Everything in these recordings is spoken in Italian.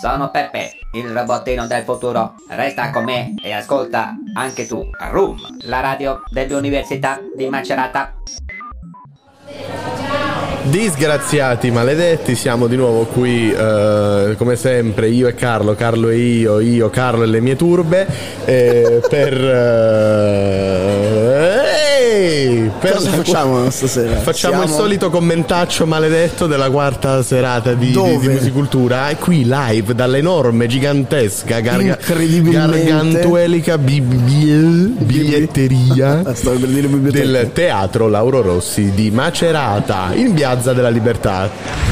Sono Peppe, il robottino del futuro. Resta con me e ascolta anche tu Room, la radio dell'Università di Macerata. Disgraziati, maledetti, siamo di nuovo qui eh, come sempre io e Carlo, Carlo e io, io, Carlo e le mie turbe eh, per... Eh, per Cosa facciamo stasera? Facciamo il Siamo- solito commentaccio maledetto della quarta serata di, di, di musicultura e qui live dall'enorme, gigantesca, garga- gargantuelica bi- bi- biglietteria del Teatro Lauro Rossi di Macerata in Piazza della Libertà.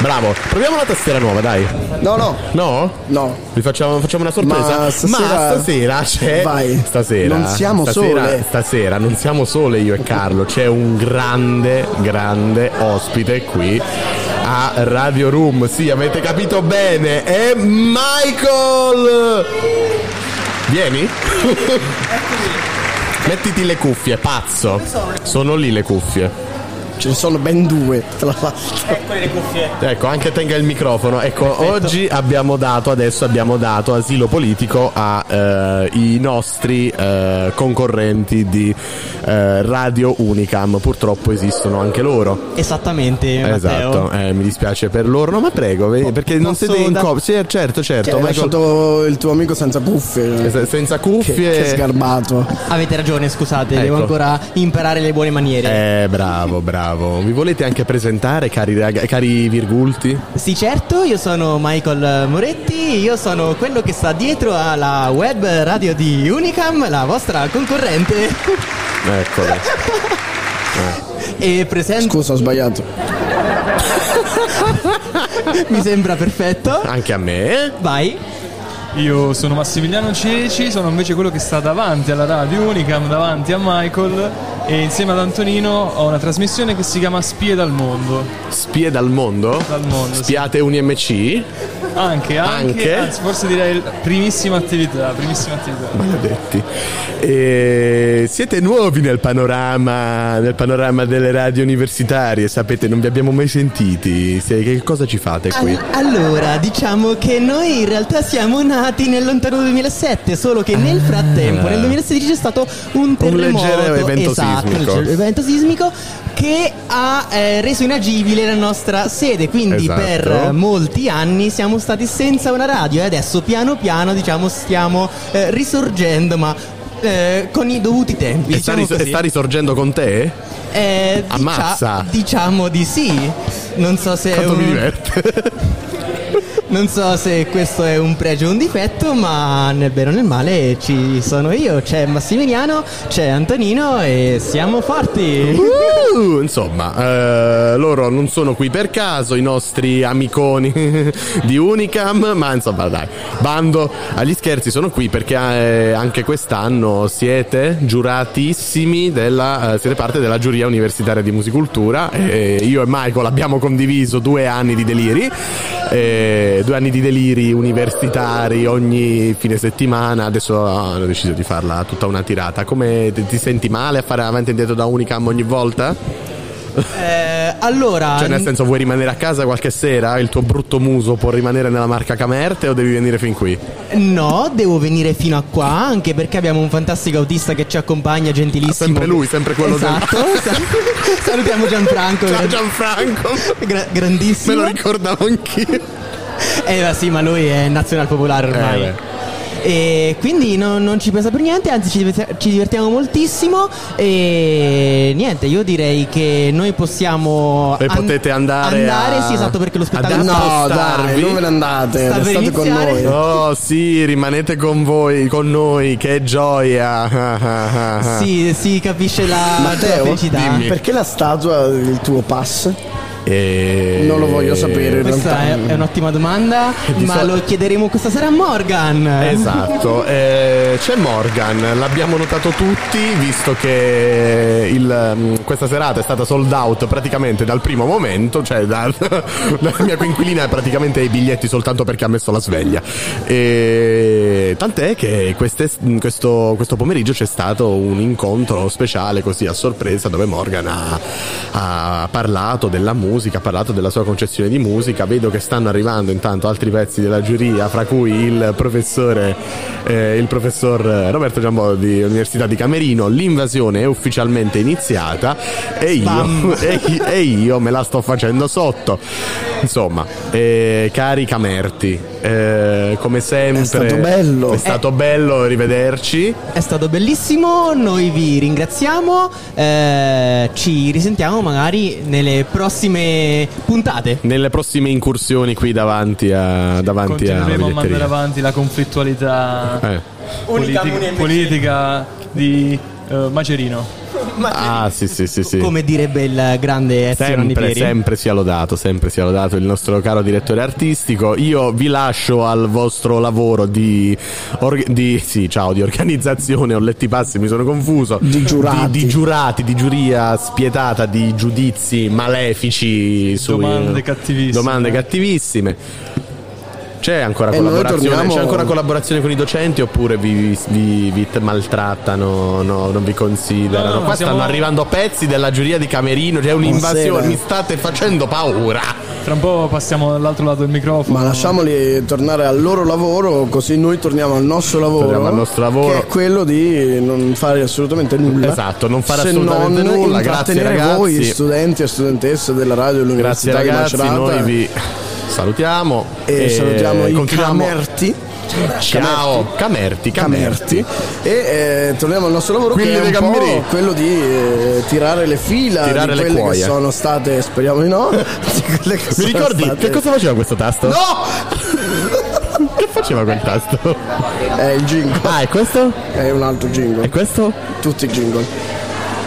Bravo, proviamo la tastiera nuova, dai. No, no, No? no. Vi facciamo, facciamo una sorpresa? Ma stasera- stasera c'è. Vai. Stasera. Non siamo stasera, sole. Stasera non siamo sole io e Carlo. C'è un grande, grande ospite qui a Radio Room. Sì, avete capito bene. È Michael! Vieni? Mettiti le cuffie, pazzo. Sono lì le cuffie. Ce ne sono ben due, tra l'altro. Ecco, anche tenga il microfono. Ecco, oggi abbiamo dato, adesso abbiamo dato asilo politico ai nostri eh, concorrenti di eh, Radio Unicam. Purtroppo esistono anche loro. Esattamente. Esatto, eh, mi dispiace per loro, no, ma prego, vedi, perché non siete in da- coppia. Sì, certo, certo. Che hai lasciato il tuo amico senza cuffie. se- senza Che, cuffie. che sgarbato. Avete ragione, scusate, Ecco. devo ancora imparare le buone maniere. Eh, bravo, bravo. Vi volete anche presentare, cari, raga- cari virgulti? Sì, certo, io sono Michael Moretti, io sono quello che sta dietro alla web radio di Unicam, la vostra concorrente. Eccolo. E presento. Scusa, ho sbagliato. Mi sembra perfetto. Anche a me. Vai. Io sono Massimiliano Ceci, sono invece quello che sta davanti alla radio Unicam, davanti a Michael e insieme ad Antonino ho una trasmissione che si chiama Spie dal mondo. Spie dal mondo? Dal mondo, sì. Spiate un IMC? Anche, anche, Anche? anzi forse direi primissima attività, primissima attività. Maledetti. E siete nuovi nel panorama, nel panorama delle radio universitarie, sapete, non vi abbiamo mai sentiti. Se- che cosa ci fate qui? Al- allora, diciamo che noi in realtà siamo nati nel lontano 2007, solo che nel frattempo, nel 2016 c'è stato un terremoto, leggero evento esatto, sismico. un evento sismico che ha eh, reso inagibile la nostra sede, quindi Esatto. per eh, molti anni siamo stati senza una radio e adesso piano piano diciamo stiamo eh, risorgendo, ma eh, con i dovuti tempi. E sta, diciamo ris- così. sta risorgendo con te? Eh, dicia- Ammazza. diciamo di sì. Non so se Quanto mi un- diverte. non so se questo è un pregio o un difetto, ma nel bene o nel male ci sono io, c'è Massimiliano, c'è Antonino e siamo forti. Uh, insomma, eh, loro non sono qui per caso, i nostri amiconi di Unicam, ma insomma dai, bando agli scherzi, sono qui perché eh, anche quest'anno siete giuratissimi della, eh, siete parte della giuria universitaria di musicultura io e Michael abbiamo condiviso due anni di deliri, eh, due anni di deliri universitari ogni fine settimana, adesso hanno deciso di farla tutta una tirata, come ti, ti senti male a fare avanti e indietro da Unicam ogni volta? Eh, allora, Cioè, nel senso, vuoi rimanere a casa qualche sera? Il tuo brutto muso può rimanere nella marca Camerte o devi venire fin qui? no, devo venire fino a qua, anche perché abbiamo un fantastico autista che ci accompagna, gentilissimo. Sempre lui, sempre quello del- esatto. Salutiamo Gianfranco. Ciao Gianfranco! gra- Me grandissimo. lo ricordavo anch'io. Eh ma sì, ma lui è nazional popolare ormai. Eh. E quindi no- non ci pensa per niente, anzi ci, ci divertiamo moltissimo e niente, io direi che noi possiamo E potete andare andare, a- sì, esatto, perché lo spettacolo No, dai, non ve ne andate, Sta per restate con iniziare. noi. Oh sì, rimanete con voi, con noi, che gioia! Sì, si capisce la, la Matteo, felicità. dimmi. perché la statua del tuo pass? E... Non lo voglio sapere. Questa è, è un'ottima domanda, ma sol- lo chiederemo questa sera a Morgan. Esatto, eh, c'è Morgan, l'abbiamo notato tutti visto che il, mm, questa serata è stata sold out praticamente dal primo momento, cioè da- la mia coinquilina è praticamente ai biglietti soltanto perché ha messo la sveglia. E, tant'è che queste- questo, questo pomeriggio c'è stato un incontro speciale così a sorpresa dove Morgan ha, ha parlato della musica musica, ha parlato della sua concezione di musica. Vedo che stanno arrivando intanto altri pezzi della giuria, fra cui il professore, eh, il professor Roberto Giambò di Università di Camerino. L'invasione è ufficialmente iniziata e io, e, e io me la sto facendo sotto. Insomma, eh, cari Camerti, eh, come sempre È stato bello. È stato bello rivederci. È stato bellissimo, noi vi ringraziamo, eh, ci risentiamo magari nelle prossime puntate. Nelle prossime incursioni qui davanti a davanti Continueremo a mandare avanti la conflittualità Eh. Unica politica, di eh, Macerino. Ah, sì, sì, sì, sì. Come direbbe il grande Ezio Sempre, sempre sia lodato, sempre sia lodato il nostro caro direttore artistico. Io vi lascio al vostro lavoro di, org- di, sì, ciao, di organizzazione, ho letti i passi, mi sono confuso. Di giurati. Di, di giurati, di giuria spietata, di giudizi malefici su Domande cattivissime. Domande cattivissime. C'è ancora, torniamo- c'è ancora collaborazione con i docenti oppure vi, vi- vi maltrattano, no, non vi considerano? No, no, Qua siamo- stanno arrivando pezzi della giuria di Camerino, c'è un'invasione, mi state facendo paura. Tra un po' passiamo dall'altro lato del microfono. Ma lasciamoli tornare al loro lavoro, così noi torniamo al nostro lavoro. Torniamo al nostro lavoro. Che è quello di non fare assolutamente nulla. Esatto, non fare se assolutamente non nulla. Grazie ragazzi. voi, studenti e studentesse della radio Grazie dell'Università ragazzi, di Macerata. noi vi salutiamo E, salutiamo i Camerti. Ciao, Camerti, Camerti. Camerti e eh, torniamo al nostro lavoro Quelli che è un quello di eh, tirare le fila Tirare di le quelle cuoia. che sono state speriamo di no di quelle che Mi ricordi state- che cosa faceva questo tasto? no Che faceva quel tasto? è il jingle Ah, è questo? è un altro jingle E questo? tutti i jingle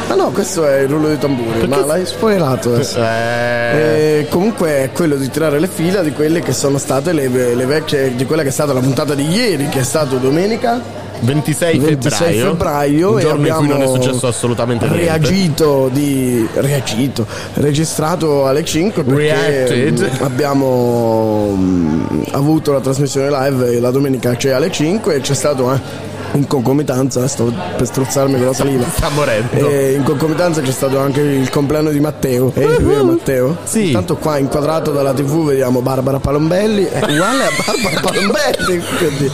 ah no questo è il rullo di tamburi ma l'hai spoilerato adesso Eh, Eh, comunque è quello di tirare le fila di quelle che sono state le, le vecchie di quella che è stata la puntata di ieri che è stato domenica 26 26 febbraio. febbraio un e cui non è abbiamo successo assolutamente niente. reagito di reagito registrato alle 5 perché Reacted. abbiamo mm, avuto la trasmissione live la domenica c'è alle 5 e c'è stato eh, in concomitanza sto per strozzarmi con la saliva Sta morendo. e in concomitanza c'è stato anche il compleanno di Matteo eh, vero Matteo? Sì. intanto qua inquadrato dalla tv vediamo Barbara Palombelli è uguale a Barbara Palombelli quindi,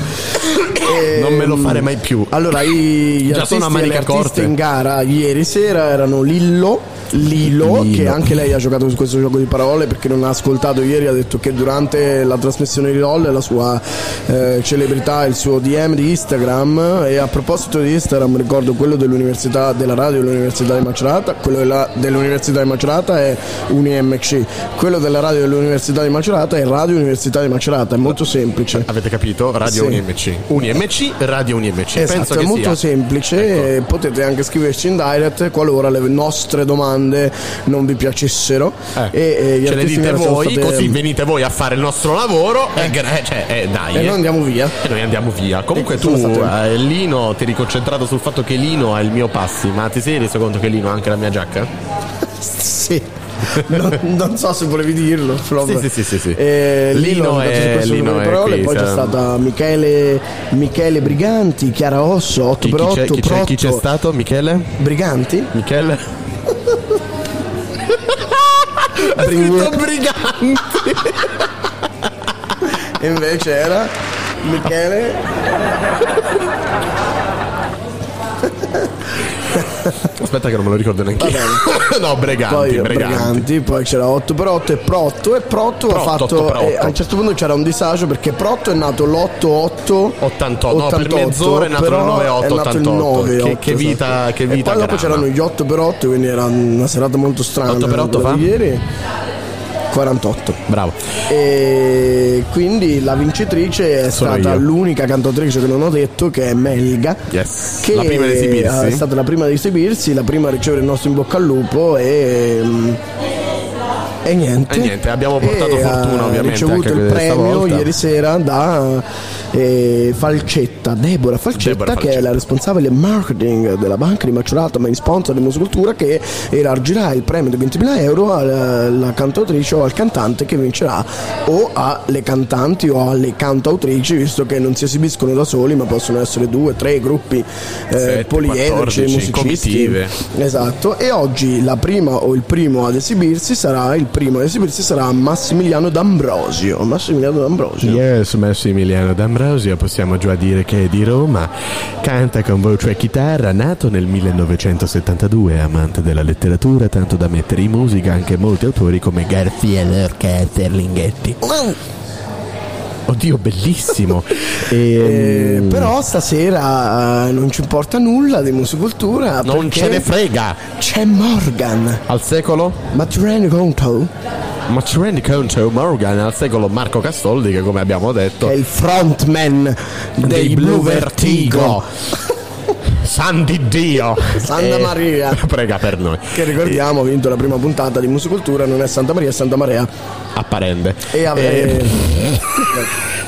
e, Non me lo fare mai più. allora, i, gli Già artisti sono a e corte. in gara ieri sera erano Lillo. Lilo, Lilo. che anche lei ha giocato su questo gioco di parole perché non ha ascoltato ieri, ha detto che durante la trasmissione di LOL la sua eh, celebrità, il suo DM di Instagram e a proposito di Instagram ricordo quello dell'università della radio dell'università di Macerata, quello della- dell'università di Macerata è UniMC, quello della radio dell'università di Macerata è Radio Università di Macerata, è molto semplice. Avete capito? Radio Sì. UniMC. UniMC, Radio UniMC. Esatto, Penso è molto sia. semplice, e potete anche scriverci in direct qualora le nostre domande non vi piacessero. Eh, e, e gli ce le dite voi, state- così venite voi a fare il nostro lavoro. E, gra- cioè, eh, dai. E eh. noi andiamo via. E noi andiamo via. Comunque E tu, state- eh, Lino, ti eri concentrato sul fatto che Lino ha il mio passi, ma ti sei reso conto che Lino ha anche la mia giacca? Sì. non, non so se volevi dirlo. però- Sì, sì, sì, sì, sì. Eh, Lino Lino, è- Lino è parole, qui, poi c'è sa- stata Michele, Michele Briganti, Chiara Osso, 8 Chi, per chi c'è, 8 chi c'è- chi c'è stato? Michele? Briganti? Michele? Brig- briganti! e invece era Michele Aspetta che non me lo ricordo neanche io. no, breganti, poi breganti. Briganti, poi c'era 8 per 8 e Protto e Protto, ha Protto, fatto Protto. e a un certo punto c'era un disagio perché Protto è nato l'8-8 88, no, per mezz'ora è nato il però 9-8, è nato il 88. 9-8, Che- che vita- esatto. che vita e poi dopo grana. c'erano gli 8 per 8 quindi era una serata molto strana 8 per 8 quella fa? ieri 48 Bravo. e quindi la vincitrice è Sono stata io. l'unica cantautrice che non ho detto che è Melga Yes. che La prima ad esibirsi. è stata la prima ad esibirsi, la prima a ricevere il nostro in bocca al lupo e, mm, e niente. E niente, abbiamo portato E fortuna, ha ovviamente, ricevuto anche il premio ieri sera da eh, Falcetta, Deborah Falcetta, Deborah che è Falcetta. la responsabile marketing della banca di Macerata, main sponsor di Musicultura, che elargirà il premio di 20.000 euro alla, alla cantautrice o al cantante che vincerà o alle cantanti o alle cantautrici, visto che non si esibiscono da soli, ma possono essere due, tre gruppi eh, Sette, poliedrici, 14, musicisti. comitive. Esatto, e oggi la prima o il primo ad esibirsi sarà il primo a esibirsi sarà Massimiliano D'Ambrosio. Massimiliano D'Ambrosio. Yes, Massimiliano D'Ambrosio, possiamo già dire che è di Roma, canta con voce e chitarra, nato nel 1972, amante della letteratura, tanto da mettere in musica anche molti autori come Lorca e Ferlinghetti. Oddio, bellissimo! Eh, Ehm, però stasera eh, non ci importa nulla di musicultura. non ce ne frega! C'è Morgan. Al secolo? Ma ti rendi conto? Ma ci rendi conto Morgan al secolo Marco Castoldi che come abbiamo detto È il frontman dei, Blue Vertigo. San di Dio Santa Maria. Prega per noi Che ricordiamo ha vinto la prima puntata di musicultura, non è Santa Maria, è Santa Maria. Apparende E ave-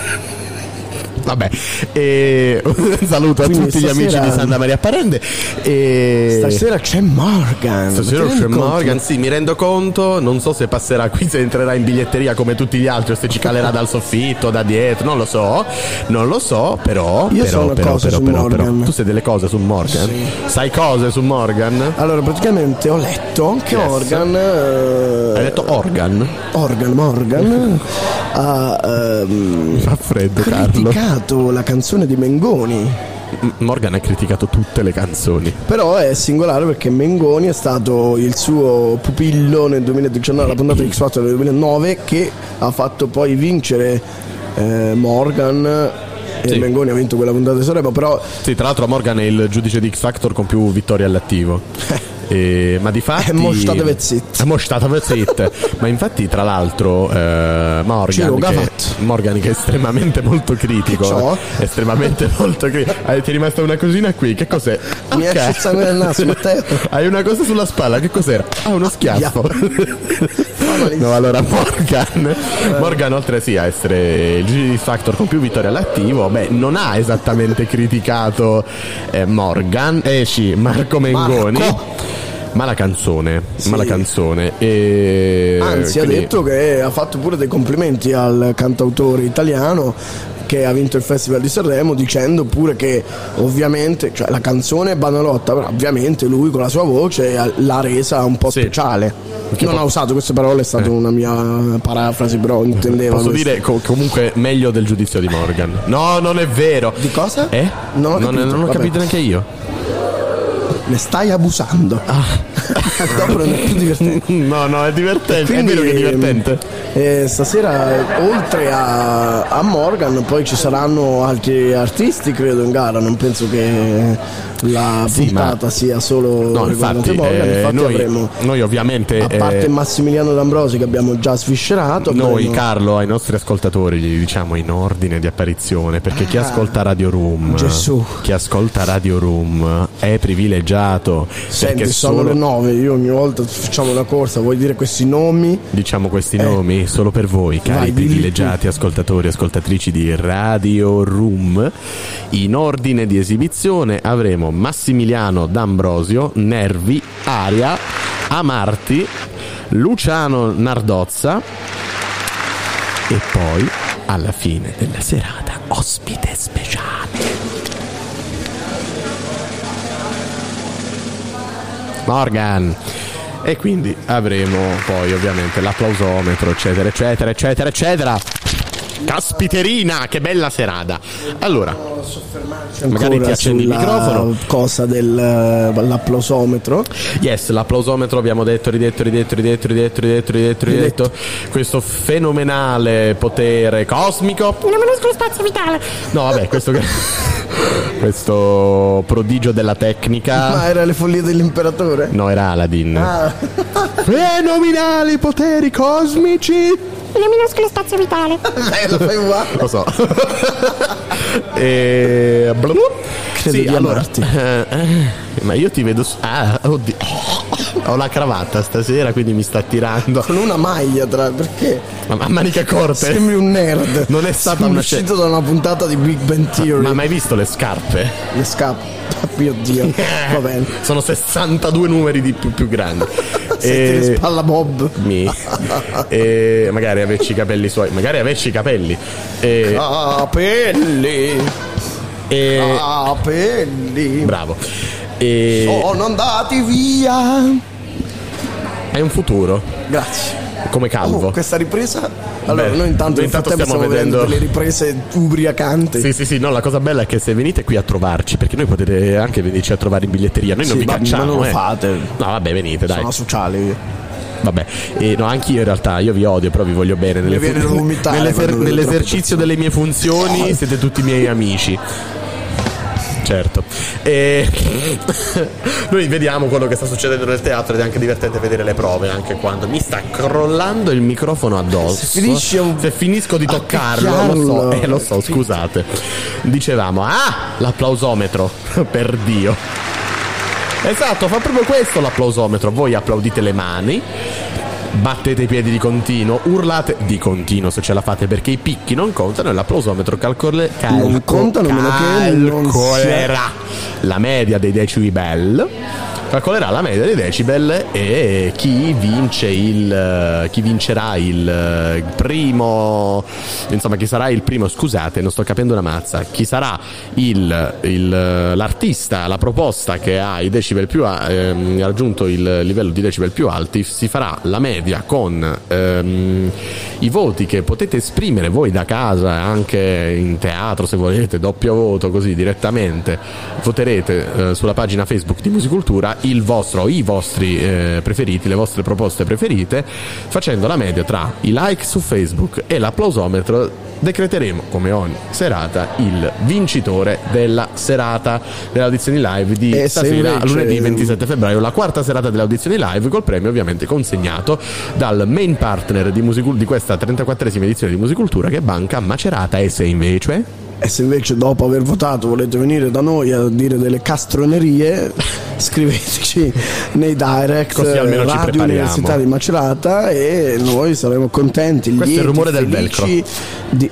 Vabbè, e un saluto a Quindi tutti gli amici stasera- di Santa Maria Apparende. E... Stasera c'è Morgan. Stasera c'è? Morgan, sì, mi rendo conto. Non so se passerà qui, se entrerà in biglietteria come tutti gli altri, o se ci calerà dal soffitto, da dietro, non lo so. Non lo so, però. Io però, so però, però, su però, Morgan. però. Tu sai delle cose su Morgan? Sai cose su Morgan? Allora, praticamente ho letto che Yes. Morgan. eh, Hai detto organ? Organ Morgan ha ehm, Fa freddo, Carlo. Criticato la canzone di Mengoni. Morgan ha criticato tutte le canzoni. Però è singolare perché Mengoni è stato il suo pupillo nel 2019, la puntata di X Factor del 2009, che ha fatto poi vincere eh, Morgan. E Sì. Mengoni ha vinto quella puntata di Sanremo, però Sì, tra l'altro Morgan è il giudice di X Factor con più vittorie all'attivo. E- ma di fatti Eh, mo state vezzit. Eh, mo state vezzit. ma infatti tra l'altro eh, Morgan che. Morgan che è estremamente molto critico eh, estremamente molto critico Eh, ti è rimasta una cosina qui che cos'è? Mi Ok. esce il sangue dal naso, Matteo. hai una cosa sulla spalla che cos'era? ah uno schiaffo. no allora Morgan. Morgan oltre sì a essere il X Factor con più vittorie all'attivo beh non ha esattamente criticato eh, Morgan. Eh sì Marco Mengoni. Marco. ma la canzone ma la canzone e Anzi, quindi- ha detto che ha fatto pure dei complimenti al cantautore italiano che ha vinto il Festival di Sanremo dicendo pure che ovviamente cioè, la canzone è banalotta però ovviamente lui con la sua voce ha- l'ha resa un po' Sì. speciale Che non po- ha usato queste parole è stata una mia parafrasi però intendeva Posso questo. dire co- comunque meglio del giudizio di Morgan. No, non è vero. Di cosa? Eh? Non ho capito, non ho capito neanche io. ne stai abusando dopo non è più divertente No, no, è divertente. Quindi, è vero che è divertente. eh, stasera oltre a, a Morgan poi ci saranno altri artisti credo in gara non penso che la Sì, puntata ma- sia solo No, infatti, Morgan eh, infatti noi, avremo noi ovviamente. a parte eh, Massimiliano D'Ambrosi che abbiamo già sviscerato noi, avremo- Carlo, ai nostri ascoltatori gli diciamo in ordine di apparizione perché chi ascolta Radio Room, Ah, Gesù. chi ascolta Radio Room è privilegiato Senti, sono solo le nove, io ogni volta facciamo una corsa, vuoi dire questi nomi? diciamo questi nomi solo per voi, cari Eh. Vai, privilegiati ascoltatori e ascoltatrici di Radio Room. In ordine di esibizione avremo Massimiliano D'Ambrosio, Nervi, Aria, Amarti, Luciano Nardozza e poi alla fine della serata ospite speciale. Morgan. E quindi avremo poi ovviamente l'applausometro, eccetera, eccetera, eccetera, eccetera. Caspiterina, che bella serata. Allora, magari ti accendi il microfono. cosa dell'applausometro Yes, l'applausometro abbiamo detto, ridetto, ridetto, ridetto, ridetto, ridetto, ridetto, ridetto. Questo fenomenale potere cosmico. Il minuscolo spazio vitale. No, vabbè, questo che- questo prodigio della tecnica. ma era le follie dell'imperatore? No, era Aladdin. Ah, Fenomenali poteri cosmici. Minuscolo spazio vitale. eh, lo fai uguale Lo so. e... blu. Credo sì, di allora, amarti. eh, eh, ma io ti vedo. s- Ah, oddio. Ho la cravatta stasera, quindi mi sta tirando. con una maglia tra perché Ma a maniche corte. sembri un nerd Non è stata Sembri una uscito da una puntata di Big Bang Theory Ma hai mai visto le scarpe? le scappa mio dio va bene Sono 62 numeri di più, più grandi. senti le spalla Bob Mi. E magari averci i capelli suoi, magari averci i capelli. E, capelli e- capelli bravo. E sono andati via hai un futuro. grazie come calvo. Oh, questa ripresa. Allora, Beh, noi intanto noi intanto stiamo stiamo vedendo delle riprese ubriacanti. Sì, sì, sì, no, la cosa bella è che se venite qui a trovarci, perché noi potete anche venirci a trovare in biglietteria, noi non Sì, vi cacciamo. ma non lo eh. fate. No, vabbè, venite, dai. Sono sociali. Vabbè, e no, anch'io in realtà, io vi odio, però vi voglio bene. Nelle fu- nell'eser- nell'esercizio delle mie funzioni siete tutti miei amici. Certo. E... Noi vediamo quello che sta succedendo nel teatro ed è anche divertente vedere le prove, anche quando mi sta crollando il microfono addosso. Se un- Se finisco di a toccarlo, lo so, eh, lo so, scusate. Dicevamo, ah, l'applausometro, per Dio. Esatto, fa proprio questo l'applausometro. Voi applaudite le mani, battete i piedi di continuo, urlate di continuo se ce la fate perché i picchi non contano e l'applausometro calcole, calco, Non contano, meno che non calcolerà la media dei decibel. Calcolerà la media dei decibel e chi vince il chi vincerà il eh, primo insomma chi sarà il primo scusate non sto capendo una mazza chi sarà il, il- l'artista la proposta che ha i decibel più ehm, raggiunto il livello di decibel più alti si farà la media con ehm, i voti che potete esprimere voi da casa anche in teatro se volete doppio voto così direttamente voterete eh, sulla pagina Facebook di Musicultura il vostro o i vostri eh, preferiti le vostre proposte preferite facendo la media tra i like su Facebook e l'applausometro decreteremo come ogni serata il vincitore della serata delle audizioni live di E se stasera invece- lunedì 27 febbraio la quarta serata delle audizioni live col premio ovviamente consegnato dal main partner di, Musicul- di questa 34esima edizione di Musicultura che è Banca Macerata e se invece E se invece dopo aver votato volete venire da noi a dire delle castronerie, scriveteci nei direct Così almeno ci Radio. Università di Macerata e noi saremo contenti, Questo è il rumore del felici di,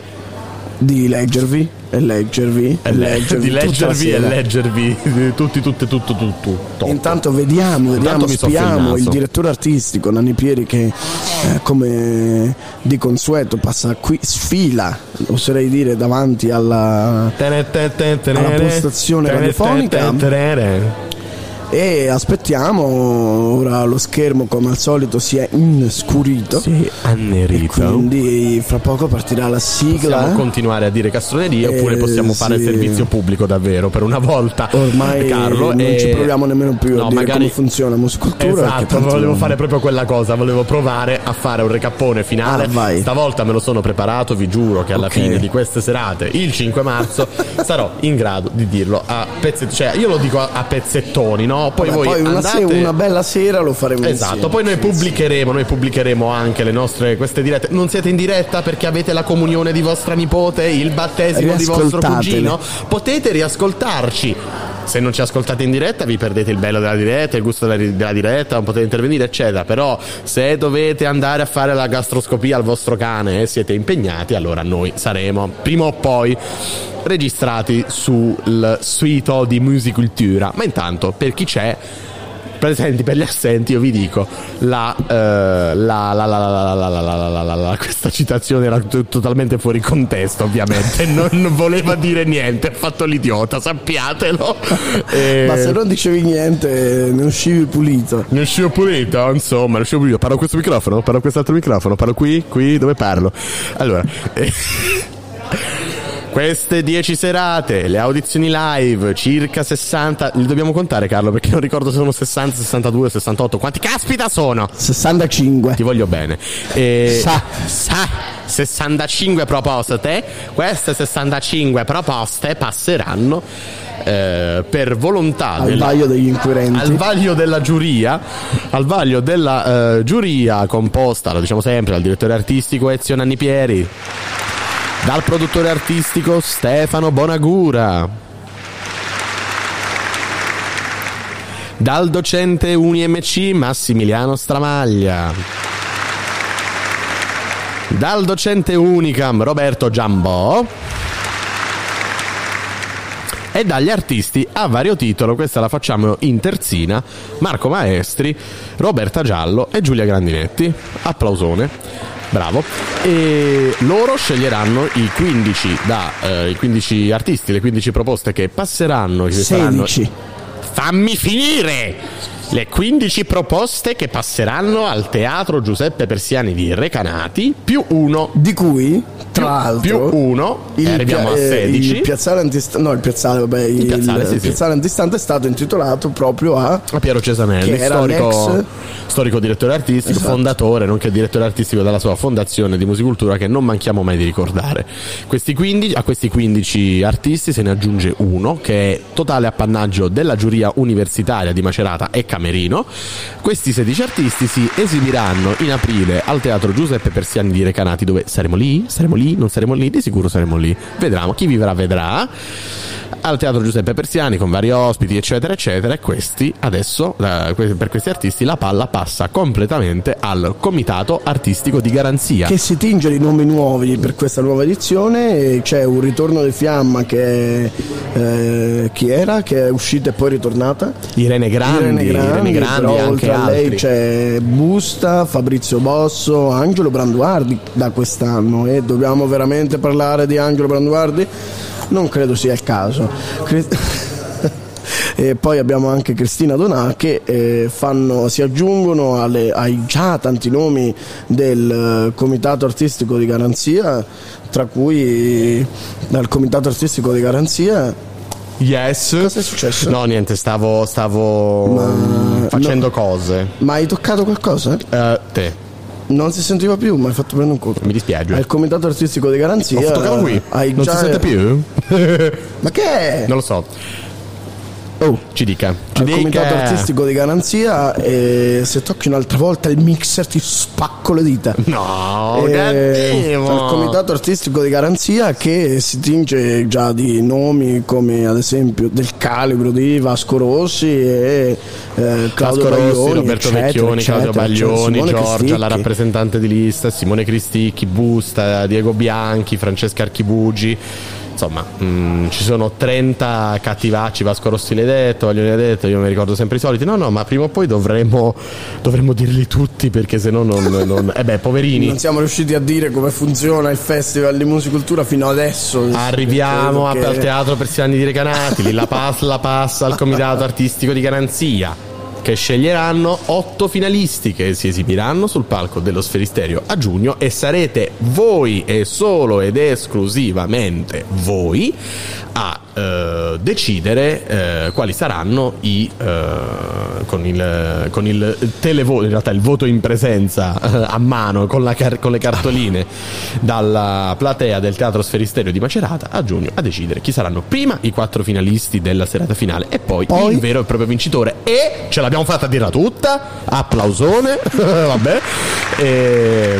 di leggervi e leggervi e leggervi di leggervi e leggervi tutti tutte tutto tutto tutto. Intanto vediamo, vediamo, il spiamo il, direttore artistico Nanni Pieri che eh, come di consueto passa qui, sfila, oserei dire, davanti alla, alla postazione radiofonica e aspettiamo, ora lo schermo come al solito si è inscurito. sì, annerito Quindi fra poco partirà la sigla. Possiamo continuare a dire castronerie Eh, oppure possiamo fare sì. servizio pubblico davvero per una volta Ormai Carlo non e- ci proviamo nemmeno più No, a dire magari- come funziona musicultura. perché Esatto, volevo non- fare proprio quella cosa, volevo provare a fare un recappone finale. Ah, vai. Stavolta me lo sono preparato, vi giuro che alla Ok. fine di queste serate, il 5 marzo, sarò in grado di dirlo a pezzettoni, cioè io lo dico a, a pezzettoni, no? Poi Vabbè, voi poi una, andate se- una bella sera lo faremo Esatto, insieme. poi noi pubblicheremo, noi pubblicheremo anche le nostre queste dirette. Non siete in diretta perché avete la comunione di vostra nipote, il battesimo di vostro Riascoltatele. cugino. Potete riascoltarci. Se non ci ascoltate in diretta vi perdete il bello della diretta, il gusto della, diretta, non potete intervenire, eccetera. Però se dovete andare a fare la gastroscopia al vostro cane e siete impegnati, allora noi saremo prima o poi registrati sul sito di Musicultura. Ma intanto, per chi c'è, presenti per gli assenti, io vi dico, la, la la, la, la la la questa citazione era totalmente fuori contesto, ovviamente, non, voleva dire niente, ha fatto l'idiota, sappiatelo. Ma se non dicevi niente, ne uscivi pulito. Ne uscivo pulito, insomma, ne uscivo pulito. Parlo a questo microfono, parlo a quest'altro microfono, parlo qui, qui, dove parlo. Allora queste 10 serate, le audizioni live, circa 60, li dobbiamo contare Carlo perché non ricordo se sono 60, 62, 68, quanti caspita sono? 65. Ti voglio bene. E, Sa. sa, 65 proposte, queste 65 proposte passeranno eh, per volontà Al del- vaglio degli inquirenti. al vaglio della giuria, al vaglio della eh, giuria composta, lo diciamo sempre, dal direttore artistico Ezio Nanni Pieri, dal produttore artistico Stefano Bonagura, dal docente UniMC Massimiliano Stramaglia, dal docente Unicam Roberto Giambò e dagli artisti a vario titolo, questa la facciamo in terzina, Marco Maestri, Roberta Giallo e Giulia Grandinetti. Applausone. Bravo. E loro sceglieranno i 15, da, eh, i 15 artisti, le 15 proposte che passeranno. Che saranno- 16. Fammi finire! Le 15 proposte che passeranno al Teatro Giuseppe Persiani di Recanati, più uno. Di cui, tra l'altro, più uno, e arriviamo a pia- eh, 16. Il piazzale antistante, no, il piazzale, vabbè, il, piazzale, sì, il sì. piazzale antistante è stato intitolato proprio a a Piero Cesanelli, Che era storico, l'ex- storico direttore artistico, Esatto. fondatore, nonché direttore artistico della sua fondazione di musicultura che non manchiamo mai di ricordare. Questi 15, a questi 15 artisti se ne aggiunge uno che è totale appannaggio della giuria universitaria di Macerata e Camerino. Questi 16 artisti si esibiranno in aprile al Teatro Giuseppe Persiani di Recanati dove saremo lì, saremo lì, non saremo lì, di sicuro saremo lì. Vedremo, chi vivrà vedrà al Teatro Giuseppe Persiani con vari ospiti, eccetera, eccetera. E questi adesso, per questi artisti, la palla passa completamente al Comitato Artistico di Garanzia. che si tinge di nomi nuovi per questa nuova edizione c'è un ritorno di fiamma che è, eh, chi era che è uscita e poi ritornata Irene Grandi, Irene Grandi, però e anche oltre a lei altri. c'è Busta, Fabrizio Bosso, Angelo Branduardi da quest'anno e dobbiamo veramente parlare di Angelo Branduardi? Non credo sia il caso. Cre- E poi abbiamo anche Cristina Donà che eh, fanno- si aggiungono alle- ai già tanti nomi del eh, Comitato Artistico di Garanzia, tra cui dal Comitato Artistico di Garanzia Yes. Cosa è successo? No, niente, stavo, stavo Ma- facendo no. cose. Ma hai toccato qualcosa? Eh, te, Non si sentiva più, ma hai fatto prendere un colpo. mi dispiace. Al Comitato Artistico di Garanzia. Lo toccavo qui. hai Non già- si sente più? Ma che è? non lo so. Oh. Ci dica. Ci al dica. comitato artistico di garanzia e se tocchi un'altra volta il mixer ti spacco le dita No, cattivo. al comitato artistico di garanzia che si tinge già di nomi come ad esempio del calibro di Vasco Rossi e eh, Claudio Vasco Rossi, Baglioni, Roberto eccetera, Vecchioni, Claudio eccetera, Baglioni, Simone Giorgia, Cristicchi. la rappresentante di lista, Simone Cristicchi, Busta, Diego Bianchi, Francesca Archibugi. Insomma, mm, ci sono 30 cattivacci, Vasco Rossi l'hai detto, Baglioni l'hai detto, io mi ricordo sempre i soliti. No, no, ma prima o poi dovremmo, dovremmo dirli tutti perché se no non... non eh beh, poverini. non siamo riusciti a dire come funziona il festival di musicultura fino adesso Arriviamo che- al Teatro Persiani di Recanati, la passa, la passa al Comitato Artistico di Garanzia che sceglieranno otto finalisti che si esibiranno sul palco dello Sferisterio a giugno e sarete voi e solo ed esclusivamente voi a eh, decidere eh, quali saranno i eh, con il, con il televoto in realtà il voto in presenza eh, a mano con, la car- con le cartoline dalla platea del Teatro Sferisterio di Macerata a giugno a decidere chi saranno prima i quattro finalisti della serata finale e poi, Poi? il vero e proprio vincitore e ce l'abbiamo fatta a dirla tutta applausone vabbè e,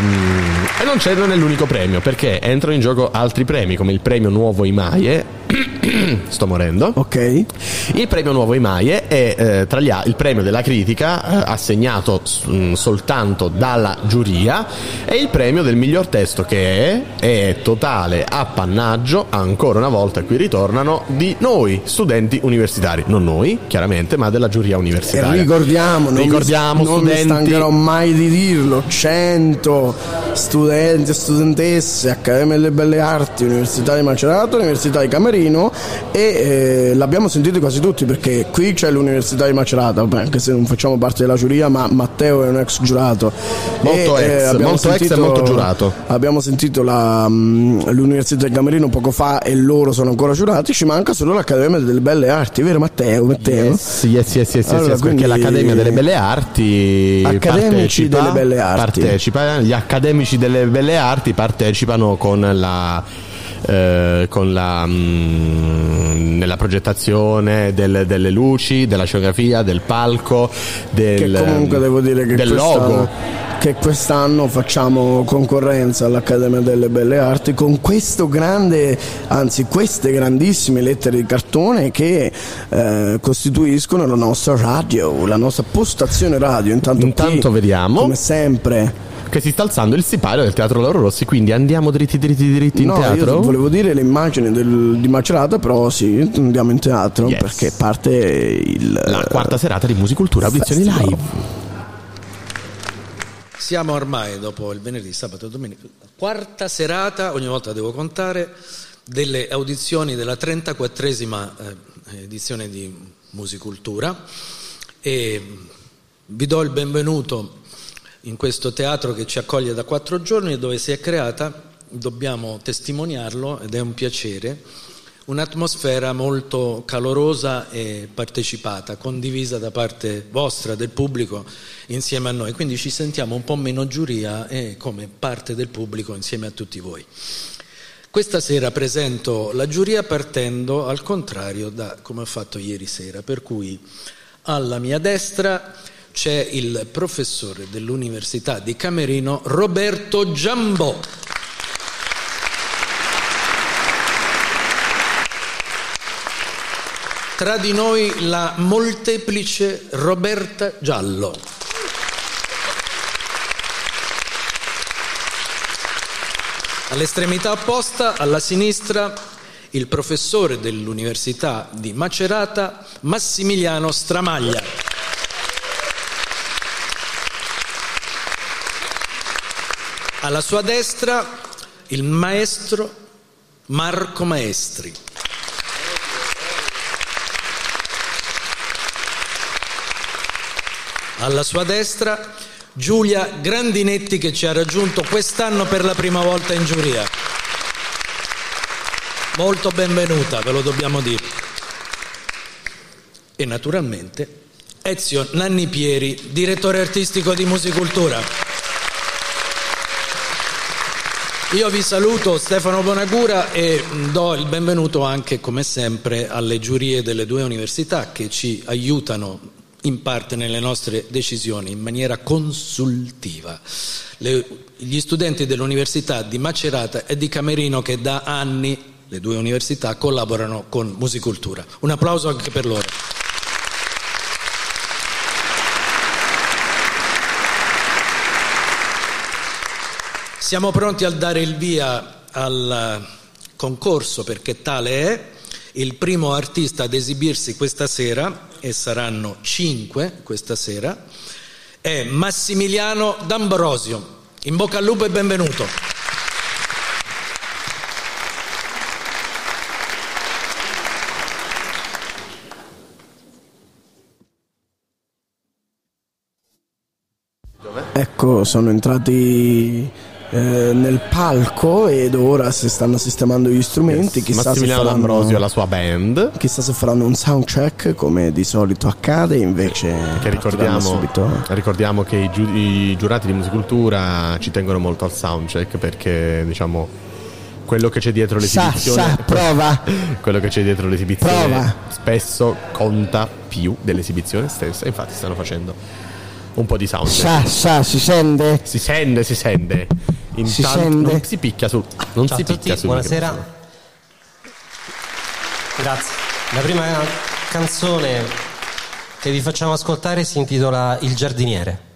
e non, c'è, non è l'unico premio perché entrano in gioco altri premi come il premio Nuovo Imaie sto morendo. Ok. Il premio Nuovo Imaie è eh, tra gli a- il premio della critica eh, assegnato mh, soltanto dalla giuria e il premio del miglior testo che è, è totale appannaggio ancora una volta qui ritornano di noi studenti universitari. Non noi chiaramente ma della giuria E universitaria ricordiamo, non, ricordiamo mi, non mi studenti. stancherò mai di dirlo, 100 studenti e studentesse, Accademia delle Belle Arti, Università di Macerato, Università di Camerino e eh, l'abbiamo sentito quasi tutti perché qui c'è l'Università di Macerata, vabbè, anche se non facciamo parte della giuria, ma Matteo è un ex giurato. Molto ex, abbiamo molto ex e molto giurato. Abbiamo sentito la, mh, l'Università di Camerino poco fa e loro sono ancora giurati, ci manca solo l'Accademia delle Belle Arti, vero Matteo? Matteo? Yes, yes, yes, yes, Allora, yes, perché quindi- l'Accademia delle Belle Arti Accademici partecipa- delle Belle Arti. partecipa- gli accademici delle Belle Arti partecipano con la eh, con la mm, nella progettazione del- delle luci, della scenografia, del palco, del, che comunque devo dire che, del logo. che quest'anno facciamo concorrenza all'Accademia delle Belle Arti con questo grande, anzi queste grandissime lettere di cartone che eh, costituiscono la nostra radio, la nostra postazione radio. Intanto, Intanto qui, vediamo. come sempre. Che si sta alzando il sipario del Teatro Lauro Rossi, quindi andiamo dritti dritti dritti in no, teatro. io volevo dire le immagini del- di Macerata, però sì, andiamo in teatro Yes. perché parte il La quarta serata di Musicultura, audizioni Festival. live. Siamo ormai dopo il venerdì, sabato e domenica, quarta serata, ogni volta devo contare, delle audizioni della 34esima eh, edizione di Musicultura e Vi do il benvenuto in questo teatro che ci accoglie da quattro giorni e dove si è creata, dobbiamo testimoniarlo ed è un piacere, un'atmosfera molto calorosa e partecipata, condivisa da parte vostra, del pubblico, insieme a noi. Quindi ci sentiamo un po' meno giuria e come parte del pubblico insieme a tutti voi. Questa sera presento la giuria partendo al contrario da come ho fatto ieri sera, per cui alla mia destra c'è il professore dell'Università di Camerino Roberto Giambò. Tra di noi la molteplice Roberta Giallo. All'estremità opposta, alla sinistra, il professore dell'Università di Macerata Massimiliano Stramaglia. Alla sua destra il maestro Marco Maestri. Alla sua destra Giulia Grandinetti che ci ha raggiunto quest'anno per la prima volta in giuria. Molto benvenuta, ve lo dobbiamo dire. E naturalmente Ezio Nanni Pieri, direttore artistico di Musicultura. Io vi saluto Stefano Bonagura e do il benvenuto anche come sempre alle giurie delle due università che ci aiutano in parte nelle nostre decisioni in maniera consultiva. Le, gli studenti dell'Università di Macerata e di Camerino che da anni, le due università, collaborano con Musicultura. Un applauso anche per loro. Siamo pronti a dare il via al concorso perché tale è. Il primo artista ad esibirsi questa sera, e saranno cinque questa sera, è Massimiliano D'Ambrosio. In bocca al lupo e benvenuto. Ecco, sono entrati eh, nel palco ed ora si stanno sistemando gli strumenti. Yes. Chissà Massimiliano faranno, D'Ambrosio e la sua band. Chissà se faranno un soundcheck come di solito accade, invece Che ricordiamo, subito. ricordiamo che i, giu- i giurati di musicultura ci tengono molto al soundcheck perché diciamo quello che c'è dietro l'esibizione sa, prova. quello che c'è dietro l'esibizione Prova. spesso conta più dell'esibizione stessa infatti stanno facendo un po' di soundcheck Sa, sa, si sente? si sente si sente intanto sente? non si picchia su non Ciao si a tutti, picchia sul buonasera. microfono. Grazie. La prima canzone che vi facciamo ascoltare si intitola Il giardiniere.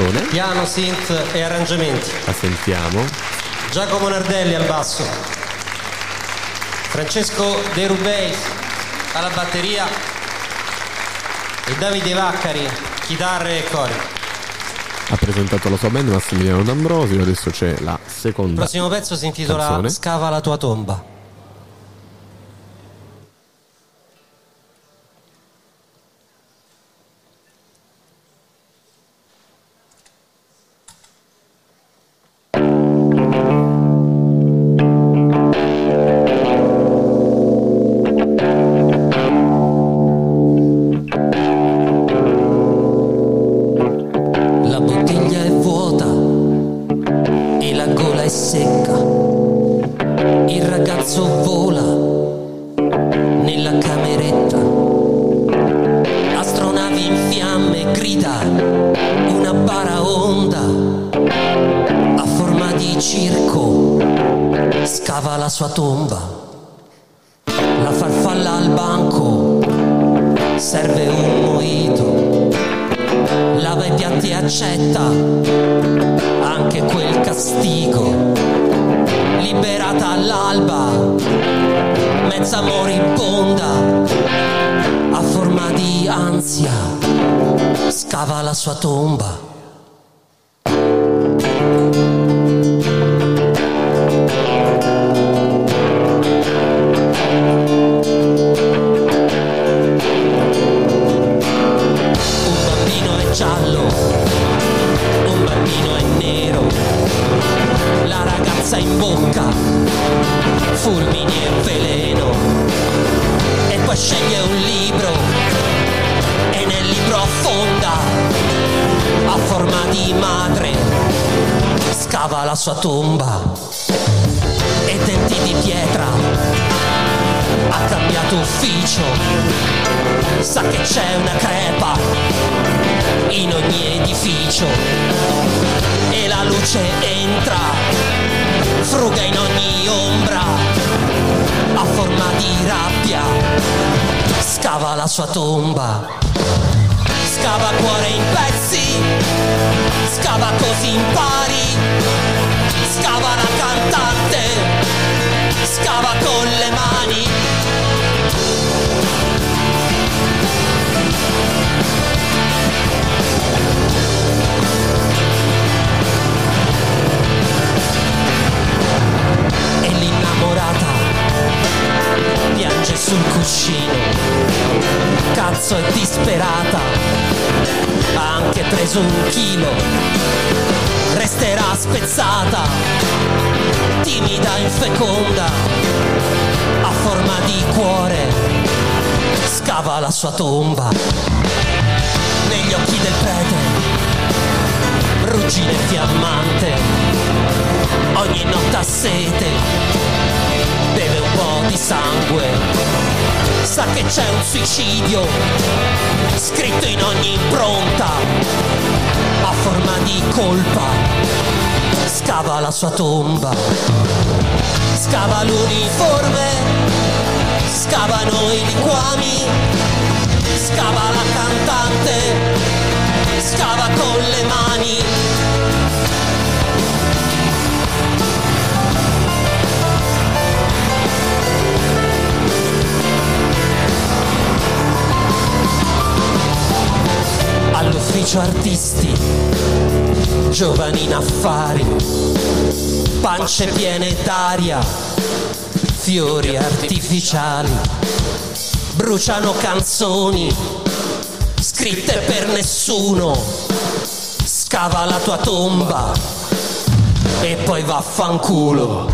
canzone. Piano, synth e arrangiamenti. La sentiamo. Giacomo Nardelli al basso. Francesco De Rubei alla batteria. E Davide Vaccari, chitarre e cori. Ha presentato la sua band Massimiliano D'Ambrosio, adesso c'è la seconda. Il prossimo pezzo si intitola canzone. Scava la tua tomba. sua tumba. sangue, sa che c'è un suicidio scritto in ogni impronta, a forma di colpa, scava la sua tomba, scava l'uniforme, scavano i liquami, scava la cantante, scava con le mani. All'ufficio artisti, giovani in affari, pance piene d'aria, fiori artificiali, bruciano canzoni scritte per nessuno, scava la tua tomba e poi vaffanculo.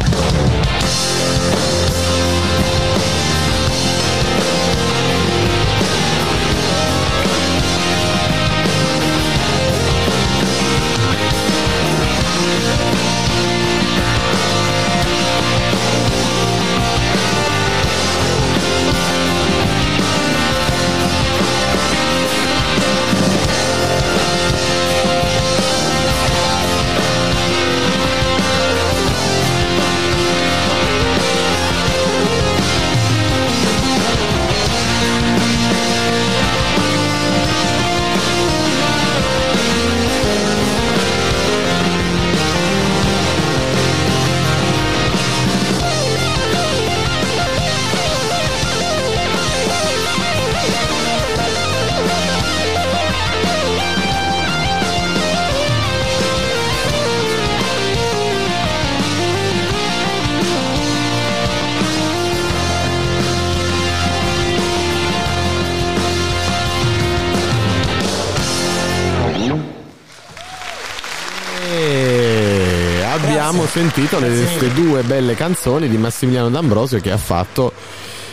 Sentito le- queste due belle canzoni di Massimiliano D'Ambrosio che ha fatto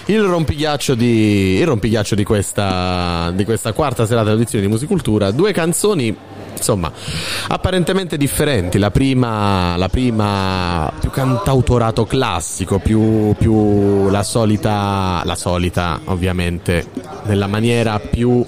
il rompighiaccio di, il rompighiaccio di, questa, di questa quarta serata dell'audizione di Musicultura. Due canzoni, insomma, apparentemente differenti. La prima, la prima più cantautorato classico, più, più la solita, la solita ovviamente, nella maniera più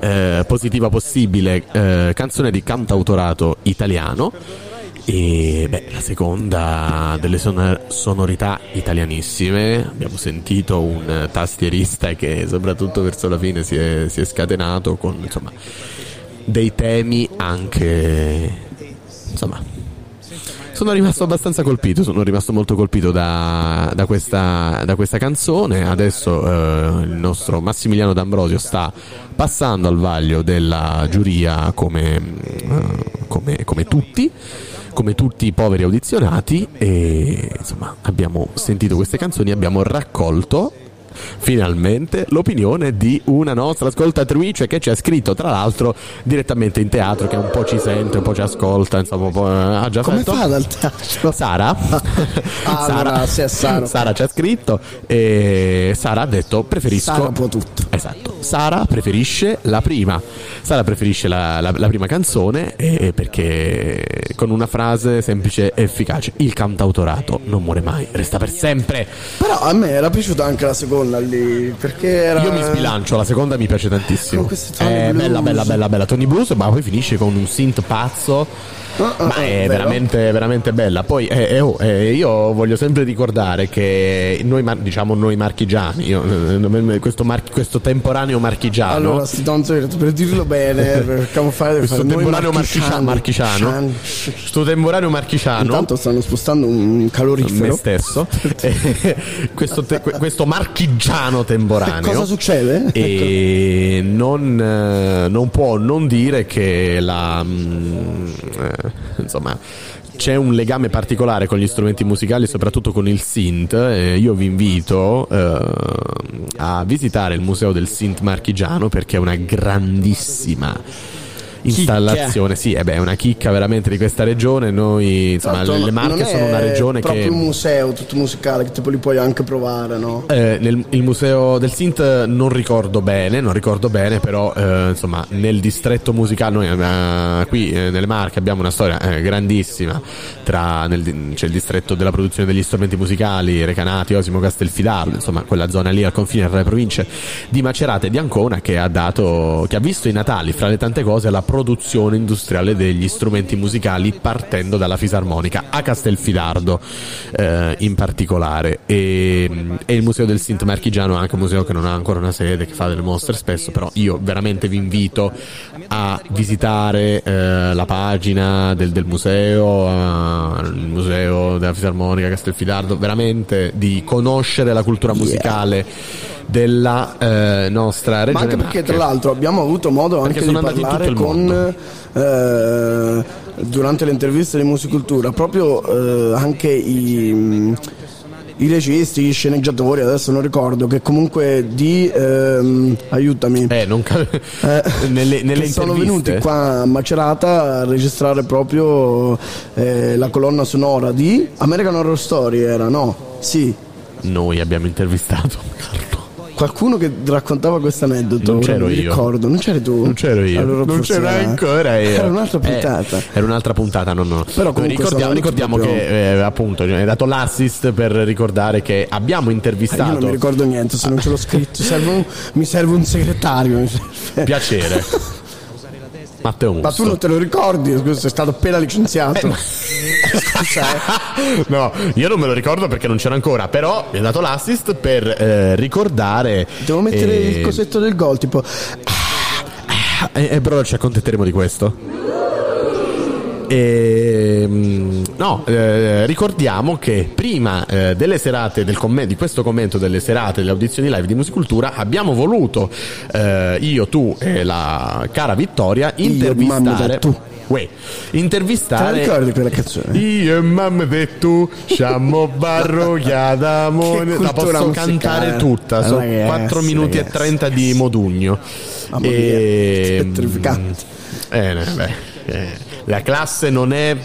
eh, positiva possibile eh, canzone di cantautorato italiano e beh, la seconda delle sonor- sonorità italianissime abbiamo sentito un tastierista che soprattutto verso la fine si è, si è scatenato con insomma dei temi anche insomma sono rimasto abbastanza colpito, sono rimasto molto colpito da, da questa, da questa canzone. Adesso eh, il nostro Massimiliano D'Ambrosio sta passando al vaglio della giuria come, eh, come, come tutti, come tutti i poveri audizionati e insomma abbiamo sentito queste canzoni, abbiamo raccolto finalmente l'opinione di una nostra ascoltatrice che ci ha scritto tra l'altro direttamente in teatro che un po' ci sente, un po' ci ascolta, insomma un po', eh, ha già Come fatto. fa dal teatro? Sara Ah, allora, sì, Sara. Sara ci ha scritto e Sara ha detto preferisco Sara può tutto. Esatto. Sara preferisce la prima. Sara preferisce la, la- la prima canzone e- perché con una frase semplice e efficace. Il cantautorato non muore mai, resta per sempre. Però a me era piaciuta anche la seconda lì, perché era... Io mi sbilancio, la seconda mi piace tantissimo. Con questi È blues. bella, bella, bella, bella. Tony Blues, ma poi finisce con un synth pazzo. Ah, ah, Ma ah, è vero? veramente, veramente bella. Poi eh, eh, oh, eh, io voglio sempre ricordare che noi, diciamo noi marchigiani, io, eh, questo, mar- questo temporaneo marchigiano. Allora, per dirlo bene, per camuffare questo temporaneo marchicia- marchigiano, questo temporaneo marchigiano, Intanto stanno spostando un calorifero. me stesso, questo, te- que- questo marchigiano temporaneo. Cosa succede? E non, eh, non può non dire che la, mm, eh, insomma, c'è un legame particolare con gli strumenti musicali, soprattutto con il synth. Io vi invito eh, a visitare il museo del synth marchigiano perché è una grandissima installazione. Sì, eh beh, è una chicca veramente di questa regione. Noi, insomma, Tra le, Marche non è sono una regione proprio che. un museo tutto musicale che tipo li puoi anche provare, no? Eh, nel, il museo del Sint non ricordo bene, non ricordo bene, però eh, insomma nel distretto musicale, noi eh, qui eh, nelle Marche abbiamo una storia eh, grandissima, tra, nel- c'è il distretto della produzione degli strumenti musicali, Recanati, Osimo, Castelfidardo, insomma quella zona lì al confine tra le province di Macerata e di Ancona che ha, dato, che ha visto i Natali, fra le tante cose, la produzione industriale degli strumenti musicali partendo dalla fisarmonica a Castelfidardo eh, in particolare. E, e il museo del Sint Marchigiano è anche un museo che non ha ancora una sede che fa delle mostre spesso però io veramente vi invito a visitare eh, la pagina del, del museo eh, il museo della fisarmonica Castelfidardo veramente di conoscere la cultura musicale della eh, nostra Ma regione anche perché Marche. tra l'altro abbiamo avuto modo anche di parlare con eh, durante le interviste di Musicultura proprio eh, anche i, mm, i registi, gli sceneggiatori, adesso non ricordo, che comunque di ehm, aiutami. Eh, non ca- nelle, nelle che sono venuti qua a Macerata a registrare proprio eh, la colonna sonora di American Horror Story era, no? Sì. Noi abbiamo intervistato Qualcuno che raccontava questo aneddoto, Non ora c'ero mi io. ricordo, non c'eri tu? Non c'ero io. Allora non forse c'ero era- ancora io. Era un'altra Eh, puntata. era un'altra puntata, no, no. Però comunque ricordiamo, ricordiamo proprio- che eh, appunto hai dato l'assist per ricordare che abbiamo Eh, intervistato. Io non mi ricordo niente, se non ce l'ho scritto. Serve un- mi serve un segretario. serve. Piacere. Matteo Musso. Ma tu non te lo ricordi? Scusa, sei stato appena licenziato. Scusa, eh. No, io non me lo ricordo perché non c'era ancora, però mi ha dato l'assist per eh, ricordare. Devo mettere eh, il cosetto del gol, tipo. Eh, eh, però ci accontenteremo di questo. E, mm, no, eh, ricordiamo che prima eh, delle serate del commen- di questo commento delle serate delle audizioni live di Musicultura abbiamo voluto eh, io, tu e la cara Vittoria intervistare e tu. Uè, intervistare Te la ricordi quella canzone? Io e mamma e tu siamo barrogliata Che La posso musicale. cantare tutta Sono Ragazzi, 4 minuti ragazzi, e 30 di Modugno Mamma mia, e, è terrificante. eh, no, beh, eh, la classe non è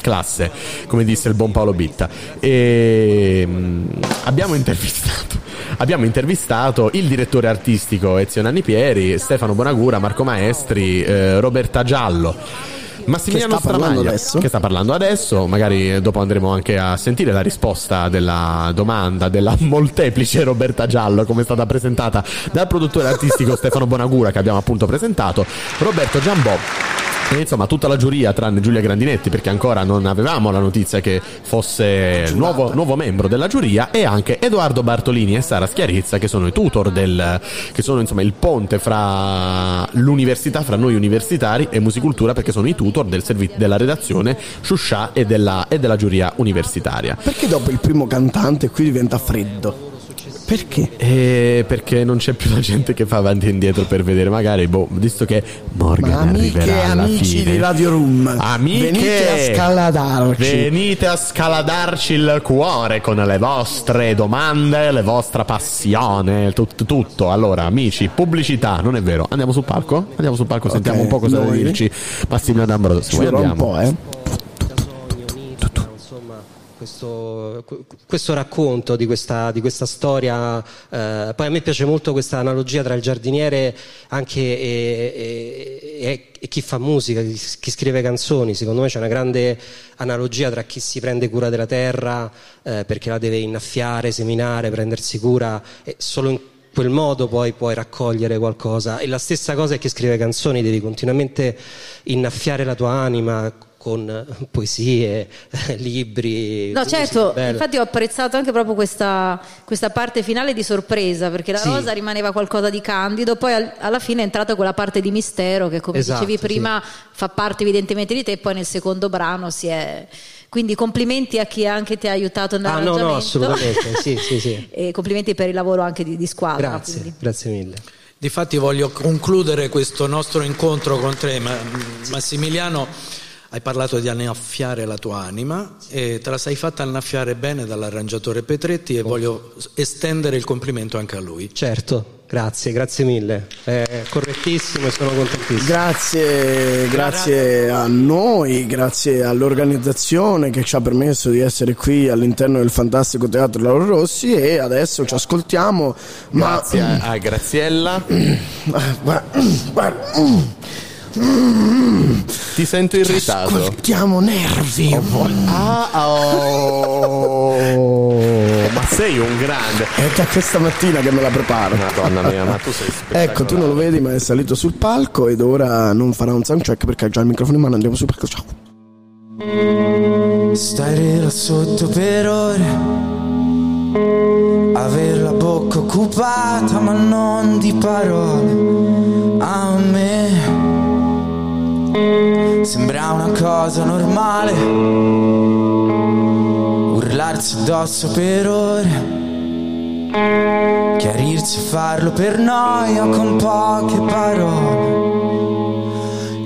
classe, come disse il buon Paolo Bitta. E, mm, abbiamo intervistato. Abbiamo intervistato il direttore artistico Ezio Nanni Pieri, Stefano Bonagura, Marco Maestri, eh, Roberta Giallo. Massimiliano Che sta parlando Stramaglia, adesso? che sta parlando adesso, magari dopo andremo anche a sentire la risposta della domanda della molteplice Roberta Giallo, come è stata presentata dal produttore artistico Stefano Bonagura, che abbiamo appunto presentato, Roberto Giambò. E insomma tutta la giuria tranne Giulia Grandinetti perché ancora non avevamo la notizia che fosse nuovo, nuovo membro della giuria e anche Edoardo Bartolini e Sara Schiarizza che sono i tutor del che sono insomma il ponte fra l'università fra noi universitari e musicultura perché sono i tutor del servi- della redazione Shusha e della, e della giuria universitaria Perché dopo il primo cantante qui diventa freddo? Perché? e perché non c'è più la gente che fa avanti e indietro per vedere magari boh, visto che Morgan Ma amiche arriverà alla amici fine di Radio Room, Amiche, venite a scaladarci. Venite a scaladarci il cuore con le vostre domande, la vostra passione, tut- tutto. Allora, amici, pubblicità, non è vero? Andiamo sul palco? Andiamo sul palco, sentiamo un po' cosa noi? deve dirci Massimiliano D'Ambrosio. Ci un po', eh. Questo, questo racconto di questa, di questa storia eh, poi a me piace molto questa analogia tra il giardiniere anche e, e- e- chi fa musica chi, scrive canzoni. Secondo me c'è una grande analogia tra chi si prende cura della terra eh, perché la deve innaffiare seminare prendersi cura solo in quel modo poi puoi raccogliere qualcosa. E la stessa cosa è che scrive canzoni devi continuamente innaffiare la tua anima con eh, poesie, libri. No, certo, bella. infatti ho apprezzato anche proprio questa, questa parte finale di sorpresa, perché la Sì. rosa rimaneva qualcosa di candido, poi al- alla fine è entrata quella parte di mistero che come Esatto, dicevi prima fa parte evidentemente di te, e poi nel secondo brano si è... Quindi complimenti a chi anche ti ha aiutato Ah, no, nell'arrangiamento. no, assolutamente, sì, sì, sì. e complimenti per il lavoro anche di, di squadra. Grazie, quindi. grazie mille. Difatti voglio concludere questo nostro incontro con te, Ma- Massimiliano. Hai parlato di annaffiare la tua anima e te la sei fatta annaffiare bene dall'arrangiatore Petretti e voglio estendere il complimento anche a lui. Certo, Grazie, grazie mille. È correttissimo e sono contentissimo. Grazie, grazie a noi, grazie all'organizzazione che ci ha permesso di essere qui all'interno del fantastico teatro Lauro Rossi e adesso ci ascoltiamo. Ma... Grazie a Graziella. Ti sento irritato. Ascoltiamo nervi. Ah, oh. Ma sei un grande. È da questa mattina che me la preparo. Madonna mia, ma tu sei Ecco, tu non lo vedi, ma è salito sul palco ed ora non farà un soundcheck perché ha già il microfono in mano. Andiamo sul palco. Ciao. Stare là sotto per ore Aver la bocca occupata ma non di parole A me Sembra una cosa normale Urlarsi addosso per ore Chiarirsi e farlo per noia con poche parole.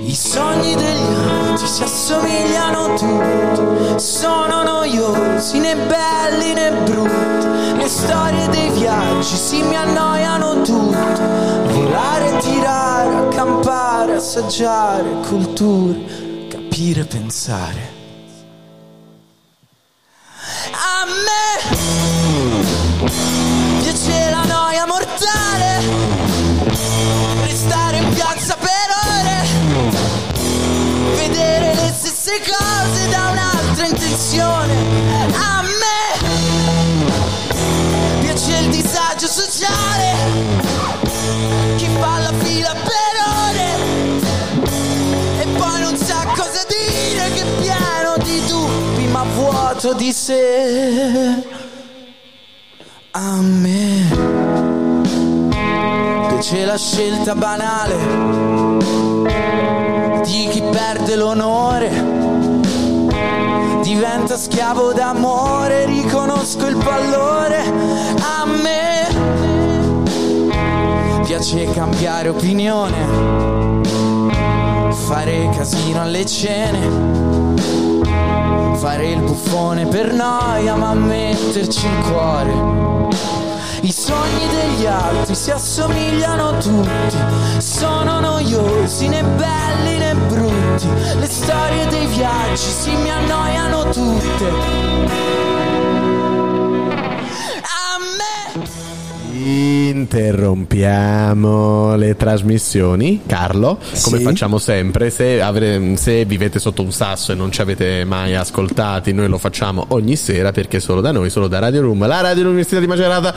I sogni degli altri si assomigliano tutti, sono noiosi né belli né brutti, le storie dei viaggi si mi annoiano tutti, volare, tirare, accampare, assaggiare culture, capire, pensare. A me piace la noia mortale, restare in piazza per ore vedere le stesse cose da un'altra intenzione. A me piace il disagio sociale, chi fa la fila per ore e poi non sa cosa dire, che è pieno di dubbi ma vuoto di sé. A me piace la scelta banale di chi perde l'onore. Diventa schiavo d'amore, riconosco il pallore. A me piace cambiare opinione, fare casino alle cene, fare il buffone per noia, ma metterci il cuore. I sogni degli altri si assomigliano tutti, sono noiosi né belli né brutti, le storie dei viaggi si mi annoiano tutte. Interrompiamo le trasmissioni. Carlo, come Sì. facciamo sempre, se, avre- se vivete sotto un sasso e non ci avete mai ascoltati, noi lo facciamo ogni sera perché solo da noi, solo da Radio Room, la radio dell'Università di Macerata.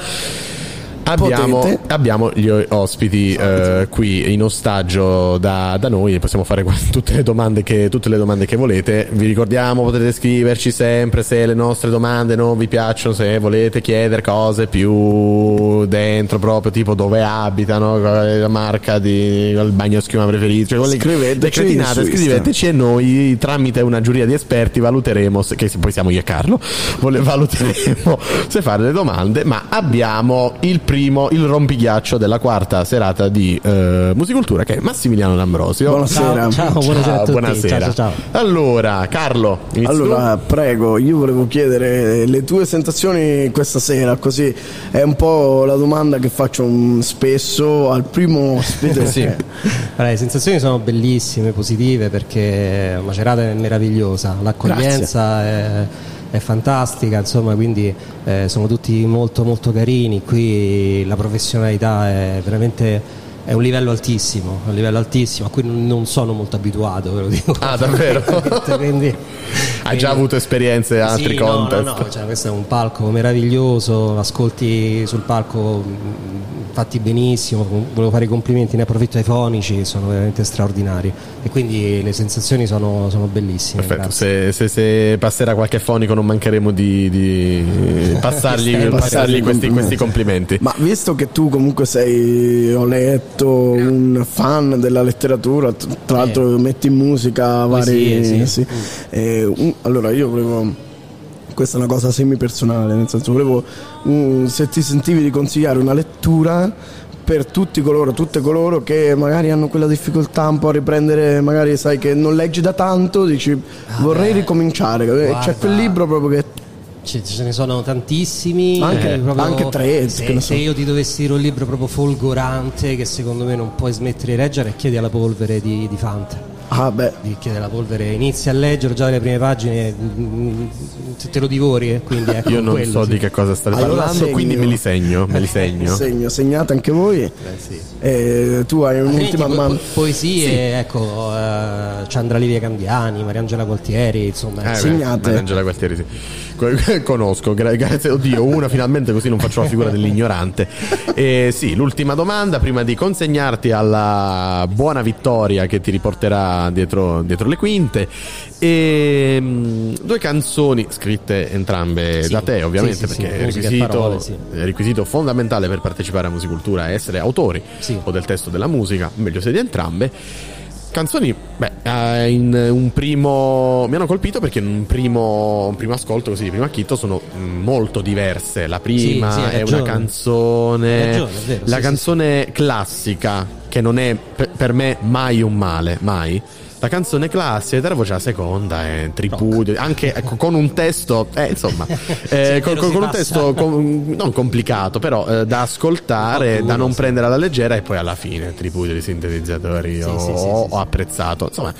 Abbiamo, abbiamo gli ospiti eh, qui in ostaggio da, da noi possiamo fare tutte le, domande che, tutte le domande che volete. Vi ricordiamo, potete scriverci sempre se le nostre domande non vi piacciono, se volete chiedere cose più dentro, proprio tipo dove abitano, la marca di il bagno schiuma preferito. Cioè, quelle- Scriveteci cretinate, scriveteci e noi tramite una giuria di esperti valuteremo, se, che poi siamo io e Carlo, valuteremo se fare le domande, ma abbiamo il primo, il rompighiaccio della quarta serata di eh, Musicultura che è Massimiliano D'Ambrosio. Buonasera. Ciao, ciao, buonasera a tutti. buonasera. Ciao, ciao, Allora, Carlo, Allora, prego, io volevo chiedere le tue sensazioni questa sera, così è un po' la domanda che faccio spesso al primo ospite. Sì. Allora, le sensazioni sono bellissime, positive perché Macerata è meravigliosa, l'accoglienza è, è fantastica, insomma, quindi eh, sono tutti molto molto carini, qui la professionalità è veramente è un livello altissimo, un livello altissimo a cui non sono molto abituato, ve lo dico. Ah, davvero? quindi, Hai già avuto esperienze in altri sì, no, contest? No, no, cioè, questo è un palco meraviglioso, ascolti sul palco mh, fatti benissimo, volevo fare i complimenti, ne approfitto ai fonici, sono veramente straordinari e quindi le sensazioni sono, sono bellissime. Perfetto, se, se- se passerà qualche fonico non mancheremo di, di passargli, Passargli questi, complimenti. questi complimenti. Ma visto che tu comunque sei, ho letto, un fan della letteratura, tra l'altro metti in musica vari... Poesie, sì. sì. Eh, un- allora io volevo... Questa è una cosa semi-personale, nel senso volevo mm, se ti sentivi di consigliare una lettura per tutti coloro, tutte coloro che magari hanno quella difficoltà un po' a riprendere, magari sai che non leggi da tanto, dici vorrei ricominciare. Eh, C'è guarda. quel libro proprio che Ce, ce ne sono tantissimi. Ma anche- eh, proprio- anche tre, Se, so. se io ti dovessi dire un libro proprio folgorante, che secondo me non puoi smettere di leggere, è Chiedi alla polvere di, di Fante. Ah, beh. Di Chiedi alla polvere, inizi a leggere già le prime pagine, mm, te- te lo divori. eh, Quindi ecco, Io non quello, so sì. di che cosa state Allora parlando, segno. quindi me li segno. Me li segno. Segno, segnate anche voi. Eh, tu hai un'ultima po- man- po- poesie, ecco, eh, Ciandra Livia Candiani, Mariangela Gualtieri, insomma. Eh, beh, Mariangela Gualtieri, sì. Co- Conosco, gra- grazie, oddio, una finalmente così non faccio la figura dell'ignorante. Eh, sì, l'ultima domanda prima di consegnarti alla buona vittoria che ti riporterà dietro, dietro le quinte. E, mm, due canzoni scritte entrambe Sì. da te, ovviamente, Sì, sì, perché è requisito, parole, requisito fondamentale per partecipare a Musicultura è essere autori o del testo della musica, meglio se di entrambe. Canzoni, beh, eh, in un primo. mi hanno colpito perché in un primo, un primo ascolto, così di primo acchito, sono mm, molto diverse. La prima Sì, sì, è una canzone. Ragione, è vero, la sì, canzone classica, che non è per, me mai un male, mai. La canzone classica, della voce la seconda è tripudio, anche ecco, con un testo, eh, insomma, eh, con, con si un testo com- non complicato, però eh, da ascoltare, da non prendere alla leggera e poi alla fine tripudio di sintetizzatori ho, sì, sì, sì, ho apprezzato. Insomma,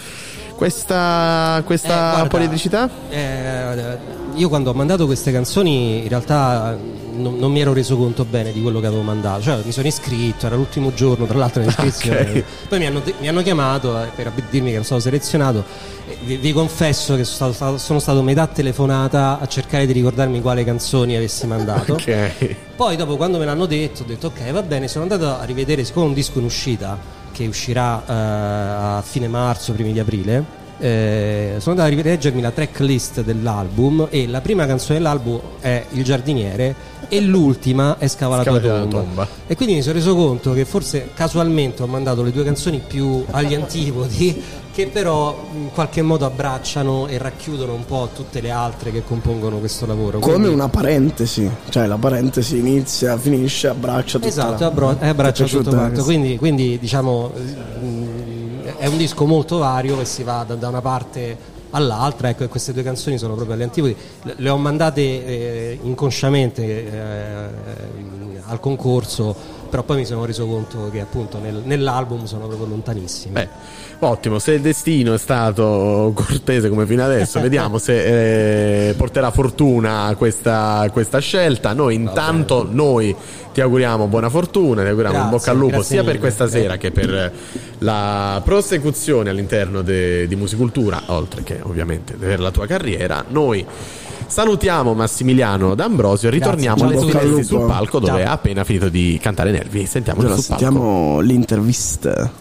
questa, questa Eh, guarda, poliedricità? Eh, io quando ho mandato queste canzoni in realtà non, non mi ero reso conto bene di quello che avevo mandato, cioè mi sono iscritto, era l'ultimo giorno tra l'altro l'iscrizione, Ok. poi mi hanno, mi hanno chiamato eh, per dirmi che ero stato selezionato, E vi, vi confesso che sono stato, sono stato metà telefonata a cercare di ricordarmi quali canzoni avessi mandato. Ok. Poi dopo quando me l'hanno detto ho detto ok va bene, sono andato a rivedere, siccome è un disco in uscita che uscirà eh, a fine marzo, primi di aprile, eh, sono andato a rileggermi la tracklist dell'album e la prima canzone dell'album è Il giardiniere e l'ultima è Scava la tua tomba. tomba. E quindi mi sono reso conto che forse casualmente ho mandato le due canzoni più agli antipodi che però in qualche modo abbracciano e racchiudono un po' tutte le altre che compongono questo lavoro. Come Quindi- una parentesi, cioè la parentesi inizia, finisce, abbraccia tutta Esatto, la... abbro- eh, abbraccia tutto quanto. Quindi, quindi, diciamo è un disco molto vario che si va da, da una parte all'altra. Ecco, queste due canzoni sono proprio alle antipodi. Le, le ho mandate eh, inconsciamente eh, al concorso, però poi mi sono reso conto che appunto nel- nell'album sono proprio lontanissime. Beh, ottimo, se il destino è stato cortese come fino adesso, vediamo se eh, porterà fortuna questa, questa scelta. Noi intanto noi ti auguriamo buona fortuna, ti auguriamo in Grazie, bocca al lupo sia per mille. questa sera che per la prosecuzione all'interno de- di Musicultura, oltre che ovviamente per la tua carriera. Noi salutiamo Massimiliano D'Ambrosio, ritorniamo Ciao, alle lupo. sul palco dove Ciao. ha appena finito di cantare Nervi. Sentiamolo Allora, sul palco. sentiamo l'intervista.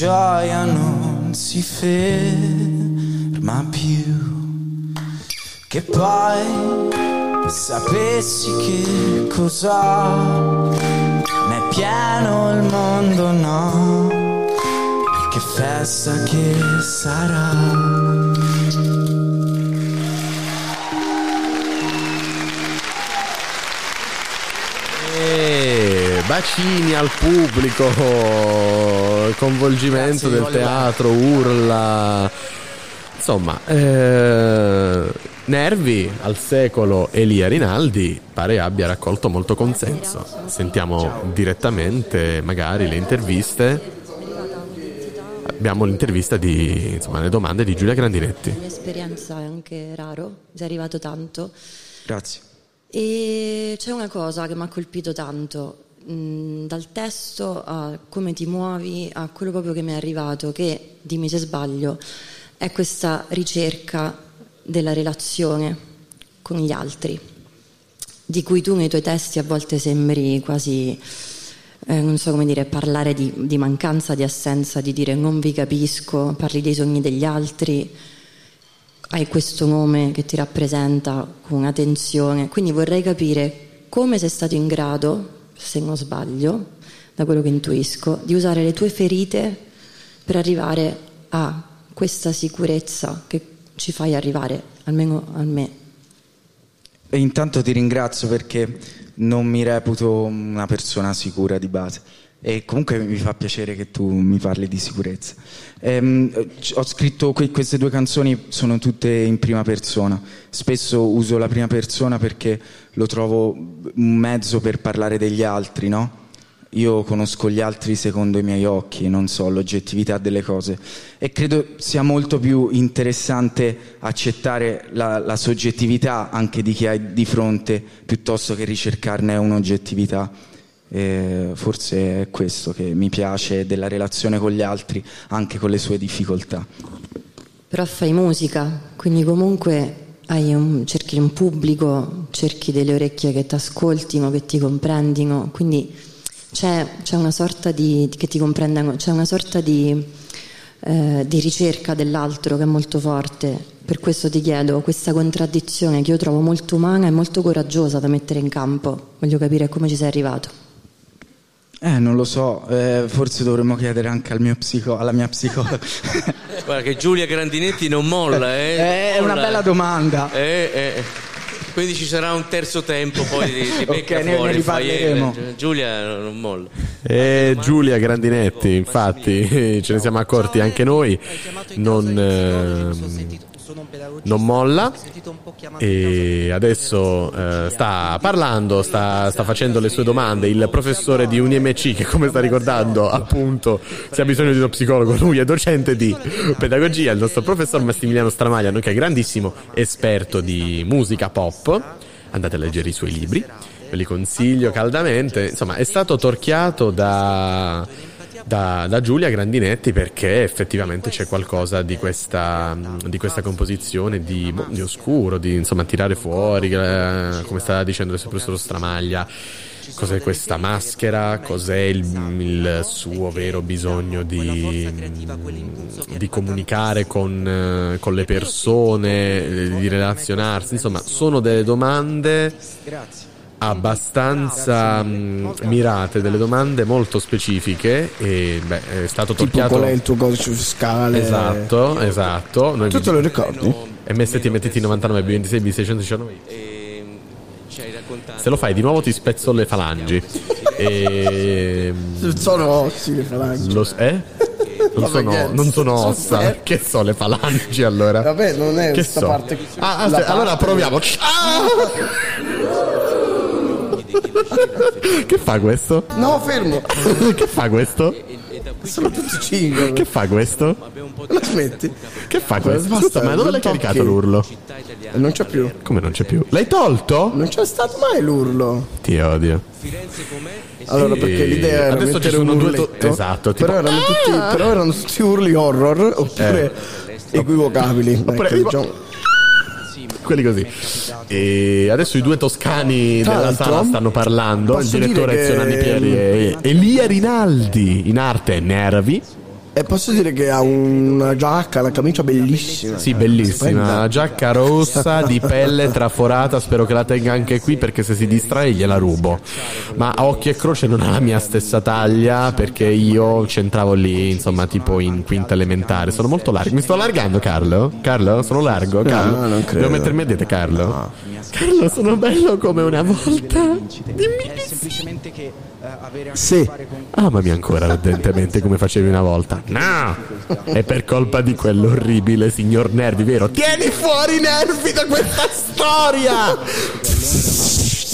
Gioia non si ferma più. Che poi sapessi che cosa ne è pieno il mondo, no? Che festa che sarà. Bacini al pubblico, coinvolgimento del teatro, urla. Insomma, eh, Nervi al secolo Elia Rinaldi pare abbia raccolto molto consenso. Sentiamo direttamente magari le interviste. Abbiamo l'intervista di, insomma, le domande di Giulia Grandinetti. L'esperienza è anche raro, sei arrivato tanto. Grazie. E c'è una cosa che mi ha colpito tanto, dal testo a come ti muovi, a quello proprio che mi è arrivato, che, dimmi se sbaglio, è questa ricerca della relazione con gli altri, di cui tu nei tuoi testi a volte sembri quasi eh, non so come dire, parlare di, di mancanza, di assenza, di dire non vi capisco, parli dei sogni degli altri, hai questo nome che ti rappresenta con una tensione. Quindi vorrei capire come sei stato in grado, se non sbaglio, da quello che intuisco, di usare le tue ferite per arrivare a questa sicurezza che ci fai arrivare, almeno a me. E intanto ti ringrazio perché non mi reputo una persona sicura di base e comunque mi fa piacere che tu mi parli di sicurezza. Ehm, ho scritto que- queste due canzoni, sono tutte in prima persona. Spesso uso la prima persona perché lo trovo un mezzo per parlare degli altri, no? Io conosco gli altri secondo i miei occhi, non so l'oggettività delle cose e credo sia molto più interessante accettare la, la soggettività anche di chi hai di fronte piuttosto che ricercarne un'oggettività. E forse è questo che mi piace della relazione con gli altri, anche con le sue difficoltà. Però fai musica, quindi comunque un- cerchi un pubblico, cerchi delle orecchie che ti ascoltino, che ti comprendino, quindi c'è, c'è una sorta di che ti comprendano, c'è una sorta di, eh, di ricerca dell'altro che è molto forte. Per questo ti chiedo questa contraddizione che io trovo molto umana e molto coraggiosa da mettere in campo. Voglio capire come ci sei arrivato. Eh, non lo so, eh, forse dovremmo chiedere anche al mio psico- alla mia psicologa. Guarda che Giulia Grandinetti non molla, eh. Eh, è una Molla. bella domanda. Eh, eh. Quindi ci sarà un terzo tempo, poi ti, ti becca ne- ne fuori. fai- riparleremo. Giulia non molla. E Giulia Grandinetti, infatti, ce ne siamo accorti anche noi, non, ehm, non molla e adesso eh, sta parlando, sta, sta facendo le sue domande. Il professore di UniMC, che come sta ricordando, appunto, se ha bisogno di uno psicologo, lui è docente di pedagogia, il nostro professor Massimiliano Stramaglia, nonché grandissimo esperto di musica pop. Andate a leggere i suoi libri, ve li consiglio caldamente. Insomma, è stato torchiato da, da, da Giulia Grandinetti perché effettivamente c'è qualcosa di questa, di questa composizione di, boh, di oscuro, di insomma tirare fuori, eh, come stava dicendo il professor Stramaglia. Cos'è questa maschera? Cos'è il, il suo vero bisogno di, di comunicare con, eh, con le persone, di relazionarsi? Insomma, sono delle domande abbastanza mh, mirate, delle domande molto specifiche e beh, è stato Tipo tocchiato qual è il tuo codice fiscale? Esatto, esatto. Noi Tu te lo ricordi? MST MTT 99 B26 B619 Ci hai raccontato. Se lo fai di nuovo ti spezzo le falangi. e Sono ossi le falangi. lo, eh? Non sono, non sono ossa, Eh. che so le falangi allora? Vabbè, non è che questa so? parte. Ah, ah, se- allora proviamo. Che fa questo? No, fermo. che fa questo? Sono tutti cinque. Che fa questo? La smetti? Che fa questo? Basta, ma dove l'hai caricato l'urlo? Non c'è più. Come non c'è più? L'hai tolto? Non c'è stato mai l'urlo. Ti odio. Allora, perché l'idea era Adesso mettere un due to- urletto, esatto, tipo- però, erano tutti, però erano tutti urli horror oppure equivocabili. Oppure- Ecco, diciamo. Quelli così. E adesso i due toscani Tra della sala stanno parlando. Il direttore che- Pieri e Elia Rinaldi, in arte Nervi. E posso dire che ha una giacca, una camicia bellissima. Sì, bellissima. Una giacca rossa di pelle traforata. Spero che la tenga anche qui perché se si distrae gliela rubo. Ma a occhio e croce non ha la mia stessa taglia perché io c'entravo lì, insomma, tipo in quinta elementare. Sono molto largo. Mi sto allargando, Carlo? Carlo? Sono largo? Carlo? No, non credo. Devo mettermi a dieta, Carlo? Carlo, sono bello come una volta. Dimmi È semplicemente che a Sì. Amami ancora ardentemente come facevi una volta. No! È per colpa di quell'orribile signor Nervi, vero? Tieni fuori i nervi da questa storia!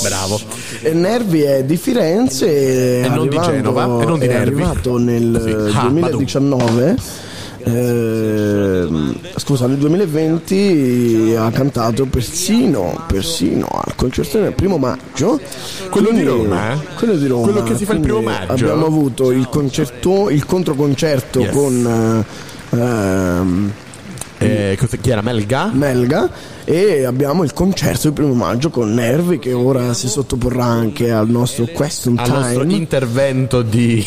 Bravo. E Nervi è di Firenze E non di Genova, e non di è Nervi. arrivato nel Sì. Eh, 2019 scusa nel 2020 ha cantato persino persino al concerto del primo maggio Quello di Roma, eh? quello di Roma Quello che si fa il primo maggio? abbiamo avuto il concerto il controconcerto Yes. con eh, ehm, Eh, cosa- chi era Melga? Melga e abbiamo il concerto il primo maggio con Nervi che ora si sottoporrà anche al nostro question al nostro time. intervento di,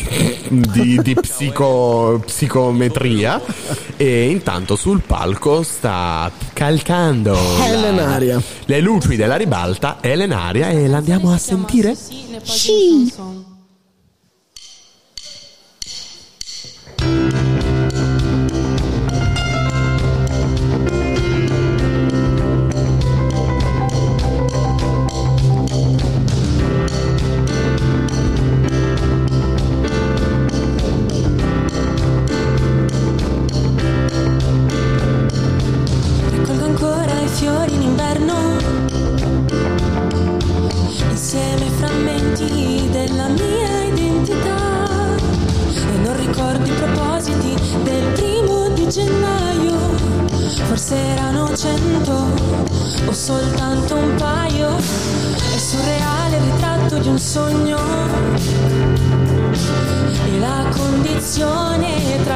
di- di psico- psicometria e intanto sul palco sta calcando la- Elenaria. le luci della ribalta Elenaria e l'andiamo a sentire? Sì.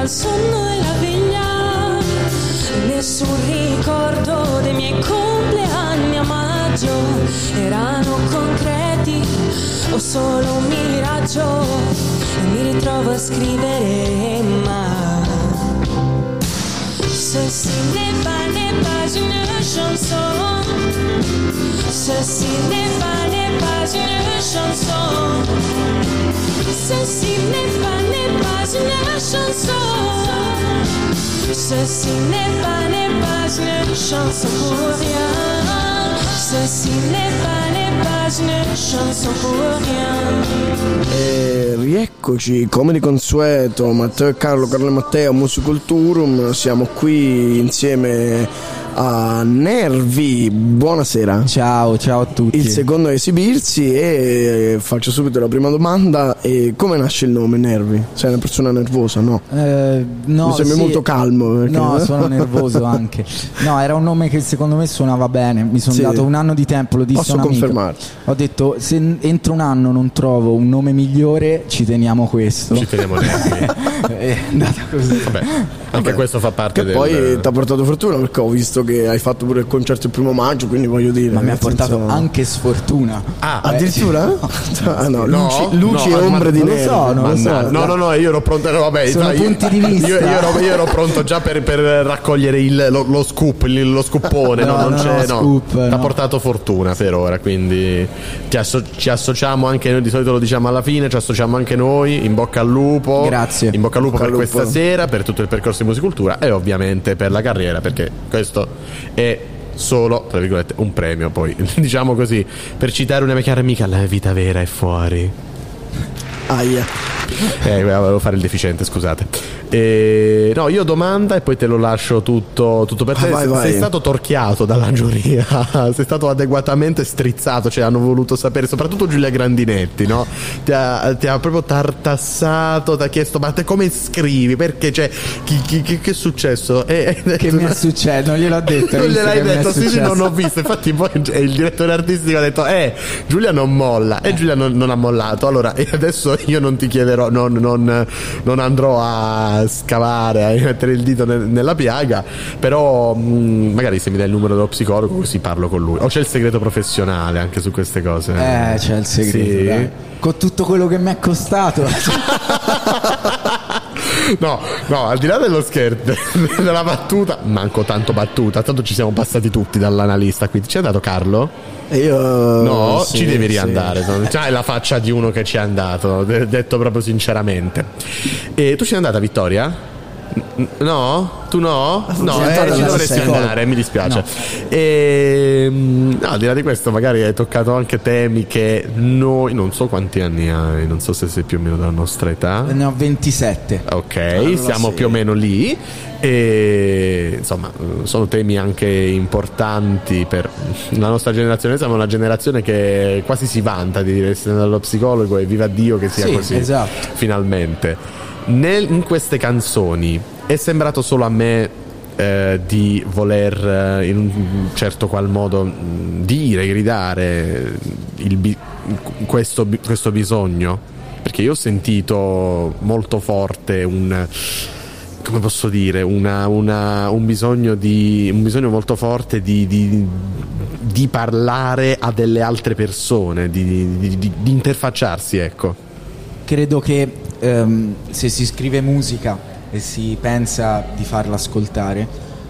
Il sonno e la veglia. Nessun ricordo dei miei compleanni a maggio. Erano concreti o solo un miraggio. E mi ritrovo a scrivere ma ceci n'est pas, n'est pas une chanson ceci n'est pas, n'est pas une chanson ceci n'est pas, n'est pas une chanson Ceci n'est pas, n'est pas une chanson pour rien. Ceci n'est pas, n'est pas une chanson pour rien. E rieccoci come di consueto, Matteo e Carlo, Carlo e Matteo, Musiculturum, siamo qui insieme a Nervi, buonasera. Ciao, ciao a tutti. Il secondo a esibirsi e faccio subito la prima domanda, e come nasce il nome Nervi? Sei una persona nervosa, no? Eh, no, Mi sembra sì. molto calmo. perché- No, sono nervoso anche. No, era un nome che secondo me suonava bene. Mi sono Sì. dato un anno di tempo, lo disse Posso un amico. confermare. Ho detto se entro un anno non trovo un nome migliore, ci teniamo questo. Ci teniamo Nervi. È andata così. Vabbè, anche questo fa parte Che del poi ti ha portato fortuna perché ho visto che hai fatto pure il concerto il primo maggio, quindi voglio dire. Ma mi ha portato senso- anche sfortuna. Ah, Addirittura? Ah, no, No, luci, luci no, e ma- ombre di neve. so, non lo so. No, no, no, io ero pronto. no, vabbè, Sono sai, io- punti di vista. Io, io ero, io ero pronto già per, per raccogliere il- lo, lo scoop, il- lo scoopone. No, No, non no, c'è. no, No, scoop, Ti ha no. portato fortuna per ora. Quindi ti asso- ci associamo anche noi. Di solito lo diciamo alla fine. Ci associamo anche noi. In bocca al lupo. Grazie. In bocca al lupo Bocca per al lupo. questa sera, per tutto il percorso di musicultura e ovviamente per la carriera. Perché questo è solo, tra virgolette, un premio. Poi diciamo così, per citare una mia cara amica, la vita vera è fuori. Aia. Eh, volevo fare il deficiente, scusate. Eh, no, io domanda e poi te lo lascio tutto, tutto per te. Ah, vai, vai. Sei stato torchiato dalla giuria, sei stato adeguatamente strizzato, cioè hanno voluto sapere, soprattutto Giulia Grandinetti, no? Ti ha, ti ha proprio tartassato, ti ha chiesto, ma te come scrivi? Perché, cioè, chi, chi- chi- che è successo? E, Che mi è successo? Non gliel'ho detto. non hai visto gliel'ai che mi è detto, sì, sì, non ho visto. Infatti, poi il direttore artistico ha detto: Eh, Giulia non molla. E Giulia non, non ha mollato. Allora, e adesso io non ti chiederò, non, non- non andrò a scavare, a mettere il dito nel- nella piaga. Però, mh, magari se mi dai il numero dello psicologo, così parlo con lui. O c'è il segreto professionale anche su queste cose? Eh, c'è il segreto. Sì. Con tutto quello che mi è costato. No, no, al di là dello scherzo, della battuta, manco tanto battuta, tanto ci siamo passati tutti dall'analista. Quindi ci è andato Carlo? Io. No, sì, ci devi sì. riandare. C'hai la faccia di uno che ci è andato, de- detto proprio sinceramente. E tu ci sei andata, Vittoria? No? Tu no? No, eh, ci dovresti andare, mi dispiace. E, mm, no, al di là di questo, magari hai toccato anche temi che noi, non so quanti anni hai, non so se sei più o meno della nostra età. ne ho 27. Ok, Allora siamo sì. più o meno lì e insomma sono temi anche importanti per la nostra generazione, siamo una generazione che quasi si vanta di essere dallo psicologo e viva Dio che sia Sì, così esatto. finalmente. Nel- in queste canzoni è sembrato solo a me eh, di voler eh, in un certo qual modo mh, dire, gridare il bi- questo, questo bisogno? Perché io ho sentito molto forte un, come posso dire, una- una- un, bisogno di, un bisogno molto forte di, di- di parlare a delle altre persone, di interfacciarsi, ecco. Credo che ehm, se si scrive musica e si pensa di farla ascoltare,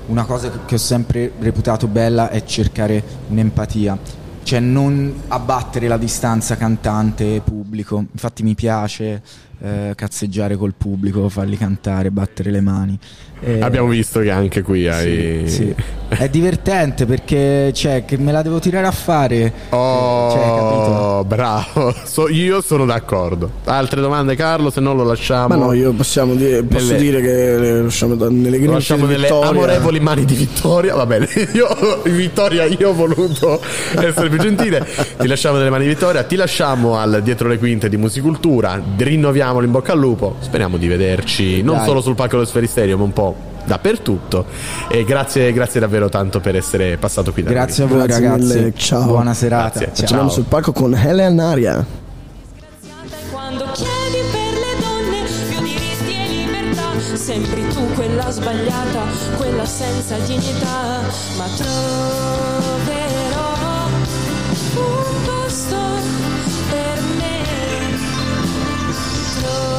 una cosa che- ho sempre reputato bella è cercare un'empatia, cioè non abbattere la distanza cantante-pubblico. Infatti mi piace eh, cazzeggiare col pubblico, farli cantare, battere le mani. Eh, Abbiamo visto che anche qui hai... sì. È divertente perché cioè, che me la devo tirare a fare. Oh, Cioè, bravo, So- io sono d'accordo. Altre domande Carlo, se no lo lasciamo. Ma no, io possiamo dire, posso Nelle- dire che le lasciamo nelle Lo grinfie lasciamo nelle Vittoria. amorevoli mani di Vittoria. Va bene, io, Vittoria, io ho voluto essere più gentile. Ti lasciamo nelle mani di Vittoria. Ti lasciamo al dietro le quinte di Musicultura. Rinnoviamo in bocca al lupo. Speriamo di vederci non Dai. solo sul palco dello Sferisterio, ma un po' dappertutto. E grazie, grazie davvero tanto per essere passato qui da noi. Grazie a voi Grazie ragazzi. mille, ciao. Buona serata. Grazie, Ciao. Torniamo sul palco con Helen Aria. Quando chiedi per le donne più diritti e libertà, sembri tu quella sbagliata, quella senza dignità, ma troverò un posto per me. Troverò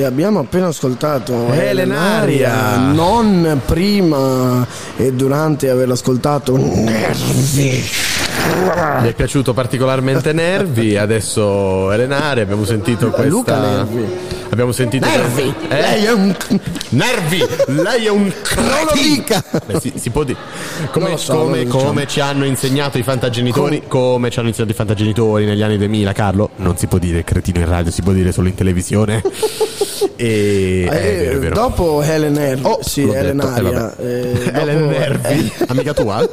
E abbiamo appena ascoltato Helen Aria. non prima e durante averla ascoltato Nervi. Mi è piaciuto particolarmente Nervi, adesso Elenare, abbiamo sentito questa... Luca Nervi. Abbiamo sentito... Nervi, Eh? lei è un Nervi, lei è un dica. Beh, si, si può dire. Come, so, come- diciamo. come ci hanno insegnato i fantagenitori, come ci hanno insegnato i fantagenitori negli anni 2000, Carlo, non si può dire cretino in radio, si può dire solo in televisione. e è Eh, vero, è vero. Dopo Helen Nervi, sì, l'ho Helen eh, Aria. eh, Helen Nervi, amica tua?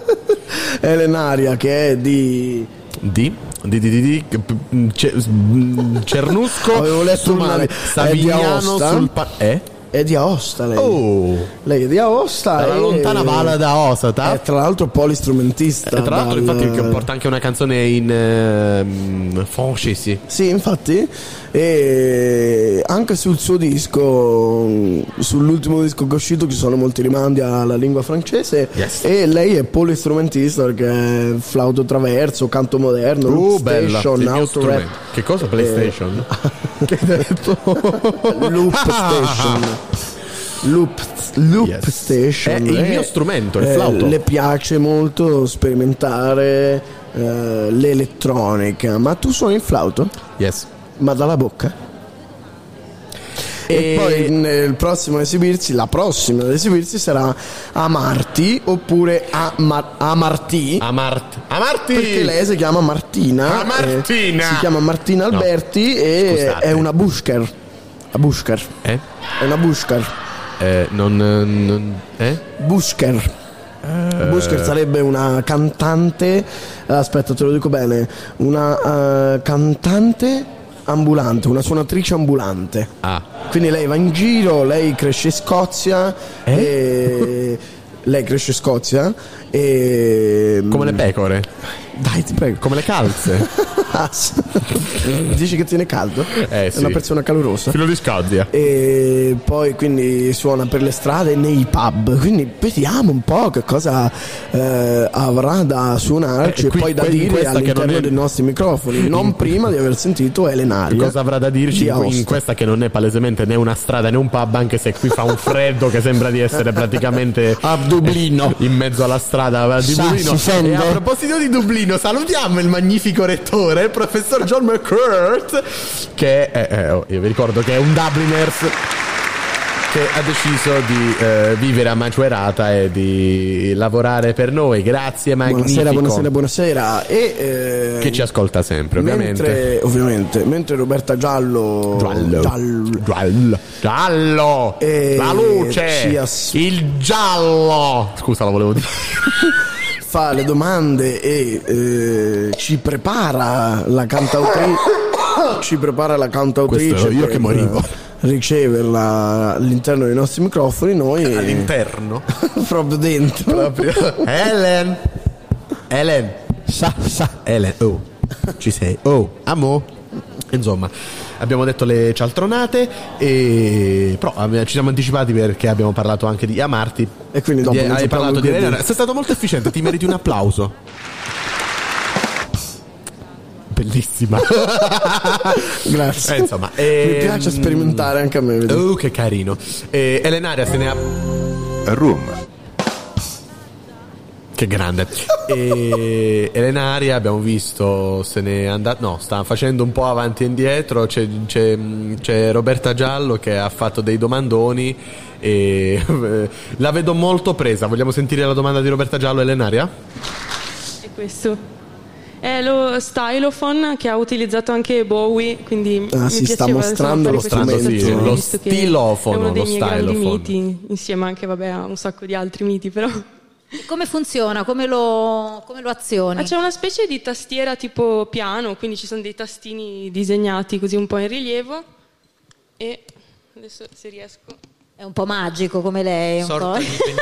Helen Aria che è di Di? Di, di, di, di Ce- Cernusco Avevo letto È Savigliano Aosta? sul pa- eh? È di Aosta lei. Oh. Lei è di Aosta. Dalla e- lontana Vala d'Aosta, ta? È tra l'altro polistrumentista. E tra l'altro, dal- infatti, che porta anche una canzone in ehm, francese. Sì, infatti, e anche sul suo disco, sull'ultimo disco che è uscito, ci sono molti rimandi alla lingua francese. Yes. E lei è polistrumentista perché è flauto traverso, canto moderno, Uh, station, auto rap. Che cosa? PlayStation? che hai detto? loop station. Loop, loop station. È il Eh, mio strumento, il eh, flauto. Le piace molto sperimentare eh, l'elettronica. Ma tu suoni il flauto? Yes. Ma dalla bocca? E, E- poi nel prossimo esibirsi, la prossima ad esibirsi sarà Amarti oppure Ama- Amarti. Amart- Amarti! Perché lei si chiama Martina. Ah, Martina! eh, si chiama Martina No. Alberti e Scusate. è una bushker. A bushker. Eh? È una bushker. Eh, non, non- Eh? Bushker. Bushker sarebbe una cantante. Aspetta, te lo dico bene. Una eh, cantante ambulante, una suonatrice ambulante. Ah. Quindi lei va in giro, lei cresce in Scozia. Eh? E... Lei cresce in Scozia e. Come le pecore? Dai, ti prego. Come le calze? Dici che tiene caldo? Eh, È una persona calorosa. Filo di Scozia. E poi quindi suona per le strade e nei pub. Quindi vediamo un po' che cosa eh, avrà da suonarci Eh, e qui- poi da dire all'interno è- dei nostri microfoni, non prima di aver sentito Elenaria. Cosa avrà da dirci di in, questa che non è palesemente né una strada né un pub, anche se qui fa un freddo che sembra di essere praticamente a Dublino in mezzo alla strada di Sa, Dublino. a proposito di Dublino, salutiamo il magnifico rettore, il professor John McCurt, che è, eh, io vi ricordo che è un Dubliners che ha deciso di eh, vivere a Macerata e di lavorare per noi. Grazie, magnifico. Buonasera, buonasera, buonasera. E, eh, Che ci ascolta sempre, ovviamente. Mentre, ovviamente, mentre Roberta Giallo Giallo. Giallo, Giallo. Giallo. E La luce. ass- Il giallo. Scusa, lo volevo dire. fa le domande e eh, ci prepara la cantautrice ci prepara la cantautrice Questo io per, che morivo. riceverla all'interno dei nostri microfoni noi All'interno. proprio dentro Proprio. Ellen. Ellen. Sa, sa. Ellen. Oh. Ci sei. Oh. Amo. Insomma, abbiamo detto le cialtronate, e... però eh, ci siamo anticipati perché abbiamo parlato anche di Amarti. E quindi dopo Di- hai parlato di Elena. Sei stato molto efficiente, ti meriti un applauso. Bellissima. grazie Eh, insomma, mi ehm, piace sperimentare anche a me vedi. Oh, che carino. Eh, Elenaria se ne ha. Room. Che grande. E Elenaria abbiamo visto se n'è andata. No, sta facendo un po' avanti e indietro. C'è, c'è- c'è Roberta Giallo che ha fatto dei domandoni. E la vedo molto presa. Vogliamo sentire la domanda di Roberta Giallo, Elenaria? È questo. È lo stylophone che ha utilizzato anche Bowie, quindi Ah, mi si sta piaceva, mostrando lo associazione, Lo stilofono, È uno dei lo miei grandi stylophone. miti, insieme anche vabbè, a un sacco di altri miti, però. Come funziona? Come lo, come lo azioni? Ah, c'è una specie di tastiera tipo piano, quindi ci sono dei tastini disegnati così un po' in rilievo. E adesso se riesco. È un po' magico come lei. Un Sorta po'. di, pen-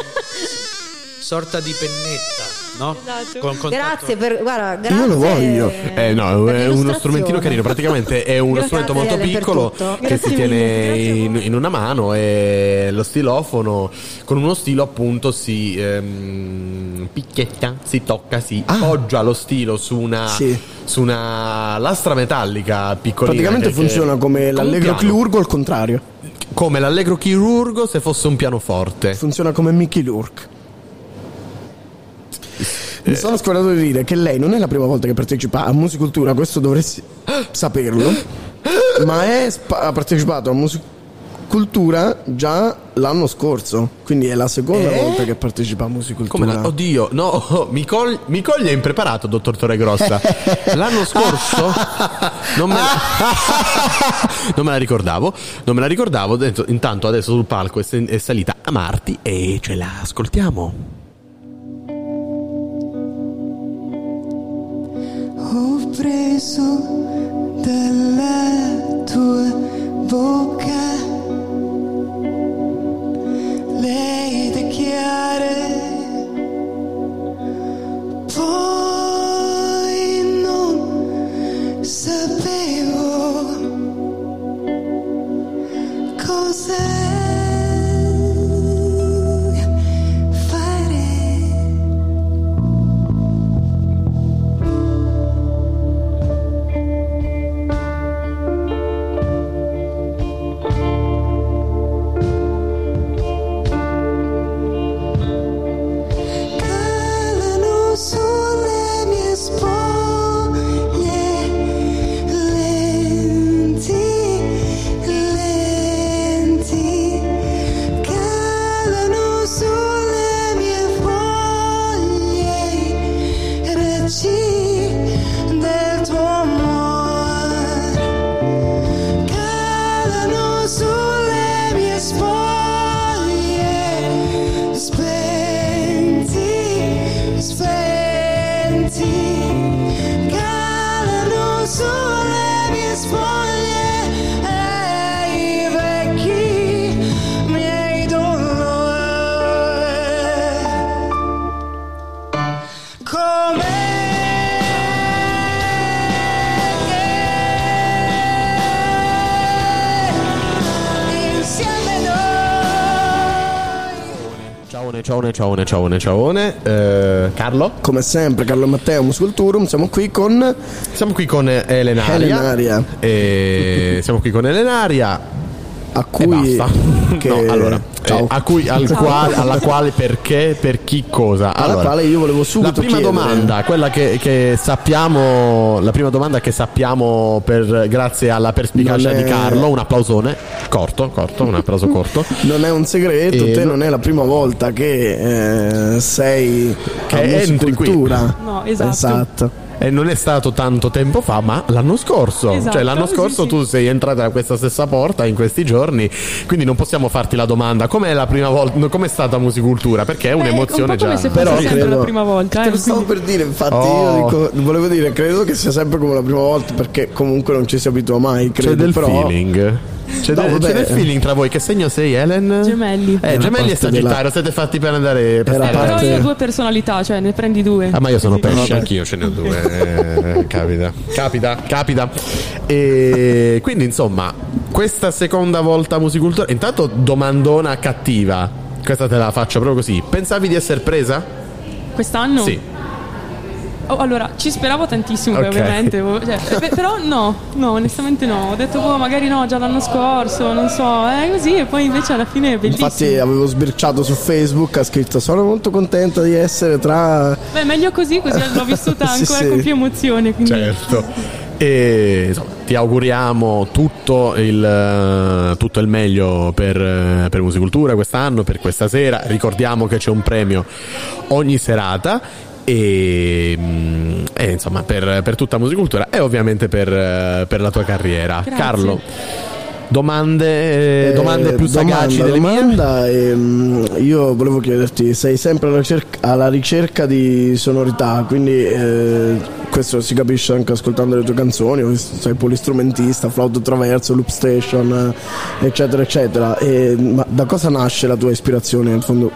sorta di pennetta, no? Esatto. Con contatto- Grazie per guarda, grazie. io lo voglio Eh, no, per è uno l'illustrazione. strumentino carino. Praticamente è uno Grazie, strumento molto per piccolo tutto. che Grazie si tiene in, in una mano e lo stilofono con uno stilo appunto si ehm, picchietta, si tocca, si poggia lo stilo su una, Ah. Sì. su una lastra metallica piccolina. praticamente che- che- funziona come un l'allegro piano. chirurgo al contrario Come l'allegro chirurgo se fosse un pianoforte. funziona come Mickey Lurk. Mi sono scordato di dire che lei non è la prima volta che partecipa a Musicultura, questo dovresti saperlo, ma è ha partecipato a Musicultura già l'anno scorso, quindi è la seconda Eh? volta che partecipa a Come Musicultura. la- oddio, no, mi, cogli, mi coglie impreparato, dottor Torregrossa. L'anno scorso non me, la, non me la ricordavo, non me la ricordavo. Intanto adesso sul palco è, è salita a Marti e ce la ascoltiamo. Ho preso dalla tua bocca le idee chiare, poi ciaone, ciaone, ciaone, ciaone. Eh, Carlo? Come sempre, Carlo Matteo, Musculturum, siamo qui con... Siamo qui con Elenaria. Elenaria. E siamo qui con Elenaria. A cui... che- No, allora, Ciao. eh, a cui, al Ciao. quale, alla quale, perché, per chi, cosa. Alla Allora, quale io volevo subito La prima chiedere- domanda, quella che, che sappiamo, la prima domanda che sappiamo per, grazie alla perspicacia è- di Carlo, un applausone, corto, corto, un applauso corto. Non è un segreto, E te no- non è la prima volta che eh, sei Che a entri qui. No, esatto. Esatto. E non è stato tanto tempo fa, ma l'anno scorso. Esatto, cioè, l'anno sì, scorso sì. tu sei entrata da questa stessa porta in questi giorni. Quindi non possiamo farti la domanda: com'è la prima volta? no, Com'è stata musicultura? Perché è un'emozione un po' come già. se fosse Però sempre credo- la prima volta. Te eh, lo stavo quindi- per dire, infatti Oh. io dico, volevo dire, credo che sia sempre come la prima volta perché comunque non ci si abitua mai, credo, C'è del però feeling. C'è, No, del- c'è del feeling tra voi. Che segno sei, Helen? Gemelli. Eh, gemelli e parte della- Sagittario. Siete fatti per andare per stare- Però parte- io ho due personalità, cioè ne prendi due. Ah, ma io sono pesce, Vabbè. anch'io ce ne ho due. eh, capita, capita, capita. E quindi, insomma, questa seconda volta musicultura. Intanto, domandona cattiva. Questa te la faccio proprio così. Pensavi di essere presa? Quest'anno? Sì. Oh, allora, ci speravo tantissimo, poi, Ok. ovviamente. oh, cioè, però no, no, onestamente no. Ho detto, boh, magari no, già l'anno scorso, non so, eh, così. E poi invece alla fine è bellissimo. infatti avevo sbirciato su Facebook, ha scritto sono molto contenta di essere tra Beh, meglio così, così l'ho vissuta Sì, ancora sì. con più emozione. Quindi... Certo. E insomma, ti auguriamo tutto il, eh, tutto il meglio per, eh, per Musicultura quest'anno, per questa sera. Ricordiamo che c'è un premio ogni serata. E, mm, e, insomma per, per tutta Musicultura e ovviamente per, eh, per la tua carriera. Grazie. Carlo domande, eh, domande più sagaci domanda, delle mie? domanda, ehm, io volevo chiederti sei sempre alla ricerca, alla ricerca di sonorità quindi eh, questo si capisce anche ascoltando le tue canzoni sei polistrumentista flauto traverso loop station eh, eccetera eccetera. E, ma da cosa nasce la tua ispirazione in fondo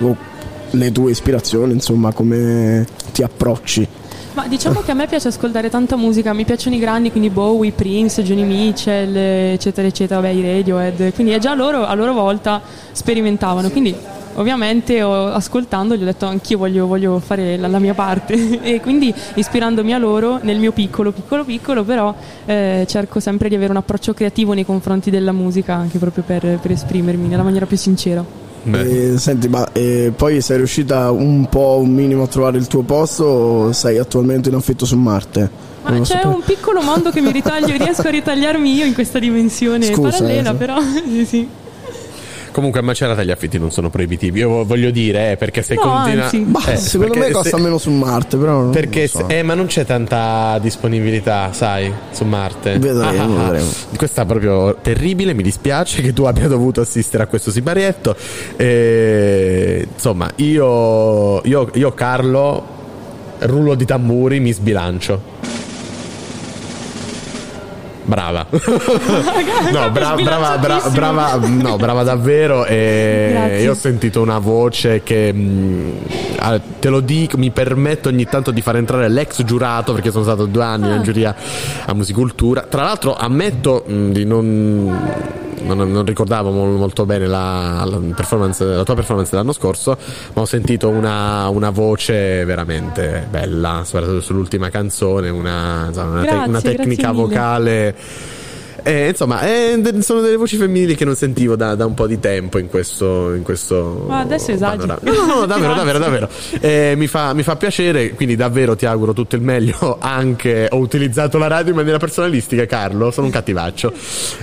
le tue ispirazioni insomma come ti approcci Ma diciamo che a me piace ascoltare tanta musica, mi piacciono i grandi, quindi Bowie, Prince, Johnny Mitchell, eccetera, eccetera, vabbè, i Radiohead. Quindi già loro a loro volta sperimentavano. Quindi ovviamente ascoltando gli ho detto anch'io voglio, voglio fare la, la mia parte e quindi ispirandomi a loro nel mio piccolo, piccolo, piccolo, però eh, cerco sempre di avere un approccio creativo nei confronti della musica, anche proprio per, per esprimermi nella maniera più sincera. E, senti, ma eh, poi sei riuscita un po' un minimo a trovare il tuo posto o sei attualmente in affitto su Marte? Ma Non c'è sapevo. un piccolo mondo che mi ritaglio, riesco a ritagliarmi io in questa dimensione Scusa, parallela, eh, però sì, sì. Comunque a Macerata gli affitti non sono proibitivi io voglio dire eh, perché se No, continua anzi. Bah, eh, secondo me costa se- meno su Marte, però non Perché lo so. se- eh, ma non c'è tanta disponibilità, sai, su Marte. Vedremo, Ah, ah, ah. vedremo. Questa è proprio terribile, mi dispiace che tu abbia dovuto assistere a questo siparietto. Eh, insomma, io, io, io Carlo, rullo di tamburi, mi sbilancio. Brava. no, bra- brava, bra- brava, no, brava davvero. E Grazie. io ho sentito una voce che mh, ah, te lo dico, mi permetto ogni tanto di far entrare l'ex giurato perché sono stato due anni in giuria a musicultura. Tra l'altro, ammetto mh, di non. Non, non ricordavo mol- molto bene la, la performance- la tua performance dell'anno scorso, ma ho sentito una, una voce veramente bella, soprattutto sull'ultima canzone, una, insomma, una, te- Grazie, una tecnica mille. vocale. Eh, insomma, eh, sono delle voci femminili che non sentivo da, da un po' di tempo in questo. In questo Ma adesso panorama. No, no, no, davvero, davvero, davvero. Eh, mi, fa, mi fa piacere, quindi davvero ti auguro tutto il meglio. Anche ho utilizzato la radio in maniera personalistica, Carlo. Sono un cattivaccio.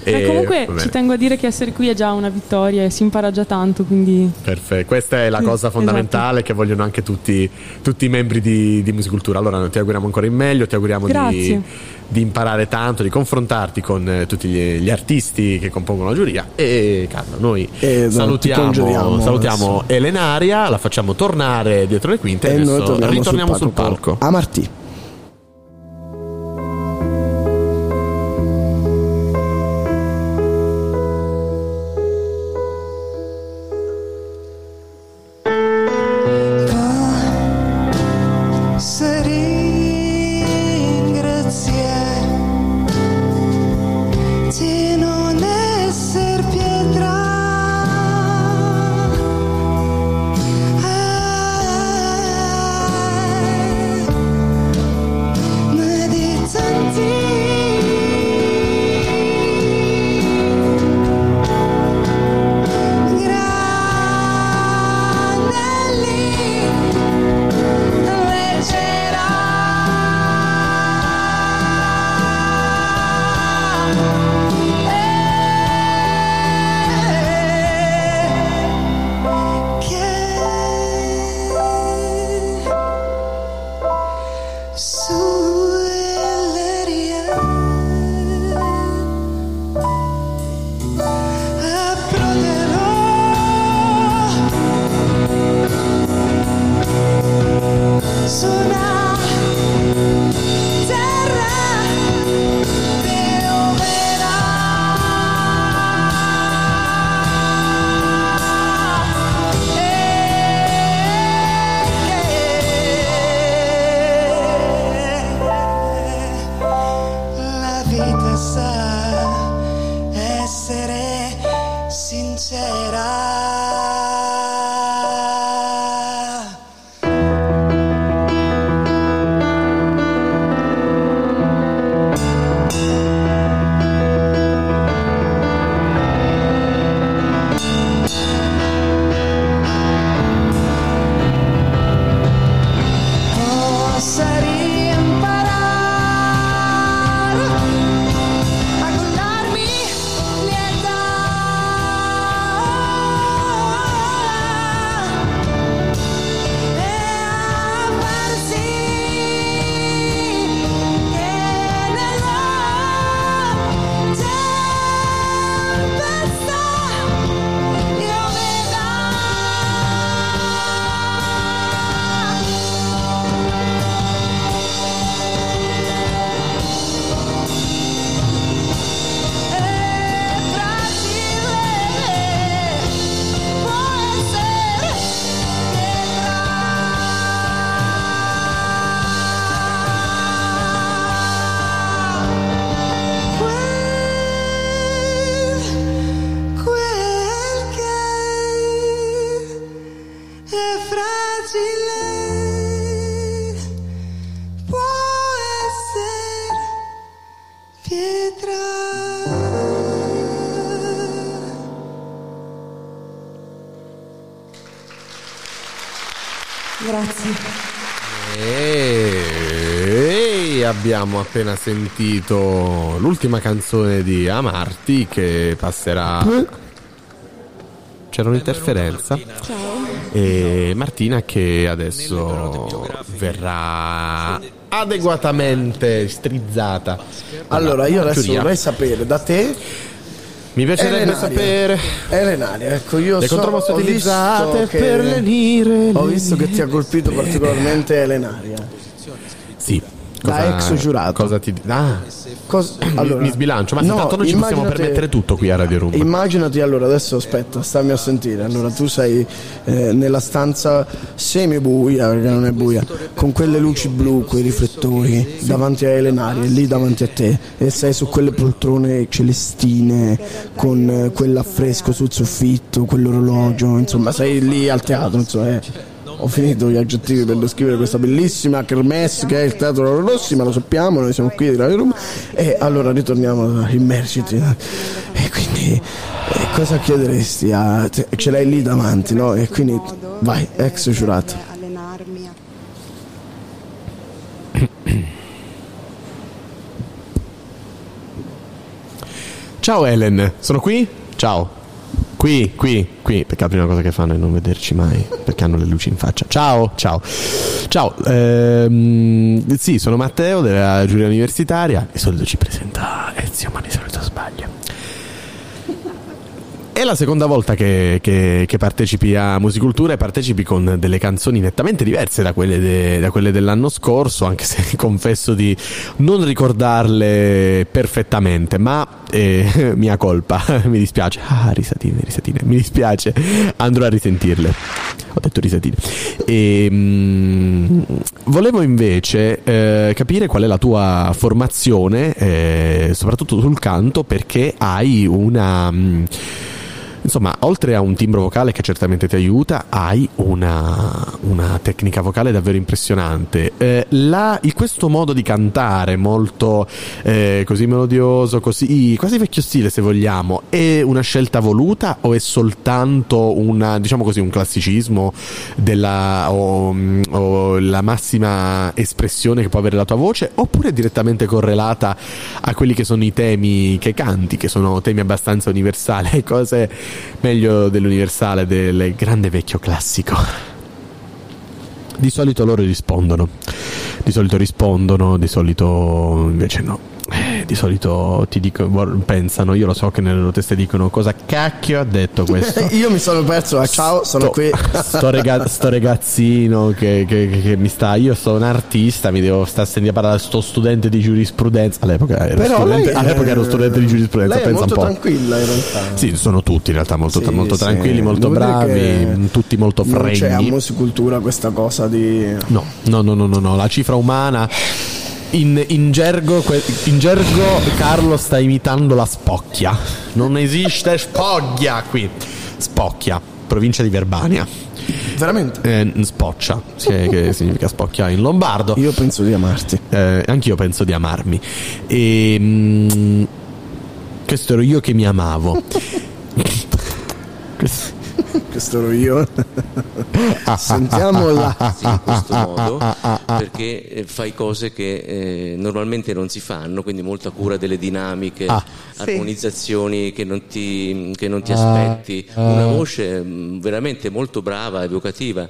E Eh, comunque ci tengo a dire che essere qui è già una vittoria e si impara già tanto, quindi Perfetto, questa è la Mm, cosa fondamentale che vogliono anche tutti, tutti i membri di, di Musicultura. Allora, ti auguriamo ancora in meglio, ti auguriamo Grazie. di imparare tanto, di confrontarti con eh, tutti gli, gli artisti che compongono la giuria. E Carlo, noi E, no, ti salutiamo, salutiamo Elenaria, la facciamo tornare dietro le quinte e, e noi torniamo ritorniamo sul palco. palco. A Martì. Abbiamo appena sentito l'ultima canzone di Amarti che passerà. C'era un'interferenza. E Martina che adesso verrà adeguatamente strizzata. Allora, io adesso Giuria. vorrei sapere da te. Mi piacerebbe Elenaria. sapere. Elenaria, ecco, io Le so, contromosse utilizzate che- per lenire Ho visto che ti ha colpito particolarmente Elenaria. Sì. Da ex giurato. Cosa ti ah, Cos- mi- allora, mi sbilancio, ma no, tanto noi ci possiamo permettere tutto qui a Radio Room. Immaginati allora, adesso aspetta, stammi a sentire. Allora tu sei eh, nella stanza semi buia, perché non è buia, con quelle luci blu, quei riflettori davanti a Elenaria lì davanti a te e sei su quelle poltrone celestine con eh, quell'affresco sul soffitto, quell'orologio, insomma sei lì al teatro, insomma, eh. Ho finito gli aggettivi per descrivere questa bellissima kermesse che è il Teatro Rossi, ma lo sappiamo, noi siamo qui di Radio Room. E allora ritorniamo, immergiti. E quindi eh, cosa chiederesti? A, ce l'hai lì davanti, no? E quindi vai, ex giurato. Ciao Ellen, sono qui? Ciao. Qui, qui, qui, perché la prima cosa che fanno è non vederci mai, perché hanno le luci in faccia. Ciao, ciao. Ciao, ehm, sì, sono Matteo della giuria universitaria. Di solito ci presenta Ezio, ma di solito sbaglio. È la seconda volta che, che- che partecipi a Musicultura e partecipi con delle canzoni nettamente diverse da quelle, de- da quelle dell'anno scorso, anche se confesso di non ricordarle perfettamente, ma eh, mia colpa, mi dispiace. Ah, risatine, risatine, mi dispiace, andrò a risentirle. Ho detto risatine. E, mm, volevo invece eh, capire qual è la tua formazione, eh, soprattutto sul canto, perché hai una... mm, Insomma, oltre a un timbro vocale che certamente ti aiuta, hai una, una tecnica vocale davvero impressionante. Eh, la- questo modo di cantare molto eh, così melodioso, così quasi vecchio stile se vogliamo, è una scelta voluta o è soltanto una, diciamo così, un classicismo della, o, o la massima espressione che può avere la tua voce, oppure è direttamente correlata a quelli che sono i temi che canti, che sono temi abbastanza universali, cose meglio dell'universale, del grande vecchio classico. Di solito loro rispondono, di solito rispondono, di solito invece no. Eh, di solito ti vor- pensano, io lo so che nelle loro teste dicono cosa cacchio ha detto questo. Io mi sono perso, eh, ciao, sono Sto- qui. sto, rega- sto ragazzino che, che- che- che mi sta. Io sono un artista, mi devo stare a sentire parlare sto studente di giurisprudenza. All'epoca ero, Però studente, all'epoca ero studente di giurisprudenza, Lei pensa un po'. tranquilla in realtà. Sì, sono tutti in realtà molto, Sì, molto sì. tranquilli, molto Devo bravi, tutti molto Non c'è a musicultura questa cosa di... No, no, no, no, no, no, la cifra umana. In, in gergo, in gergo Carlo sta imitando la spocchia. Non esiste spoglia qui. Spocchia, provincia di Verbania. Veramente? Eh, spoccia, che, significa spocchia in lombardo. Io penso di amarti. Eh, anch'io penso di amarmi. E, mm, questo ero io che mi amavo. Questo- Questo ero io. Sentiamola. Sì, in questo modo, perché eh, fai cose che eh, normalmente non si fanno, quindi molta cura delle dinamiche, Ah. armonizzazioni che non ti, che non ti Ah. aspetti, Ah. una voce mm, veramente molto brava, evocativa.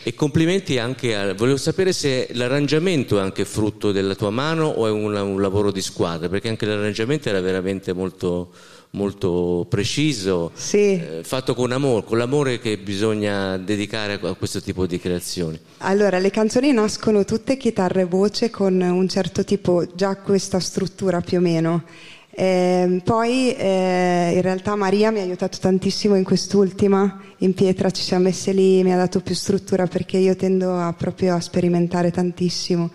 E complimenti anche a... Volevo sapere se l'arrangiamento è anche frutto della tua mano o è un, un lavoro di squadra, perché anche l'arrangiamento era veramente molto, molto preciso, eh, fatto con amore, con l'amore che bisogna dedicare a questo tipo di creazioni. Allora, le canzoni nascono tutte chitarra e voce con un certo tipo, già questa struttura più o meno. Ehm, poi eh, in realtà Maria mi ha aiutato tantissimo in quest'ultima, in pietra ci siamo messe lì, mi ha dato più struttura perché io tendo a, proprio a sperimentare tantissimo.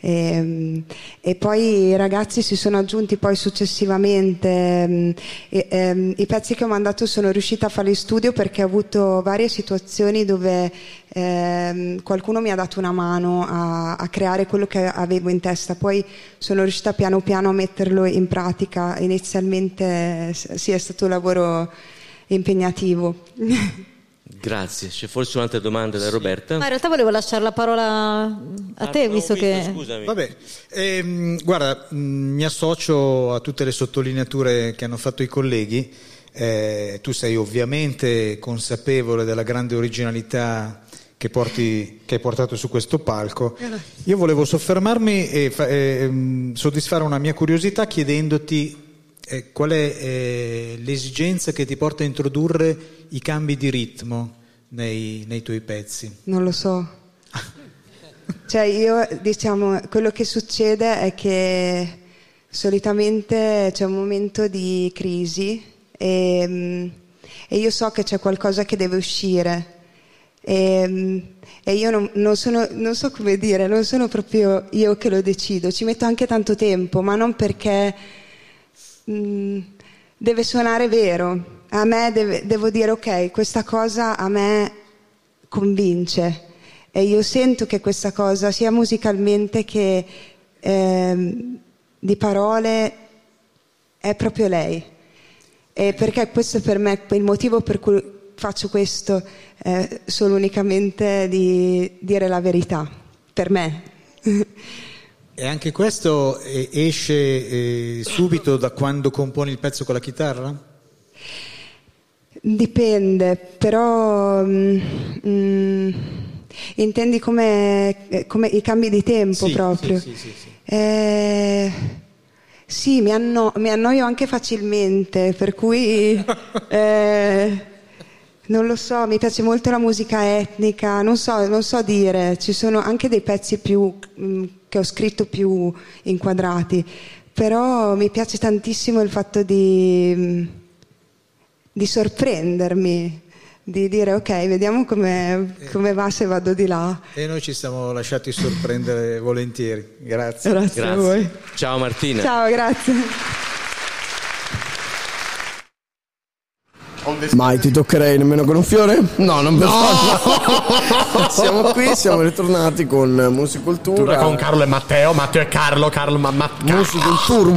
Ehm, E, poi i ragazzi si sono aggiunti poi successivamente. ehm, e, ehm, I pezzi che ho mandato sono riuscita a farli in studio perché ho avuto varie situazioni dove ehm, qualcuno mi ha dato una mano a, a creare quello che avevo in testa. Poi sono riuscita piano piano a metterlo in pratica. Inizialmente eh, sì, è stato un lavoro impegnativo. Grazie. C'è forse un'altra domanda da Roberta? Ma in realtà volevo lasciare la parola a te, visto che... Vabbè, ehm, guarda, mh, mi associo a tutte le sottolineature che hanno fatto i colleghi. Eh, tu sei ovviamente consapevole della grande originalità che, porti, che hai portato su questo palco. Io volevo soffermarmi e fa- e, mh, soddisfare una mia curiosità chiedendoti eh, qual è eh, l'esigenza che ti porta a introdurre i cambi di ritmo nei, nei tuoi pezzi. Non lo so. Cioè io diciamo quello che succede è che solitamente c'è un momento di crisi e, mm, e io so che c'è qualcosa che deve uscire e, mm, e io non, non sono, non so come dire, non sono proprio io che lo decido, ci metto anche tanto tempo, ma non perché mm, deve suonare vero. A me deve- devo dire ok, questa cosa a me convince e io sento che questa cosa sia musicalmente che ehm, di parole è proprio lei. E perché questo per me il motivo per cui faccio questo è solo unicamente di dire la verità, per me. E anche questo eh, esce eh, subito da quando componi il pezzo con la chitarra? Dipende, però mm, mm, intendi come, eh, come i cambi di tempo Sì, proprio. sì, sì, sì, sì. Eh, sì, mi, anno- mi annoio anche facilmente, per cui eh, non lo so, mi piace molto la musica etnica, non so, non so dire, ci sono anche dei pezzi più, mm, che ho scritto più inquadrati, però mi piace tantissimo il fatto di, mm, di sorprendermi, di dire ok, vediamo come, come va se vado di là. E noi ci siamo lasciati sorprendere volentieri. Grazie. Grazie a voi. Ciao Martina. Ciao, grazie. Mai ti toccherei nemmeno con un fiore? No, non per forza. siamo qui, siamo ritornati con Musicultura. Cultura con Carlo e Matteo, Matteo e Carlo, Carlo ma, ma Musicultura.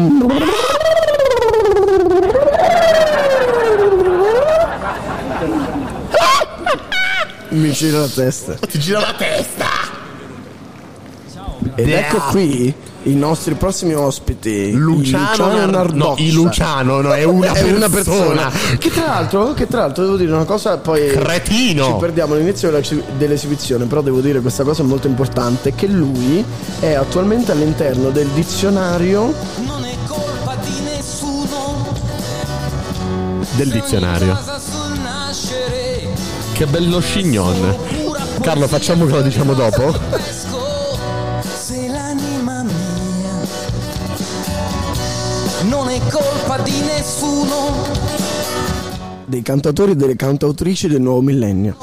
Mi gira la testa. Ti gira la testa. Ed ecco qui i nostri prossimi ospiti. Luciano, Nar- Nardozza. no, i Luciano, no, è una una persona. persona. Che tra l'altro, che tra l'altro devo dire una cosa, poi Cretino. ci perdiamo all'inizio dell'esibizione, però devo dire questa cosa molto importante, che lui è attualmente all'interno del dizionario Non è colpa di nessuno. del dizionario. Che bello scignon. Carlo, facciamo che lo diciamo dopo? è colpa di nessuno. dei cantatori e delle cantautrici del nuovo millennio.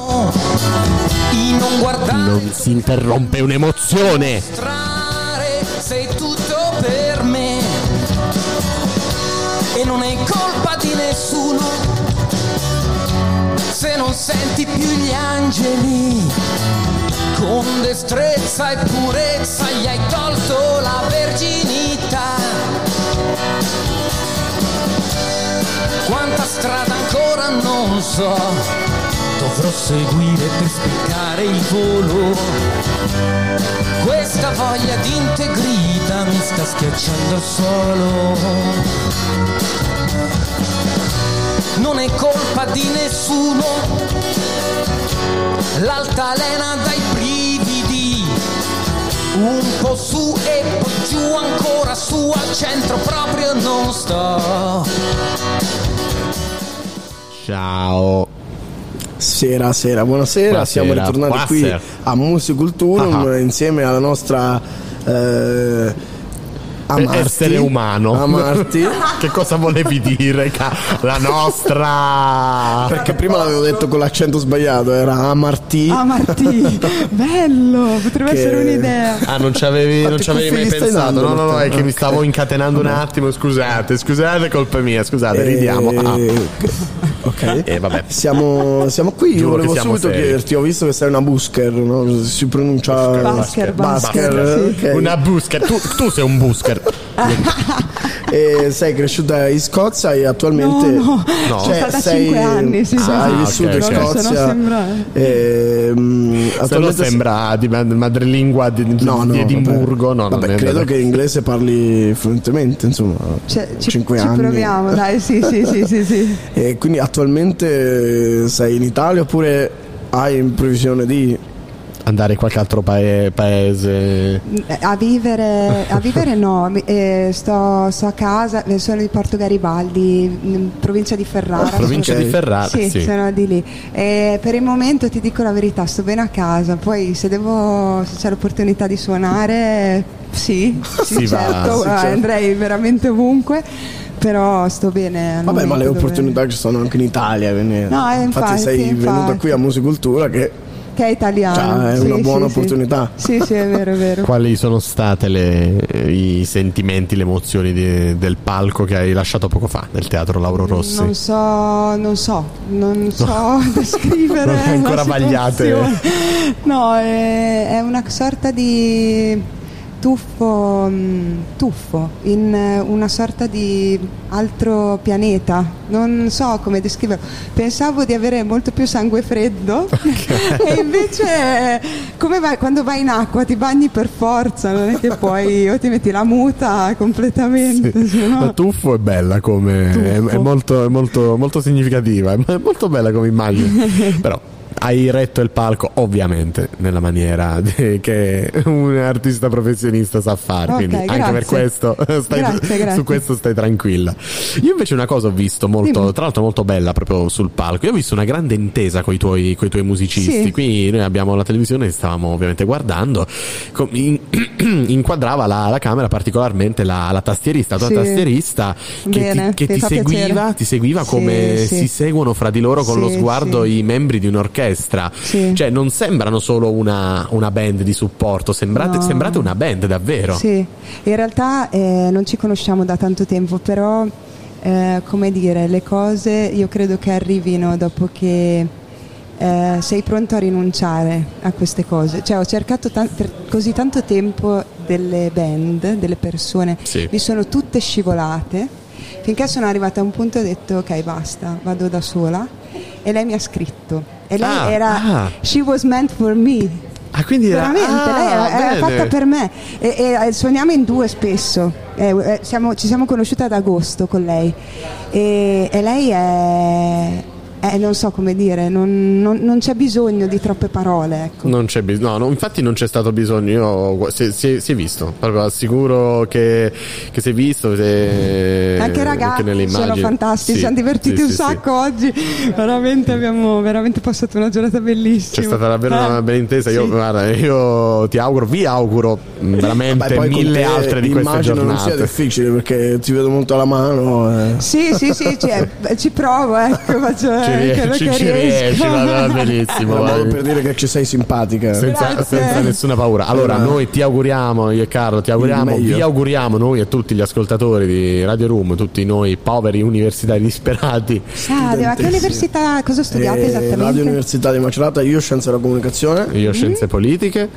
I non guardare. Non si interrompe un'emozione. sei tutto per me e non è colpa di nessuno se non senti più gli angeli con destrezza e purezza gli hai tolto la verginità strada ancora non so dovrò seguire per spiccare il volo questa voglia di integrità mi sta schiacciando al suolo. Non è colpa di nessuno, l'altalena dai brividi, un po' su e poi giù ancora su al centro proprio non sto. Ciao. Sera, sera, buonasera. Buonasera. Siamo ritornati Buonasera. qui a Musiculturum Ah. insieme alla nostra eh, Amarti. Essere umano. Amarti. che cosa volevi dire? ca- La nostra. Perché prima l'avevo detto con l'accento sbagliato, era Amarti. Ah, Martì, bello, potrebbe Che- essere un'idea. Ah, non ci avevi, non ci avevi mai pensato? No, no, no, è che mi stavo incatenando un attimo. Scusate, scusate, colpa mia. Scusate, Eh, ridiamo. Ah. Ok. E vabbè. Siamo, siamo qui. Io Giuro volevo siamo subito seri. chiederti: ho visto che sei una busker, no? Si pronuncia Busker, Busker, busker, ok. Una busker. Tu, tu sei un busker. E sei cresciuta in Scozia e attualmente No, no. cioè, Sono stata sei, cinque anni, sì, sì, hai vissuto ok, in. Scozia Se no sembra- e, Se no attualmente sembra di mad- madrelingua di, di- No, no, di Edimburgo. No, vabbè, non è credo vero. che inglese parli fluentemente, insomma, Cioè, ci, 5 ci anni. proviamo, dai, sì, sì, sì, sì, sì. E quindi attualmente sei in Italia oppure hai in previsione di andare in qualche altro pae- paese? A vivere, a vivere no, eh, sto, sto a casa, eh, sono di Porto Garibaldi, in provincia di Ferrara. Provincia sono- di Ferrara, Sì, sì. sono di lì. E per il momento ti dico la verità, sto bene a casa, poi se, devo, se c'è l'opportunità di suonare, sì, sì, Si va, certo, sì, eh, certo. andrei veramente ovunque, però sto bene. Vabbè, ma le momento dove- opportunità ci sono anche in Italia. Quindi, No, eh, infatti, sei infatti. venuta qui a Musicultura che Che è italiano. Cioè, è sì, una buona sì, sì. opportunità. Sì, sì, è vero, è vero. Quali sono state le- i sentimenti, le emozioni di- del palco che hai lasciato poco fa nel teatro Lauro Rossi? Non so, non so, non so descrivere. Non è ancora vagliate. No, è, è una sorta di tuffo, mh, tuffo in eh, una sorta di altro pianeta. Non so come descriverlo. Pensavo di avere molto più sangue freddo e invece come vai, quando vai in acqua ti bagni per forza, non è che poi o ti metti la muta completamente. se no- La tuffo è bella come è, è molto, è molto, molto significativa, è mo- molto bella come immagine. Però hai retto il palco ovviamente nella maniera che un artista professionista sa fare, Ok, quindi anche grazie. per questo stai, Grazie, grazie. su questo stai tranquilla. Io invece una cosa ho visto molto, Dimmi. tra l'altro molto bella proprio sul palco. Io ho visto una grande intesa con i tuoi, tuoi musicisti. Sì. Qui noi abbiamo la televisione, stavamo ovviamente guardando. In- inquadrava la, la camera particolarmente la, la tastierista, la tua Sì. tastierista che Bene, ti, che ti seguiva, ti seguiva come sì. si seguono fra di loro con lo sguardo i membri di un'orchestra. Sì. Cioè, non sembrano solo una, una band di supporto, sembrate, No. sembrate una band davvero. Sì, in realtà eh, non ci conosciamo da tanto tempo, però eh, come dire, le cose io credo che arrivino dopo che eh, sei pronto a rinunciare a queste cose. Cioè ho cercato tan- per così tanto tempo delle band, delle persone, Sì. mi sono tutte scivolate, finché sono arrivata a un punto e ho detto ok basta, vado da sola e lei mi ha scritto. E lei Ah, era, ah. she was meant for me. Ah, quindi era- Veramente, ah, lei era, era fatta per me e, e, suoniamo in due spesso. Eh, eh, siamo- ci siamo conosciute ad agosto con lei e, e lei è, è- non so come dire, non, non- non c'è bisogno di troppe parole. Ecco. Non c'è bisogno, no, no, infatti non c'è stato bisogno. Io si, si- si è visto, proprio assicuro che, che si è visto. se- Anche i anche ragazzi nelle sono immagini. fantastici, Sì, ci siamo divertiti sì, un sì, sì. sacco oggi. Veramente abbiamo veramente passato una giornata bellissima. C'è stata davvero Eh, una bella intesa. Io, guarda, io ti auguro, vi auguro veramente Vabbè, mille altre di queste immagino non sia giornate. difficile perché ti vedo molto alla mano. eh. Sì, sì, sì, ci, eh, ci provo, ecco, faccio Ci eh, ci- riesci, va, va benissimo. Era va. per dire che ci sei simpatica. Senza, senza nessuna paura. Allora, noi ti auguriamo, io e Carlo, ti auguriamo, vi auguriamo noi e tutti gli ascoltatori di Radio Room, tutti noi poveri universitari disperati. Ah, ma che università, cosa studiate Eh, esattamente? Radio Università di Macerata, io scienze della comunicazione. Io scienze politiche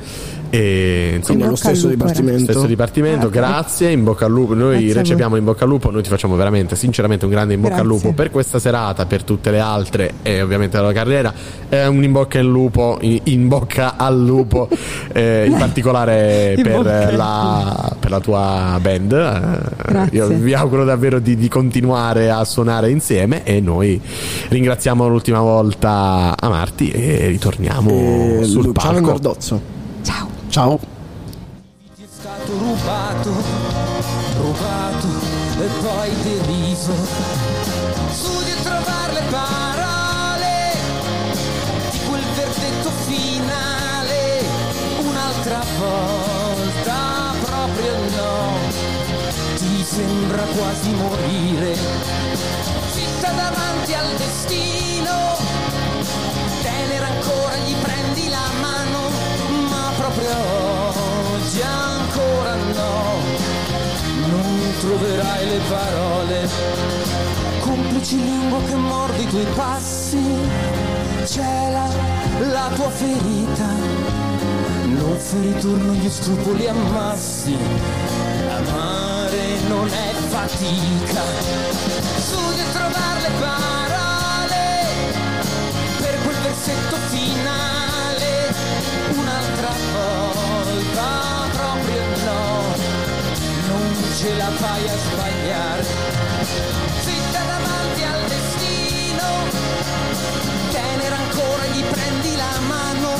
e insomma Quindi In lo bocca al stesso lupo, dipartimento. stesso dipartimento, grazie, in bocca al lupo. Noi Grazie recepiamo in bocca al lupo, noi ti facciamo veramente, sinceramente, un grande in bocca al Grazie. lupo per questa serata, per tutte le altre e ovviamente la tua carriera. È un in bocca al lupo, in, in bocca al lupo, eh, in particolare In per la, per la tua band. Eh, Grazie. Io vi auguro davvero di, di continuare a suonare insieme e noi ringraziamo l'ultima volta a Marti e ritorniamo E sul Luciano palco. Nardozzo. Ciao. Ciao. Ti è stato rubato, rubato e poi deriso. Su di trovare le parole di quel verdetto finale. Un'altra volta proprio no. Ti sembra quasi morire. Zitta davanti al destino. Tenere ancora gli prendi la mano, troverai le parole, complici lingua che mordi i tuoi passi, cela la tua ferita, non fai ritorno gli scrupoli ammassi, amare non è fatica. Studio a trovare le parole ce la fai a sbagliare. Zitta davanti al destino, tenere ancora gli prendi la mano,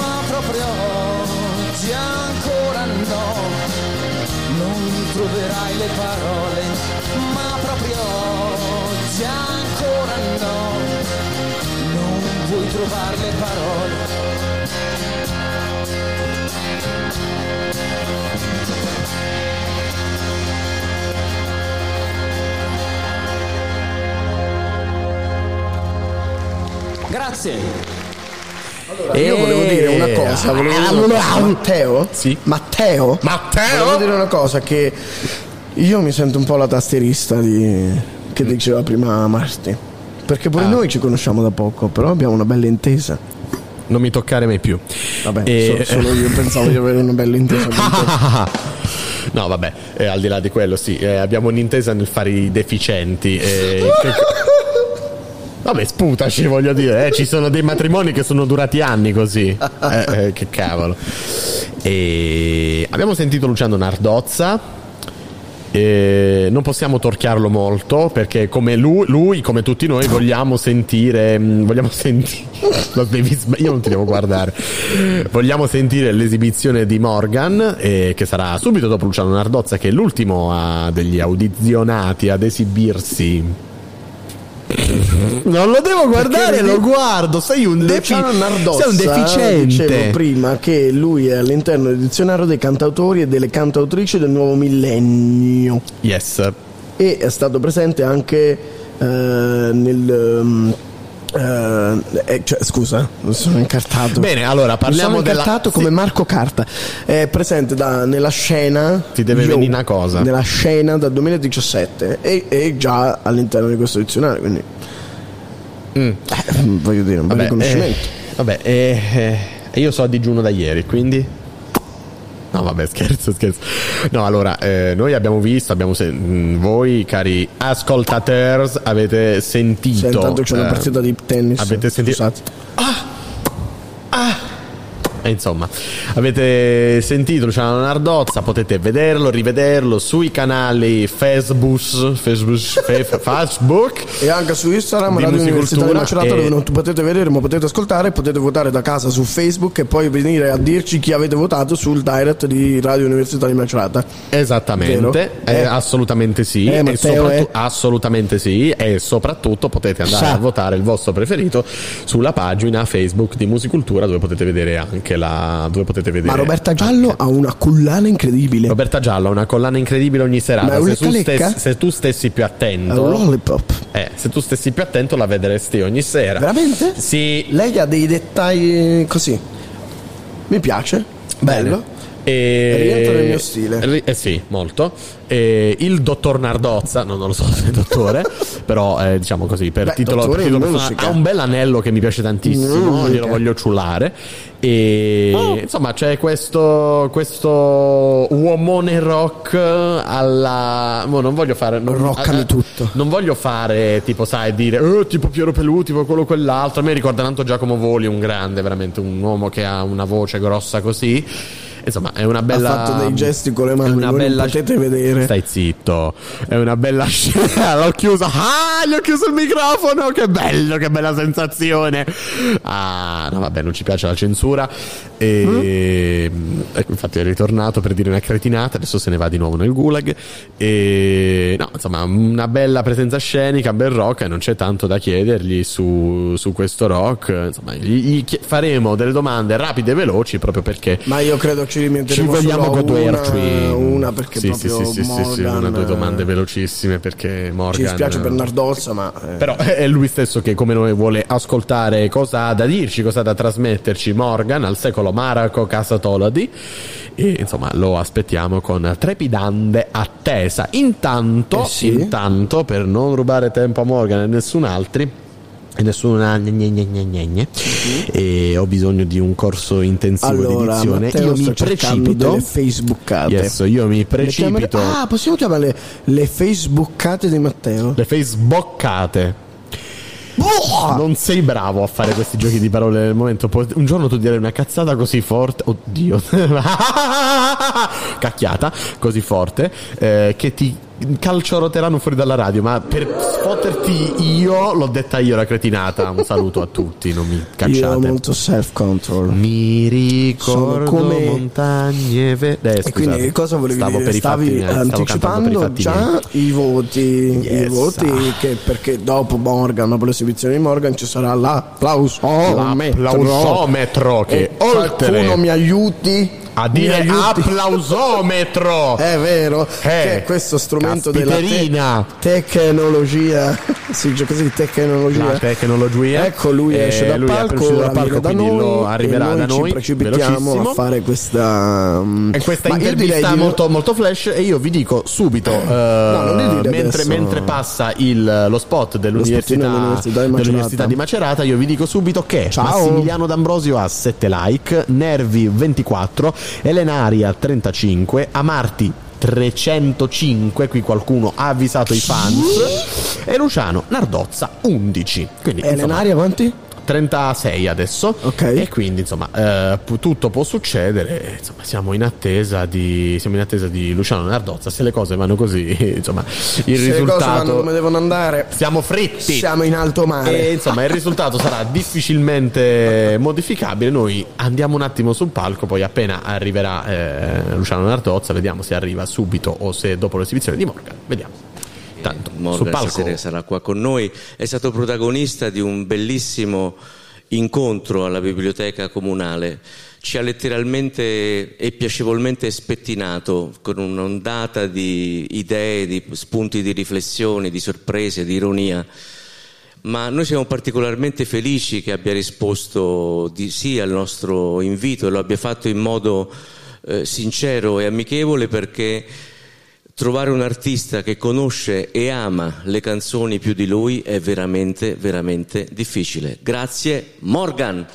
ma proprio oggi ancora no. Non troverai le parole, ma proprio oggi ancora no. Non vuoi trovare le parole. Grazie. Allora, io volevo dire una cosa, volevo dire una cosa. Matteo? Sì. Matteo? Matteo? Volevo dire una cosa che io mi sento un po' la tastierista di... che diceva prima Marti. Perché pure Ah. noi ci conosciamo da poco, però abbiamo una bella intesa. Non mi toccare mai più. Vabbè, E- so- solo io pensavo di avere una bella intesa. No, vabbè, eh, al di là di quello, sì, eh, abbiamo un'intesa nel fare i deficienti. eh, che- Vabbè, sputaci, voglio dire, eh, ci sono dei matrimoni che sono durati anni così. Eh, eh, che cavolo. E abbiamo sentito Luciano Nardozza. eh, non possiamo torchiarlo molto perché come lui, lui, come tutti noi vogliamo sentire mm, vogliamo sentire io non ti devo guardare vogliamo sentire l'esibizione di Morgan eh, che sarà subito dopo Luciano Nardozza che è l'ultimo degli audizionati ad esibirsi non lo devo guardare, Perché lo guardo. Sei un, defi- sei un deficiente. dicevo prima che lui è all'interno del dizionario dei cantautori e delle cantautrici del nuovo millennio. Yes. E è stato presente anche eh, nel. ehm, eh, eh, cioè, scusa, sono incartato. Bene, allora, parliamo sono della- incartato come Marco Carta. È presente da- nella scena. Ti deve Yo, venire una cosa. Nella scena dal 2017 e è già all'interno di questo dizionario. Quindi, eh, voglio dire, un bel Vabbè, riconoscimento. eh, vabbè, eh, eh, io so a digiuno da ieri, quindi. No, vabbè, scherzo, scherzo. No, allora, eh, noi abbiamo visto, abbiamo sen- mh, voi, cari ascoltateurs, avete sentito. Sì, intanto c'è una eh, partita di tennis. Avete sentito. Scusate. E insomma, avete sentito Luciano Nardozza, potete vederlo, rivederlo sui canali Facebook, Facebook, Facebook E anche su Instagram, Di Radio Università di Macerata, e- dove non potete vedere ma potete ascoltare, potete votare da casa su Facebook e poi venire a dirci chi avete votato sul direct di Radio Università di Macerata. Esattamente, eh, Eh. assolutamente sì, Eh, e Matteo, soprattutto- eh. assolutamente sì, e soprattutto potete andare Sa. a votare il vostro preferito sulla pagina Facebook di Musicultura dove potete vedere anche la dove potete vedere Ma Roberta Giallo ha una collana incredibile. Roberta Giallo ha una collana incredibile ogni Ma serata. Se tu, stessi, se tu stessi più attento, eh, se tu stessi più attento, la vedresti ogni sera. Veramente? Sì. Lei ha dei dettagli così. Mi piace. Bello. E... Rientra nel mio stile. Eh sì, molto. E il dottor Nardozza, no, non lo so se è dottore, però eh, diciamo così, per Beh, titolo, per titolo ha un bel anello che mi piace tantissimo, Musica. glielo voglio ciullare. E Oh. insomma c'è questo, questo uomone rock alla... mo non voglio fare... Non, Roccami eh, tutto. Non voglio fare tipo, sai, dire "Eh, tipo Piero Pelù, tipo quello quell'altro. A me ricorda tanto Giacomo Voli, un grande, veramente un uomo che ha una voce grossa così. Insomma, è una bella. Ha fatto dei gesti con le mani, una bella potete vedere. Stai zitto. È una bella scena. L'ho chiusa. Ah, gli ho chiuso il microfono. Che bello, che bella sensazione. Ah, no, vabbè, non ci piace la censura. E ecco, infatti è ritornato per dire una cretinata. Adesso se ne va di nuovo nel gulag. E no, insomma, una bella presenza scenica, bel rock. E non c'è tanto da chiedergli su, su questo rock. Insomma, gli, gli faremo delle domande rapide e veloci proprio perché. Ma io credo ci Ci rimetteremo vogliamo solo goderci una, una perché sì, proprio sì, sì, sì, sì, sì, Morgan, una due domande eh, velocissime perché Morgan Ci dispiace per Nardozza, ma eh, però è lui stesso che come noi vuole ascoltare cosa ha da dirci, cosa ha da trasmetterci Morgan al secolo Maraco Casa Toladi e insomma lo aspettiamo con trepidante attesa. Intanto, Eh sì. intanto per non rubare tempo a Morgan e nessun altri e nessuna gne gne gne gne gne gne. e ho bisogno di un corso intensivo di Allora, edizione Matteo io mi precipito facebookate. Yes, io mi precipito Ah, possiamo chiamarle le facebookate di Matteo? le facebookate non sei bravo a fare questi giochi di parole nel momento. Un giorno tu direi una cazzata così forte. Oddio, cacchiata così forte eh, che ti calcioroteranno fuori dalla radio. Ma per sfotterti io l'ho detta io la cretinata. Un saluto a tutti, non mi Io ho cacciate. molto self control. Mi ricordo Sono come- montagne ve- eh, E quindi cosa volevi stavo dire? per i Stavi fatti i anticipando fatti già i voti, i Yes. voti che perché dopo Morgan, dopo l'esibizione di Morgan ci sarà l'applausometro. L'applausometro che E oltre- qualcuno mi aiuti A dire applausometro! È vero, Eh, che questo strumento della te- tecnologia. si dice così, tecnologia. La tecnologia. Ecco, lui Eh, esce dal lui palco, ora palco, da noi lo arriverà da noi, ci precipitiamo a fare questa mm, E questa ma intervista molto, molto flash e io vi dico subito eh, dire mentre, adesso. mentre passa il- lo spot dell'università, dell'Università di Macerata. dell'Università di Macerata io vi dico subito che Ciao. Massimiliano D'Ambrosio ha 7 like Nervi 24 Elenaria 35 Amarti 305 qui qualcuno ha avvisato i fans. E Luciano Nardozza 11 quindi E insomma, Elenaria quanti? 36 adesso. E quindi insomma eh, tutto può succedere. Insomma siamo in attesa di siamo in attesa di Luciano Nardozza. Se le cose vanno così insomma il Se risultato come devono andare siamo fritti. siamo in alto mare. E insomma il risultato sarà difficilmente modificabile. Noi andiamo un attimo sul palco poi appena arriverà eh, Luciano Nardozza vediamo se arriva subito o se dopo l'esibizione di Morgan. Vediamo Tanto, sul Morgan palco stasera sarà qua con noi, è stato protagonista di un bellissimo incontro alla biblioteca comunale. Ci ha letteralmente e piacevolmente spettinato con un'ondata di idee, di spunti di riflessione, di sorprese, di ironia. Ma noi siamo particolarmente felici che abbia risposto di sì al nostro invito e lo abbia fatto in modo eh, sincero e amichevole perché trovare un artista che conosce e ama le canzoni più di lui è veramente, veramente difficile. Grazie Morgan.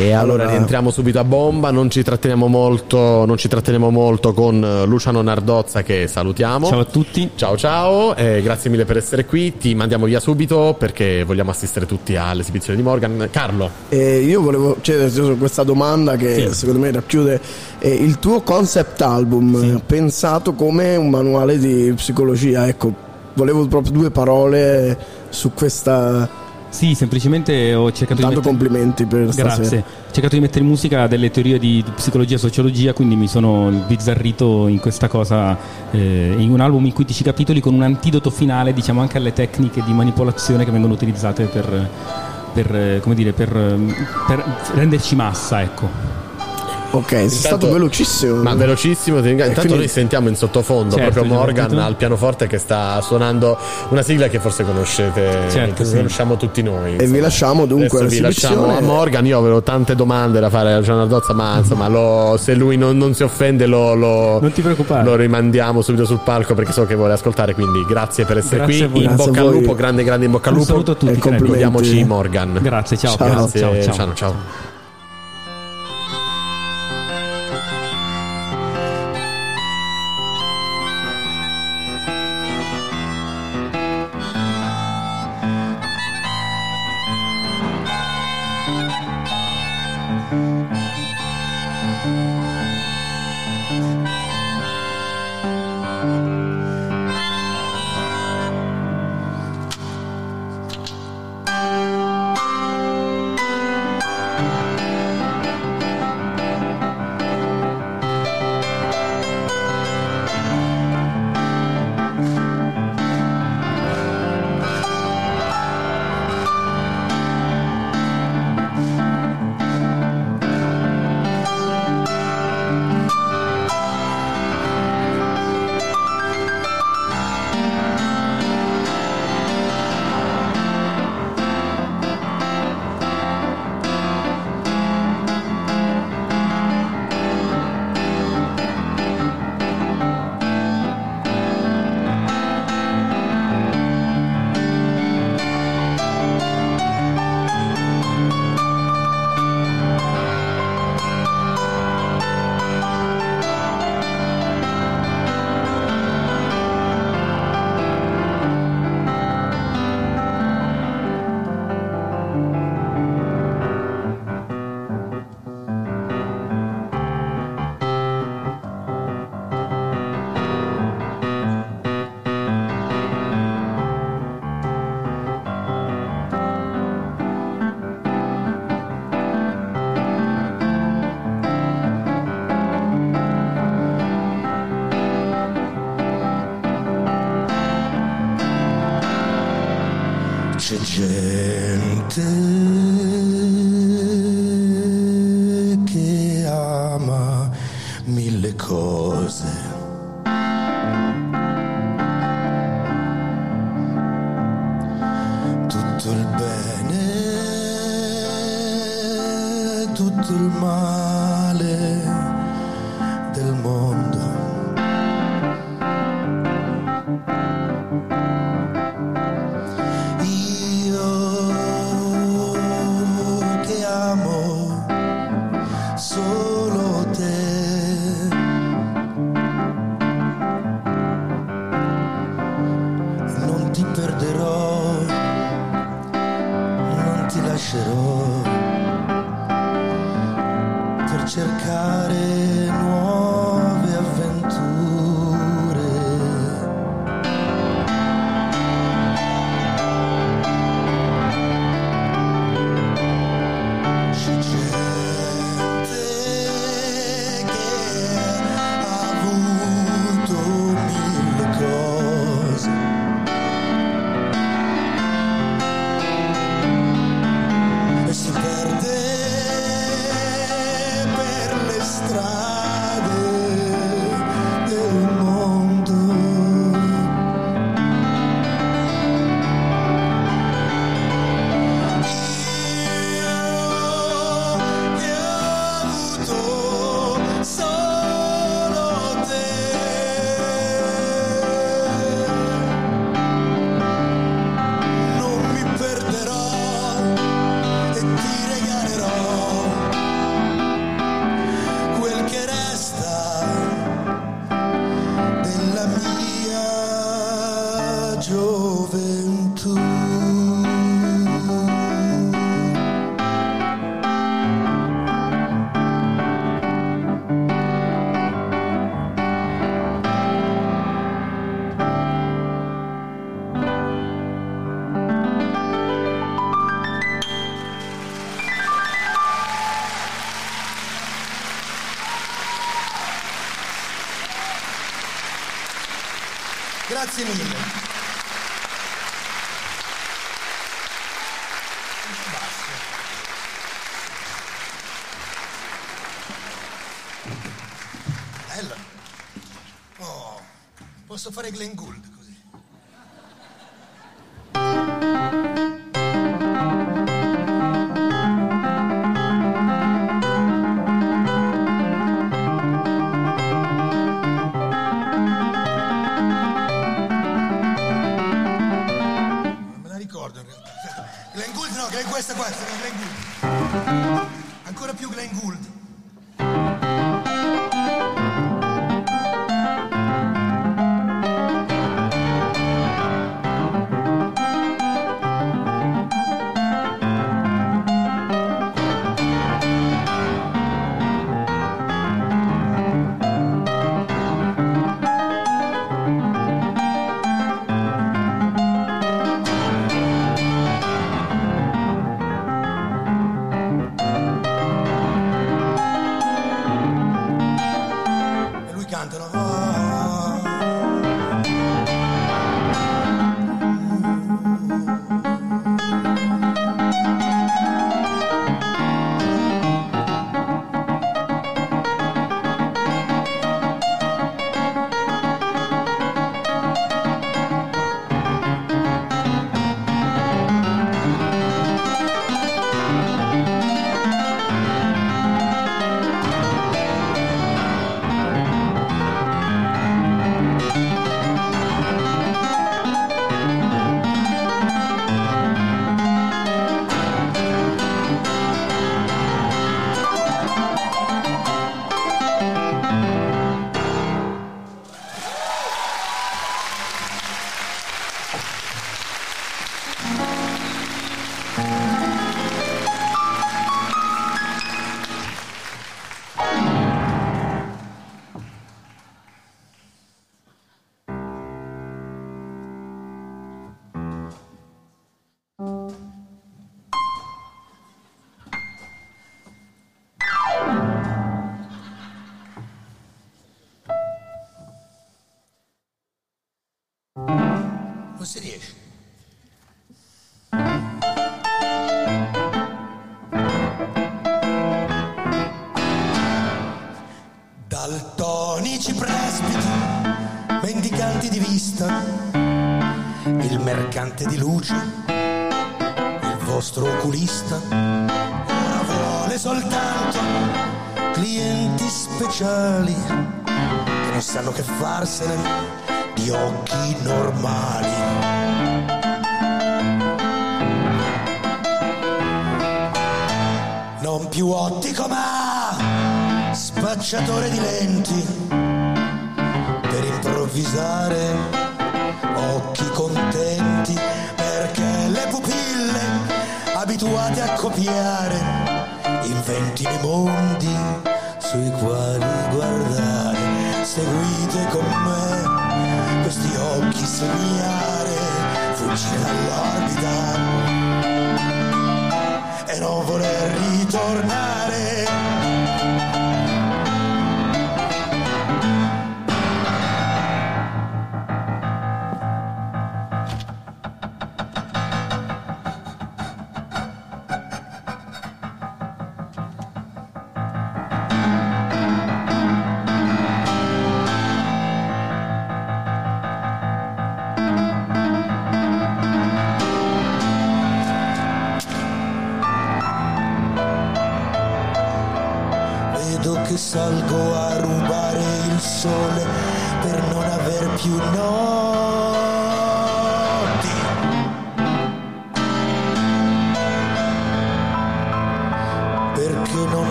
E allora, Allora- rientriamo subito a bomba, non ci tratteniamo molto, non ci tratteniamo molto con eh, Luciano Nardozza che salutiamo. Ciao a tutti. Ciao ciao, e grazie mille per essere qui, ti mandiamo via subito perché vogliamo assistere tutti all'esibizione di Morgan. Carlo, E io volevo chiederti su questa domanda che Sì. secondo me racchiude eh, il tuo concept album eh, pensato come un manuale di psicologia. Ecco, volevo proprio due parole su questa. Sì, semplicemente ho cercato Tanto di mettere... complimenti per Grazie. stasera. Ho cercato di mettere in musica delle teorie di psicologia e sociologia, quindi mi sono bizzarrito in questa cosa, eh, in un album in cui 15 capitoli con un antidoto finale, diciamo anche alle tecniche di manipolazione che vengono utilizzate per, per, eh, come dire, per, eh, per renderci massa, ecco. Ok, sei stato velocissimo. ma velocissimo, ti ringrazio. Intanto quindi- noi sentiamo in sottofondo Certo, proprio Morgan al pianoforte che sta suonando una sigla che forse conoscete, Certo, che sì. conosciamo tutti noi. E vi insomma. lasciamo dunque Adesso vi lasciamo a Morgan. Io avevo tante domande da fare a Luciano Nardozza, ma insomma, lo- se lui non, non si offende, lo, lo- Non ti preoccupare. lo rimandiamo subito sul palco perché so che vuole ascoltare. Quindi grazie per essere Grazie qui. In bocca al lupo, grande, grande in bocca al Un lupo. saluto a tutti, E carabinieri. complimenti. Godiamoci Morgan. Grazie, ciao. Ciao. Grazie, ciao, ciao. ciao. ciao. Posso fare Non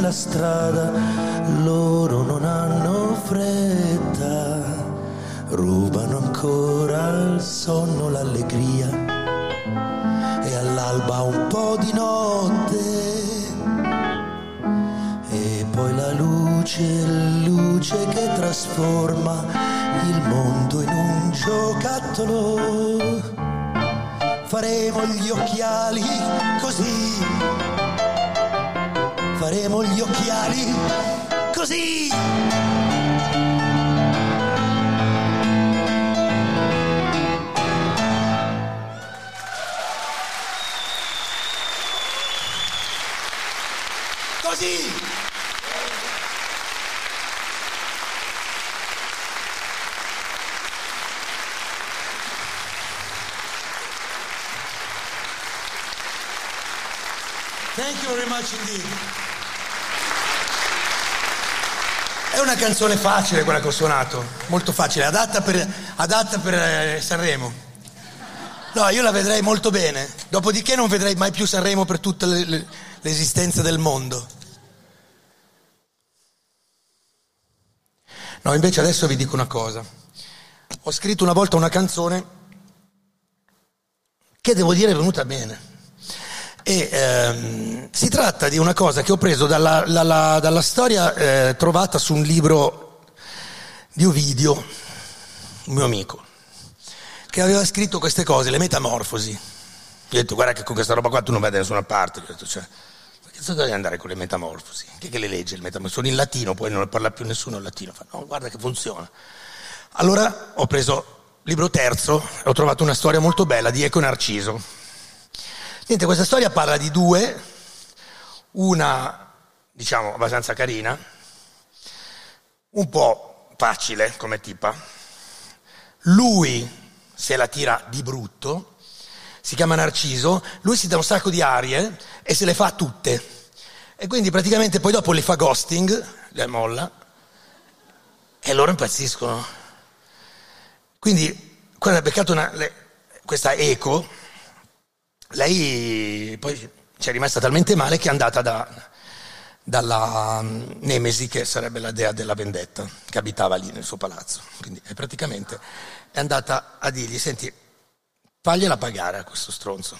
sulla strada, loro non hanno fretta, rubano ancora al sonno l'allegria e all'alba un po' di notte e poi la luce, luce che trasforma il mondo in un giocattolo. Faremo gli occhiali così faremo gli occhiali così. Così. Thank you very much indeed. È una canzone facile quella che ho suonato, molto facile, adatta per, adatta per eh, Sanremo. No, io la vedrei molto bene, dopodiché non vedrei mai più Sanremo per tutta le- le- l'esistenza del mondo. No, invece adesso vi dico una cosa. Ho scritto una volta una canzone che devo dire è venuta bene. E ehm, si tratta di una cosa che ho preso dalla, dalla- dalla storia eh, trovata su un libro di Ovidio, un mio amico, che aveva scritto queste cose, le metamorfosi. Io ho detto, guarda che con questa roba qua tu non vai da nessuna parte. Gli ho detto, cioè, cosa devi andare con le metamorfosi? Chi è che le legge le metamorfosi? Sono in latino, poi non parla più nessuno in latino. Fa, no, guarda che funziona. Allora ho preso libro terzo ho trovato una storia molto bella di Eco Narciso. Niente, questa storia parla di due, una diciamo abbastanza carina, un po' facile come tipa, lui se la tira di brutto, si chiama Narciso, lui si dà un sacco di arie e se le fa tutte. E quindi praticamente poi dopo le fa ghosting, le molla, e loro impazziscono. Quindi, quando ha beccato una- le- questa eco, lei poi ci è rimasta talmente male che è andata da- dalla mm, Nemesi, che sarebbe la dea della vendetta, che abitava lì nel suo palazzo. Quindi è praticamente è andata a dirgli, senti, fagliela pagare a questo stronzo.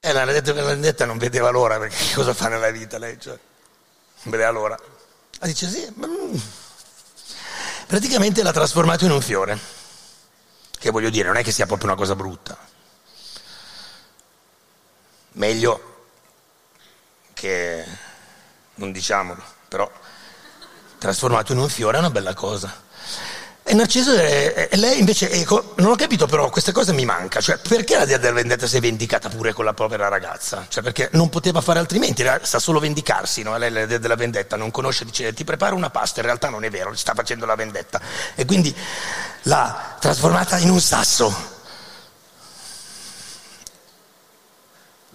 E la vendetta non vedeva l'ora, perché cosa fa nella vita lei? Cioè, non vedeva l'ora. Ma dice sì, mm. praticamente l'ha trasformato in un fiore. Che voglio dire, non è che sia proprio una cosa brutta. Meglio che non diciamolo, però trasformato in un fiore è una bella cosa. E Narciso è, lei invece, ecco, non ho capito però, questa cosa mi manca, cioè perché la dea della vendetta si è vendicata pure con la povera ragazza? Cioè perché non poteva fare altrimenti, sa solo vendicarsi, no? Lei la dea della vendetta non conosce, dice ti preparo una pasta, in realtà non è vero, sta facendo la vendetta. E quindi l'ha trasformata in un sasso.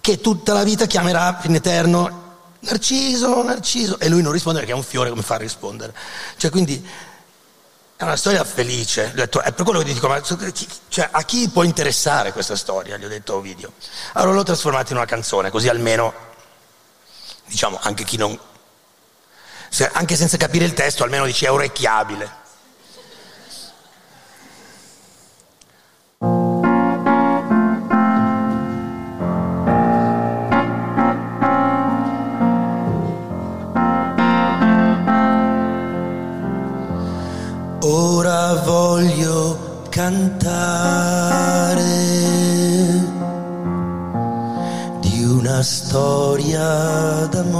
Che tutta la vita chiamerà in eterno Narciso, Narciso, e lui non risponde perché è un fiore, come fa a rispondere? Cioè, quindi è una storia felice. Detto, è per quello che dico, ma cioè, a chi può interessare questa storia? Gli ho detto a Ovidio. Allora l'ho trasformata in una canzone, così almeno, diciamo, anche chi non. anche senza capire il testo, almeno dici è orecchiabile. Ora voglio cantare di una storia d'amore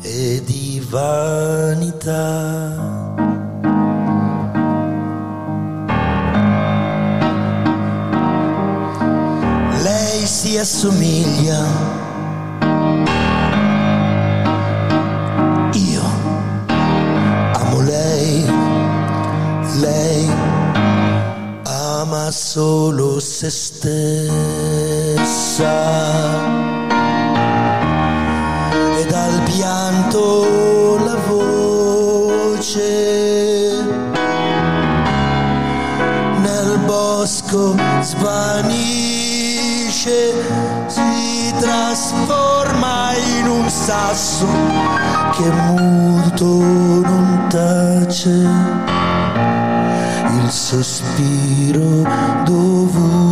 e di vanità. Lei si assomiglia solo se stessa. E dal pianto la voce. Nel bosco svanisce, si trasforma in un sasso che muto non tace il sospiro dovuto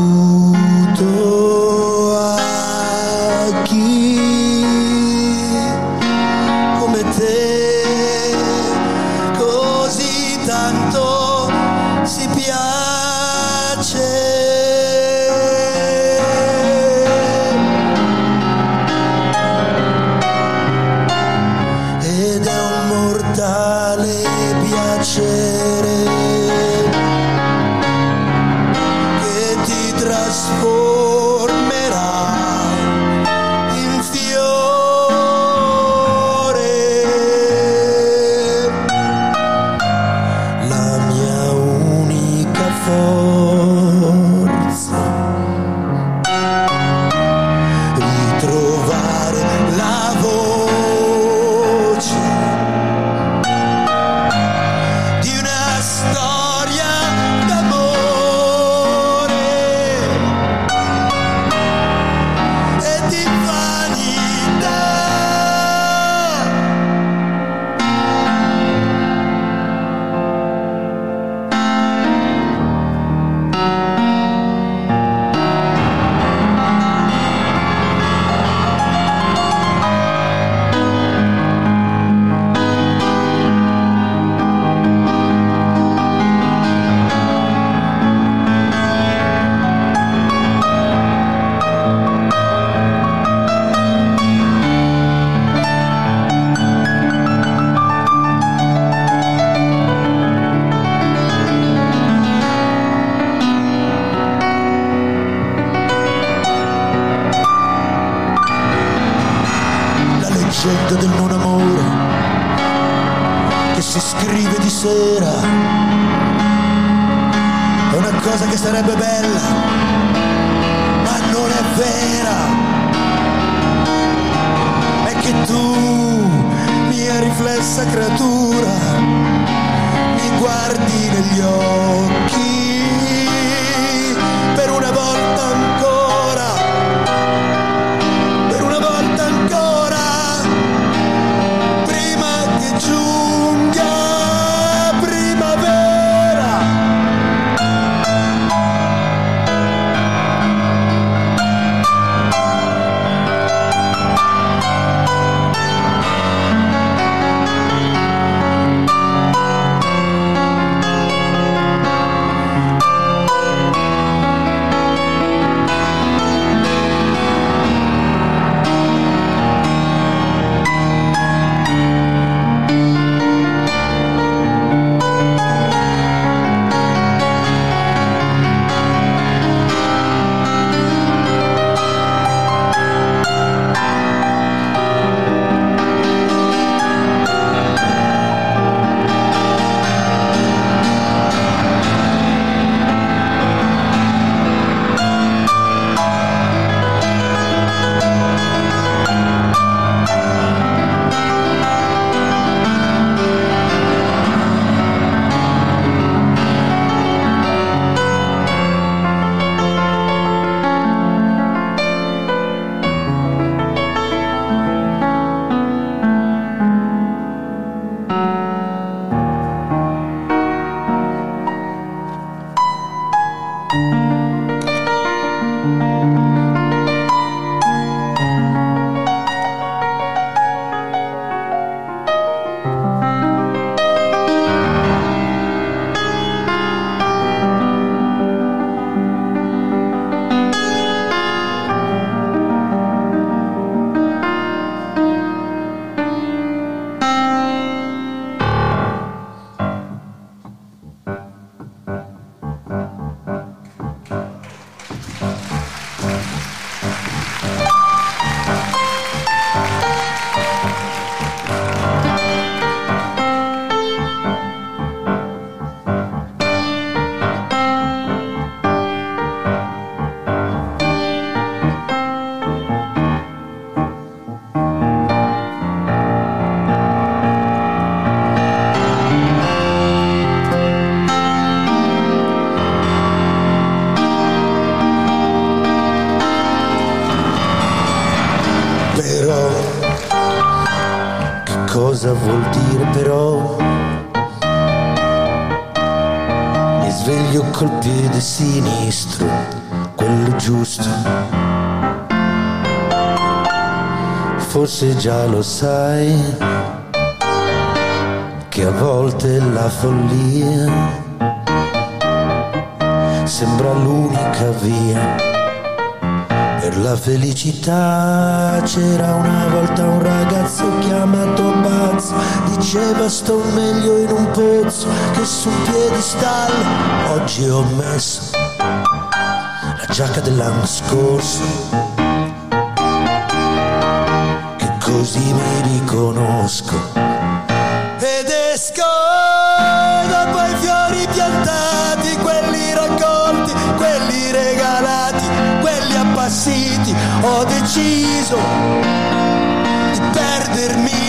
Forse già lo sai che a volte la follia sembra l'unica via per la felicità. C'era una volta un ragazzo chiamato Pazzo Diceva sto meglio in un pozzo che su un piedistallo Oggi ho messo la giacca dell'anno scorso, così mi riconosco. Ed esco dopo i fiori piantati, quelli raccolti, quelli regalati, quelli appassiti, ho deciso di perdermi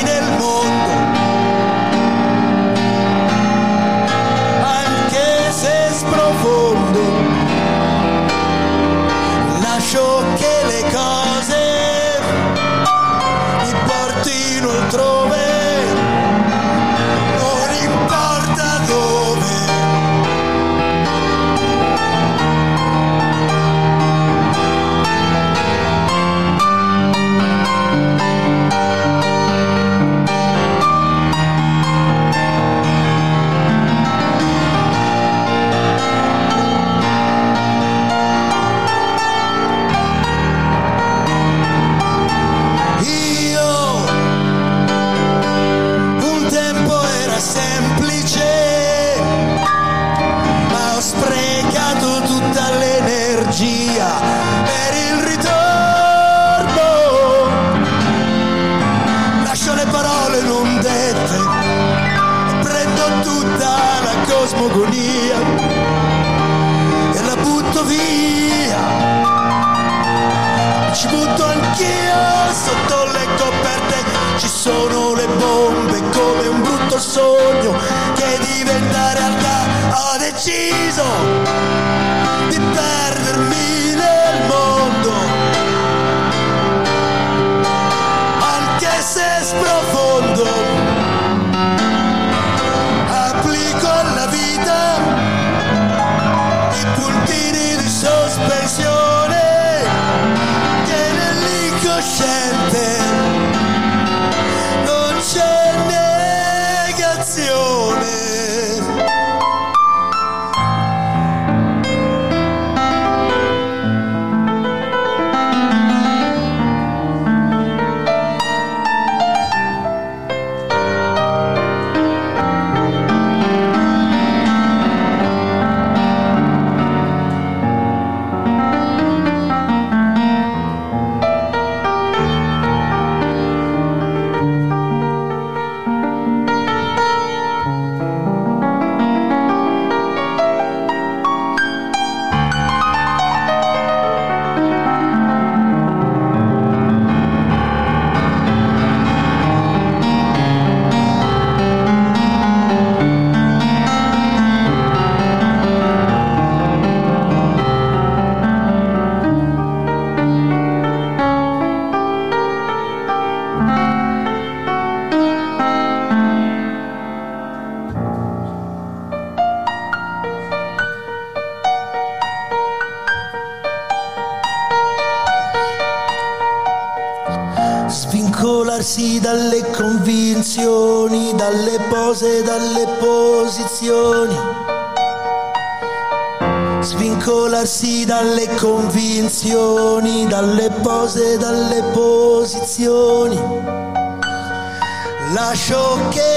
sotto le coperte, ci sono le bombe come un brutto sogno che diventa realtà. Ho deciso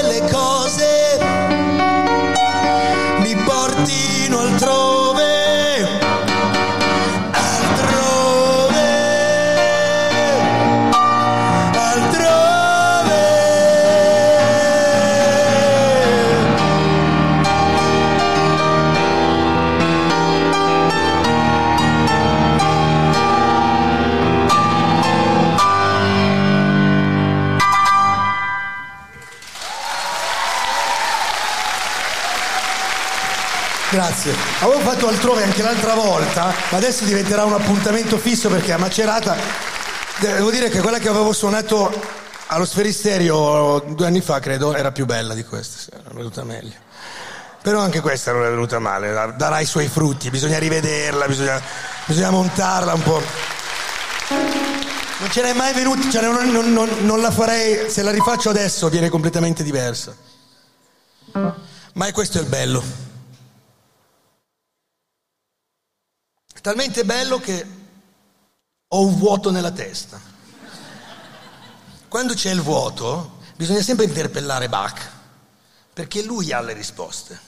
Le cose mi portino Fatto altrove anche l'altra volta, ma adesso diventerà un appuntamento fisso perché a Macerata devo dire che quella che avevo suonato allo Sferisterio due anni fa, credo, era più bella di questa, era venuta meglio. Però anche questa non è venuta male, dar- darà i suoi frutti, bisogna rivederla, bisogna, bisogna montarla un po'. Non ce n'è mai venuta, cioè non, non- non- non la farei, se la rifaccio adesso viene completamente diversa. Ma è questo il bello. Talmente bello che ho un vuoto nella testa. Quando c'è il vuoto, bisogna sempre interpellare Bach, perché lui ha le risposte.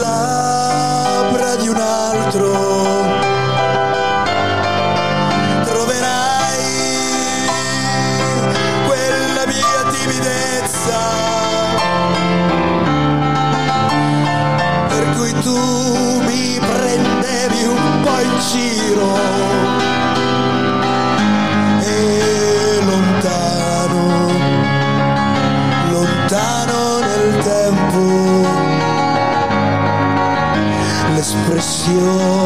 Labbra di un altro. your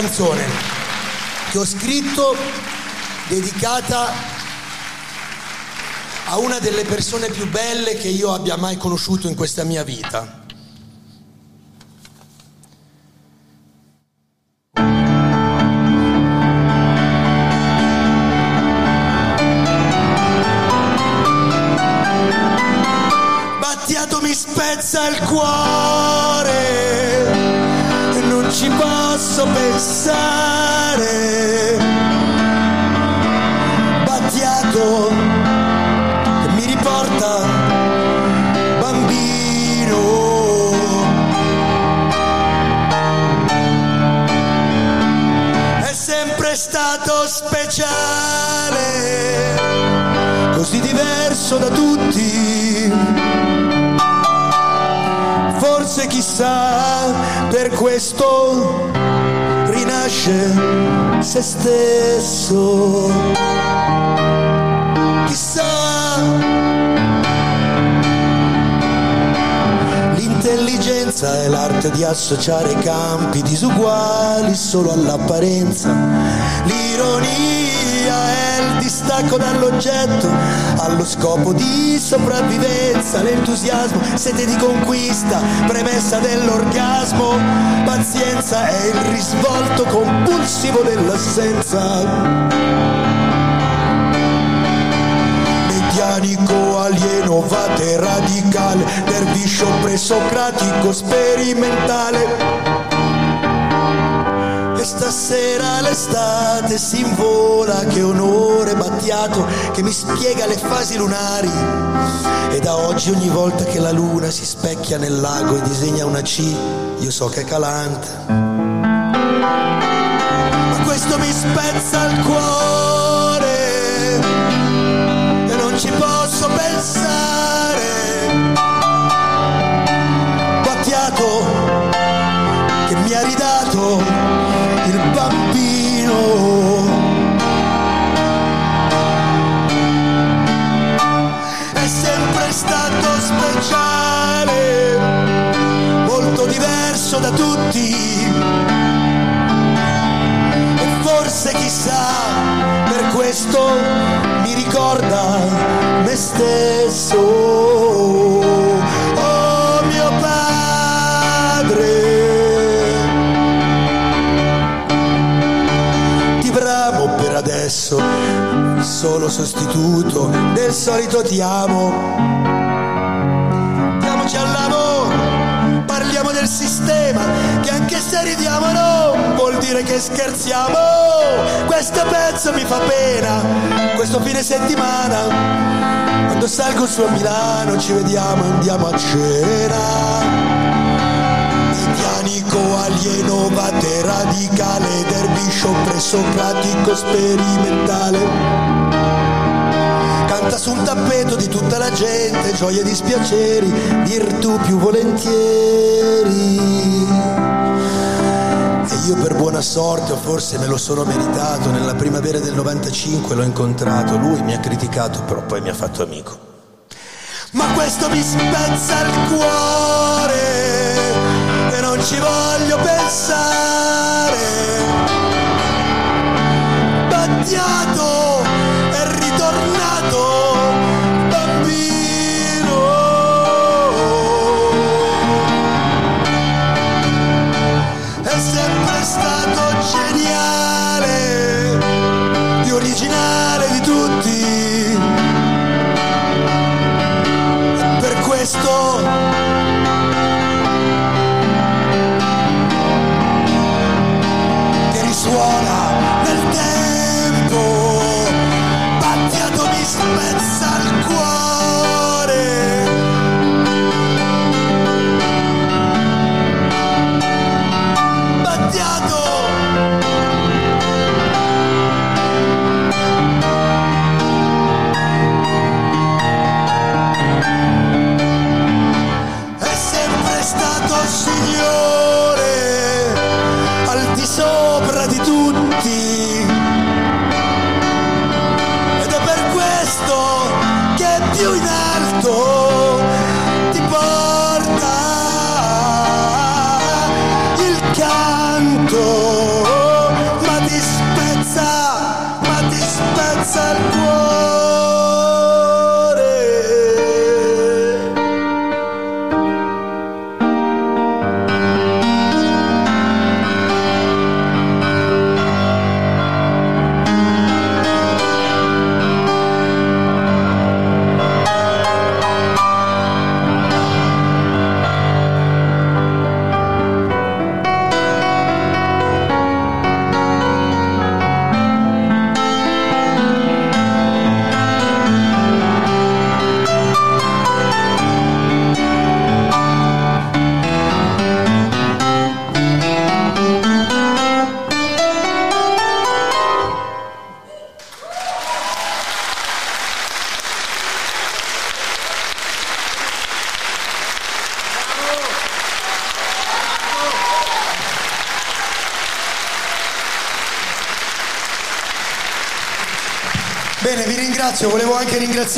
canzone che ho scritto dedicata a una delle persone più belle che io abbia mai conosciuto in questa mia vita. Questo rinasce se stesso. Chissà. L'intelligenza è l'arte di associare campi disuguali solo all'apparenza. L'ironia è il distacco dall'oggetto allo scopo di sopravvivenza. L'entusiasmo, sete di conquista, premessa dell'orgasmo. Pazienza è il risvolto compulsivo dell'assenza. Medianico, alieno, vate radicale, derviscio presocratico, sperimentale. E stasera l'estate si invola, che onore battiato, che mi spiega le fasi lunari. E da oggi ogni volta che la luna si specchia nel lago e disegna una C, io so che è calante. Ma questo mi spezza il cuore da tutti. E forse chissà, per questo mi ricorda me stesso. Oh mio padre, ti bramo per adesso, solo sostituto del solito ti amo. Dire che scherziamo. Questo pezzo mi fa pena, questo fine settimana, quando salgo su a Milano ci vediamo e andiamo a cena. Medianico, alieno, vate radicale, derviscio presocratico, sperimentale. Canta su un tappeto di tutta la gente, gioie e dispiaceri, virtù più volentieri. Io per buona sorte, o forse me lo sono meritato, nella primavera del 95 l'ho incontrato, lui mi ha criticato, però poi mi ha fatto amico. Ma questo mi spezza il cuore e non ci voglio pensare. Battiato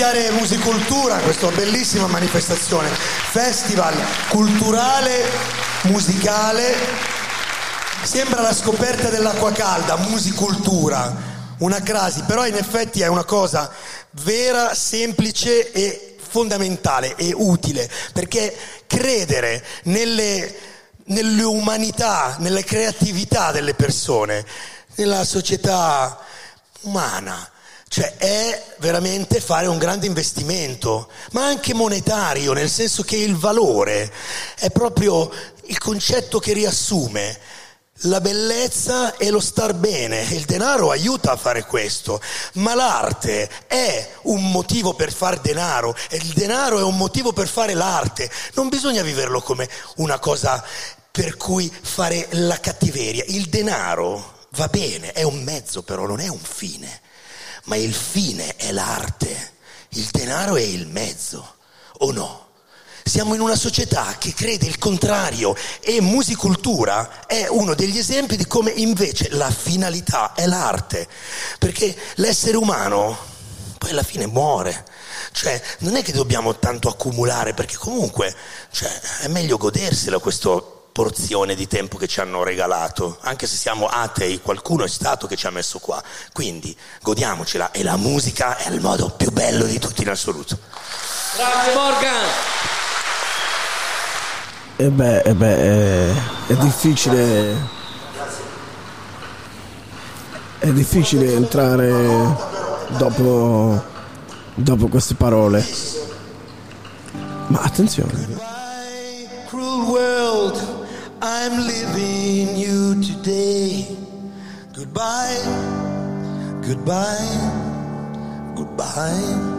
ringraziare Musicultura, questa bellissima manifestazione, festival culturale, musicale. Sembra la scoperta dell'acqua calda, musicultura, una crasi, però in effetti è una cosa vera, semplice e fondamentale e utile, perché credere nelle, nelle umanità, nelle creatività delle persone, nella società umana. Cioè è veramente fare un grande investimento, ma anche monetario, nel senso che il valore è proprio il concetto che riassume la bellezza e lo star bene. Il denaro aiuta a fare questo, ma l'arte è un motivo per fare denaro e il denaro è un motivo per fare l'arte. Non bisogna viverlo come una cosa per cui fare la cattiveria. Il denaro va bene, è un mezzo però, non è un fine. Ma il fine è l'arte, il denaro è il mezzo, o no? Siamo in una società che crede il contrario e musicultura è uno degli esempi di come invece la finalità è l'arte, perché l'essere umano poi alla fine muore. Cioè, non è che dobbiamo tanto accumulare, perché comunque cioè, è meglio godersela questo porzione di tempo che ci hanno regalato, anche se siamo atei, qualcuno è stato che ci ha messo qua. Quindi godiamocela e la musica è il modo più bello di tutti in assoluto. Grazie Morgan! E beh, eh beh, è, è difficile. È difficile entrare dopo, dopo queste parole. Ma attenzione. Cruel world, I'm leaving you today. Goodbye, goodbye, goodbye.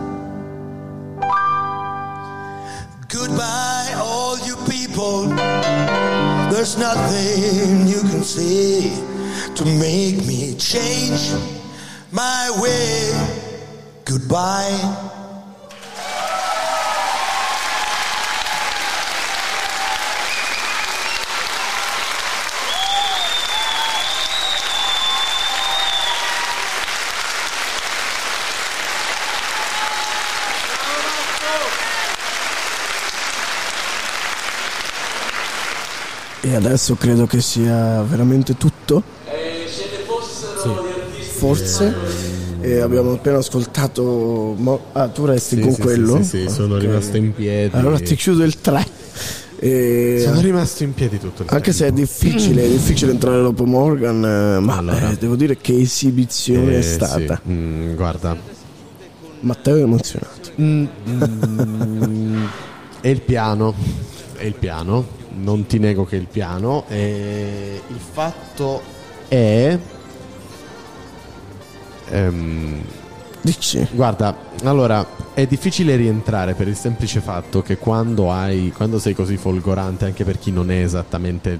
Goodbye, all you people. There's nothing you can say to make me change my way. Goodbye. E adesso credo che sia veramente tutto. Forse. E abbiamo appena ascoltato. Mo- ah, tu resti Sì, con sì, quello? sì, sì, sì, sono Ok. rimasto in piedi. Allora ti chiudo il 3. E... Sono rimasto in piedi tutto il Anche se è difficile, è difficile entrare dopo Morgan, eh, ma Allora. eh, devo dire che esibizione Eh, è stata. sì. Mm, guarda, Matteo è emozionato. Mm, mm, è il piano, è il piano, non ti nego che è il piano. E il fatto è... ehm, Dici? Guarda, allora è difficile rientrare per il semplice fatto che quando hai quando sei così folgorante, anche per chi non è esattamente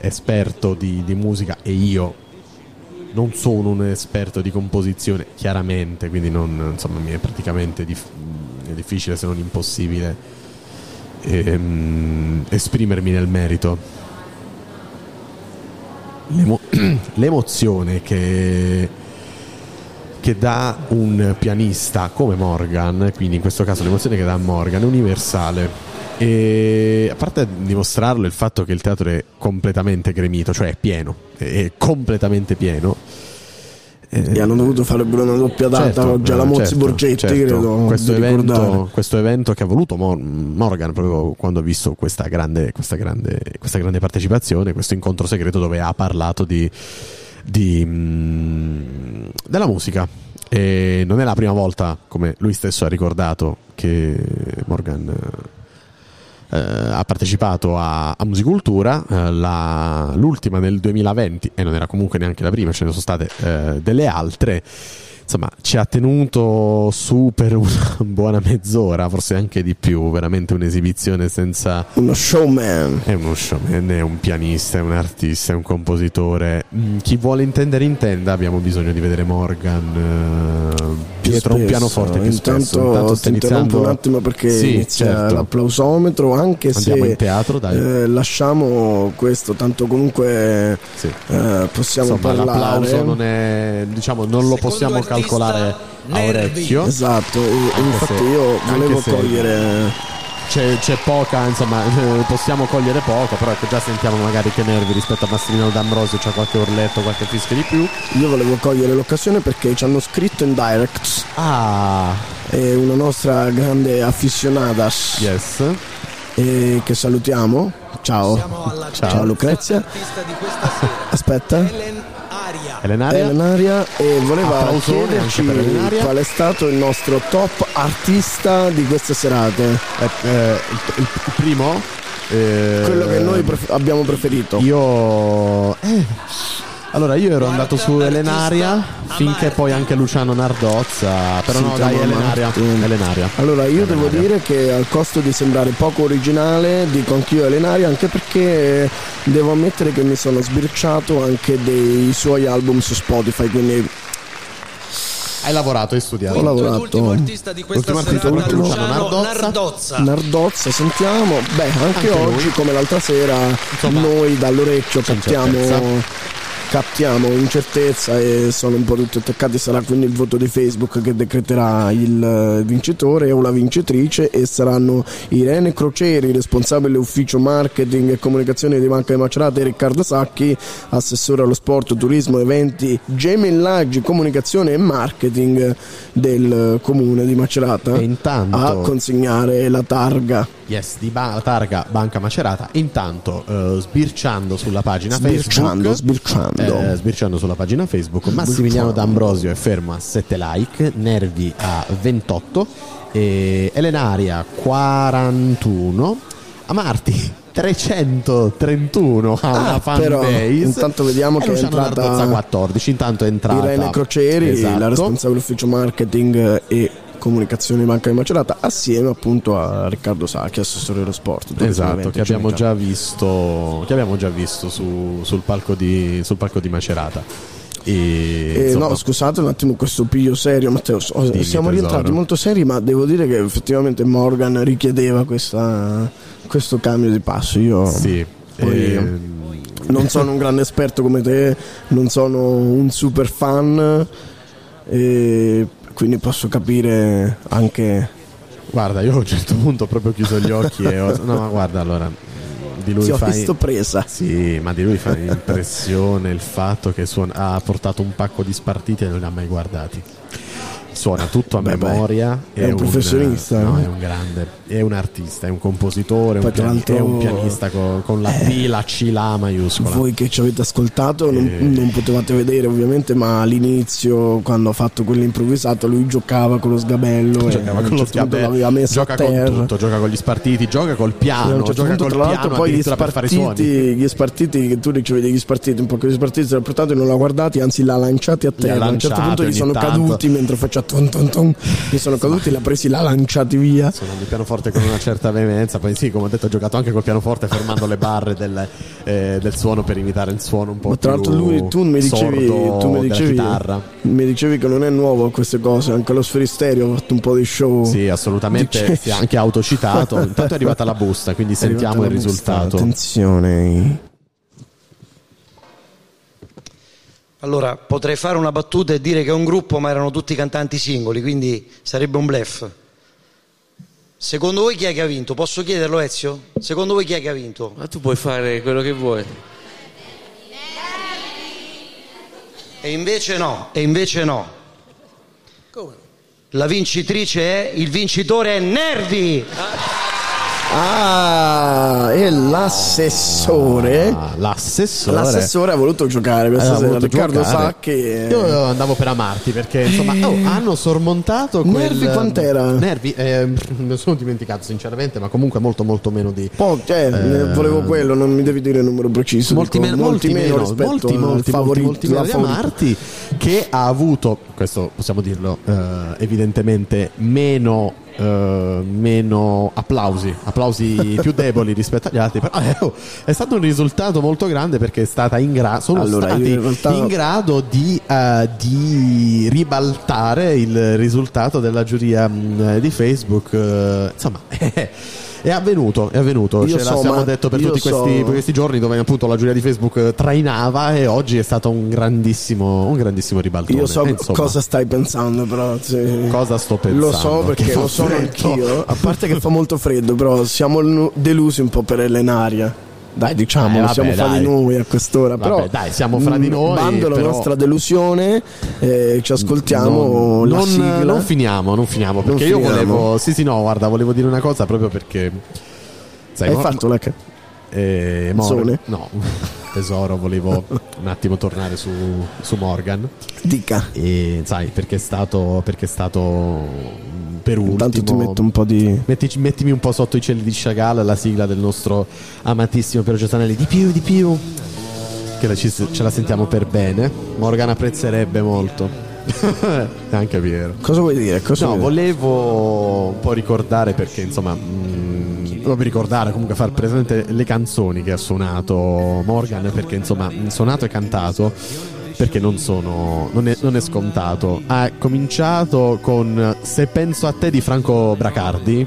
esperto di, di musica, e io non sono un esperto di composizione, chiaramente, quindi non, insomma, mi è praticamente dif- è difficile se non impossibile ehm, esprimermi nel merito. L'emo- l'emozione che che dà un pianista come Morgan, quindi in questo caso l'emozione che dà Morgan è universale. E a parte dimostrarlo il fatto che il teatro è completamente gremito, cioè è pieno, è completamente pieno. E hanno dovuto fare pure una doppia data Certo, oggi alla eh, Mozzi certo, Borgetti, certo. credo. Questo evento, questo evento che ha voluto Mor- Morgan proprio quando ha visto questa grande, questa, grande, questa grande partecipazione, questo incontro segreto dove ha parlato di, di, mm, della musica. E non è la prima volta, come lui stesso ha ricordato, che Morgan eh, ha partecipato a, a Musicultura, eh, la- l'ultima nel 2020 e non era comunque neanche la prima, ce ne sono state eh, delle altre. Insomma, ci ha tenuto su per una buona mezz'ora, forse anche di più, veramente un'esibizione senza... Uno showman. È uno showman, è un pianista, è un artista, è un compositore. Mm, Chi vuole intendere intenda, abbiamo bisogno di vedere Morgan eh, Più dietro un spesso. pianoforte più Intanto, spesso. Intanto interrompo iniziando- un attimo perché Sì, inizia certo. l'applausometro, anche Andiamo se in teatro, dai. eh, lasciamo questo, tanto comunque eh, possiamo Insomma, parlare. l'applauso non è, diciamo, non lo possiamo calcolare calcolare a orecchio. Esatto, Anche infatti se- io volevo se cogliere C'è, c'è poca, insomma, possiamo cogliere poco, però ecco, già sentiamo magari che nervi rispetto a Massimiliano D'Ambrosio, c'è qualche urletto, qualche fischio di più. Io volevo cogliere l'occasione perché ci hanno scritto in direct. Ah. È una nostra grande afficionadas. Yes. E che salutiamo. Ciao. Ciao Lucrezia. Aspetta. Elenaria. Elenaria e voleva Applausone chiederci per Elenaria. qual è stato il nostro top artista di queste serate. il, il primo? Eh, Quello che noi pref- abbiamo preferito. Io. eh, Allora, io ero andato su Elenaria finché poi anche Luciano Nardozza. Però no, dai, Elenaria. Elenaria. Allora io devo Elenaria. dire che al costo di sembrare poco originale dico anch'io Elenaria anche perché devo ammettere che mi sono sbirciato anche dei suoi album su Spotify quindi Hai lavorato, hai studiato. ho lavorato Ultimo artista di questa Ultimo artista, serata. Luciano Nardozza. Nardozza sentiamo beh anche, Anche oggi lui. come l'altra sera noi dall'orecchio captiamo. Captiamo incertezza e sono un po' tutti attaccati. Sarà quindi il voto di Facebook che decreterà il eh, vincitore o la vincitrice e saranno Irene Crocieri responsabile ufficio marketing e comunicazione di Banca di Macerata e Riccardo Sacchi assessore allo sport, turismo, eventi gemellaggi, comunicazione e marketing del eh, comune di Macerata. E intanto- a consegnare la targa Yes, di ba- targa Banca Macerata. Intanto, eh, sbirciando sulla pagina Sbirciando, Facebook, sbirciando. eh, sbirciando sulla pagina Facebook, Massimiliano D'Ambrosio è fermo a 7 like, Nervi a 28, e Elenaria 41, Amarti 331 ha una Ah, fan però, base. intanto vediamo e che è Luciano entrata- Nardozza 14, intanto è entrata Irene Crocieri, Esatto. la responsabile ufficio marketing e comunicazione di Banca di Macerata, assieme appunto a Riccardo Sacchi, assessore dello sport. Esatto, che abbiamo già visto, che abbiamo già visto su- sul, palco di, sul palco di Macerata. E, Eh, no, scusate un attimo questo piglio serio, Matteo. so- siamo tesoro. rientrati molto seri, ma devo dire che effettivamente Morgan richiedeva questa- questo cambio di passo. Io Sì, poi ehm, non sono un grande esperto come te, non sono un super fan, e quindi posso capire anche. Guarda, io a un certo punto ho proprio chiuso gli occhi e ho... No, ma guarda, allora... Di lui Ti ho fa visto presa. Sì, ma di lui fa impressione il fatto che suona- ha portato un pacco di spartiti e non li ha mai guardati. Suona tutto a Beh, beh, memoria. è un professionista, no, no? è un grande, è un artista, è un compositore, Poi, un tra piani- l'altro- è un pianista con, con la P, la C, la maiuscola. Voi che ci avete ascoltato non, Eh. non potevate vedere ovviamente, ma all'inizio quando ha fatto quell'improvvisato lui giocava con lo sgabello Giocava con lo certo sgabello, gioca a con tutto, gioca con gli spartiti, gioca col piano, certo gioca punto, col tra l'altro, piano poi gli spartiti, gli spartiti che tu ricevevi gli spartiti, un po' che gli spartiti si erano portati e non l'ha guardati, anzi l'ha lanciati a terra. A un certo punto gli sono tanto. caduti mentre faceva ton ton ton. Gli sono caduti, l'ha presi, l'ha lanciati via. Suonando il pianoforte con una certa veemenza, poi sì, come ho detto, ho giocato anche col pianoforte fermando le barre del, eh, del suono per imitare il suono un po' Ma tra l'altro lui, tu mi dicevi, tu mi dicevi, mi dicevi che non è nuovo a queste cose, anche lo Sferisterio ha fatto un po' di show. Sì, assolutamente, si è anche autocitato. Intanto è arrivata la busta, quindi È sentiamo il busta, risultato. Attenzione. Allora, potrei fare una battuta e dire che è un gruppo, ma erano tutti cantanti singoli, quindi sarebbe un bluff. Secondo voi chi è che ha vinto? Posso chiederlo, Ezio? Secondo voi chi è che ha vinto? Ma tu puoi fare quello che vuoi. E invece no, e invece no. La vincitrice è, il vincitore è Nervi! Ah, e l'assessore. Ah, l'assessore. L'assessore ha voluto giocare questa Ha sera. Riccardo giocare. Sacchi. eh, Io andavo per amarti perché insomma oh, hanno sormontato quel Nervi quant'era? Nervi, eh, me sono dimenticato sinceramente, ma comunque molto molto meno di po- cioè, Eh, volevo quello, non mi devi dire il numero preciso. molti, dico, meno, molti meno, rispetto molti, molti, molti, favorito, molti meno la di. Amarti che ha avuto, questo possiamo dirlo eh, evidentemente, meno, eh, meno applausi, applausi più deboli rispetto agli altri, però eh, oh, è stato un risultato molto grande perché è stata in grado, sono Allora, stati in realtà- in grado di, eh, di ribaltare il risultato della giuria mh, di Facebook, eh, insomma... È avvenuto, è avvenuto, Io ce so, l'abbiamo detto per tutti so- questi, questi giorni dove appunto la giuria di Facebook eh, trainava e oggi è stato un grandissimo, un grandissimo ribaltone. Io so E, insomma, cosa stai pensando, però. sì. Cosa sto pensando? Lo so perché lo so anch'io. A parte che fa molto freddo, però siamo delusi un po' per Elenaria. Dai, diciamo, Eh, siamo fra dai. di noi a quest'ora. Vabbè, però, dai, siamo fra di mm, noi, Bando la nostra delusione, eh, ci ascoltiamo non, non- non finiamo, non finiamo. Perché io finiamo. volevo. Sì, sì, no, guarda, volevo dire una cosa proprio perché. Sai, Hai Mor- fatto la ca- eh, Canzone? no, tesoro, volevo un attimo tornare su, su Morgan. Dica. E sai, perché è stato. Perché è stato per ultimo. Intanto ti metto un po' di. Mettici- mettimi un po' sotto i cieli di Chagall la sigla del nostro amatissimo Piero Giustanelli. Di più, di più. Che la ci- ce la sentiamo per bene. Morgan apprezzerebbe molto. È anche vero. Cosa vuoi dire? Cosa no, vuoi dire? volevo un po' ricordare perché insomma. mm, proprio ricordare, comunque far presente le canzoni che ha suonato Morgan perché insomma suonato e cantato perché non sono non è, non è scontato ha cominciato con Se penso a te di Franco Bracardi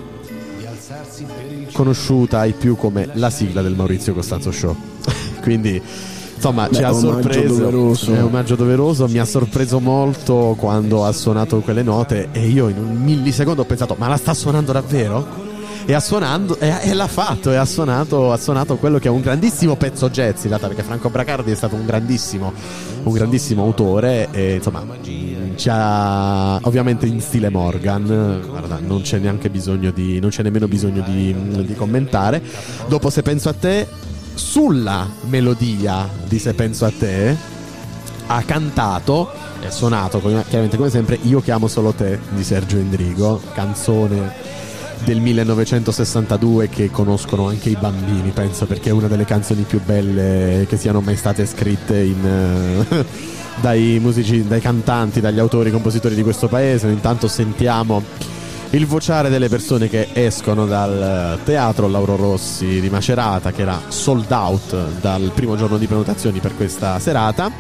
conosciuta ai più come la sigla del Maurizio Costanzo Show quindi insomma Beh, ci ha sorpreso doveroso. è un omaggio doveroso mi ha sorpreso molto quando ha suonato quelle note e io in un millisecondo ho pensato ma la sta suonando davvero? E ha suonando e, e l'ha fatto e ha suonato, ha suonato quello che è un grandissimo pezzo jazz in realtà perché Franco Bracardi è stato un grandissimo un grandissimo autore e insomma ci ovviamente in stile Morgan. Guarda non c'è neanche bisogno di non c'è nemmeno bisogno di, di commentare. Dopo se penso a te sulla melodia di se penso a te ha cantato e suonato chiaramente come sempre Io chiamo solo te di Sergio Endrigo canzone del 1962 che conoscono anche i bambini penso perché è una delle canzoni più belle che siano mai state scritte in, eh, dai musici dai cantanti dagli autori compositori di questo paese. Intanto sentiamo il vociare delle persone che escono dal teatro Lauro Rossi di Macerata che era sold out dal primo giorno di prenotazioni per questa serata.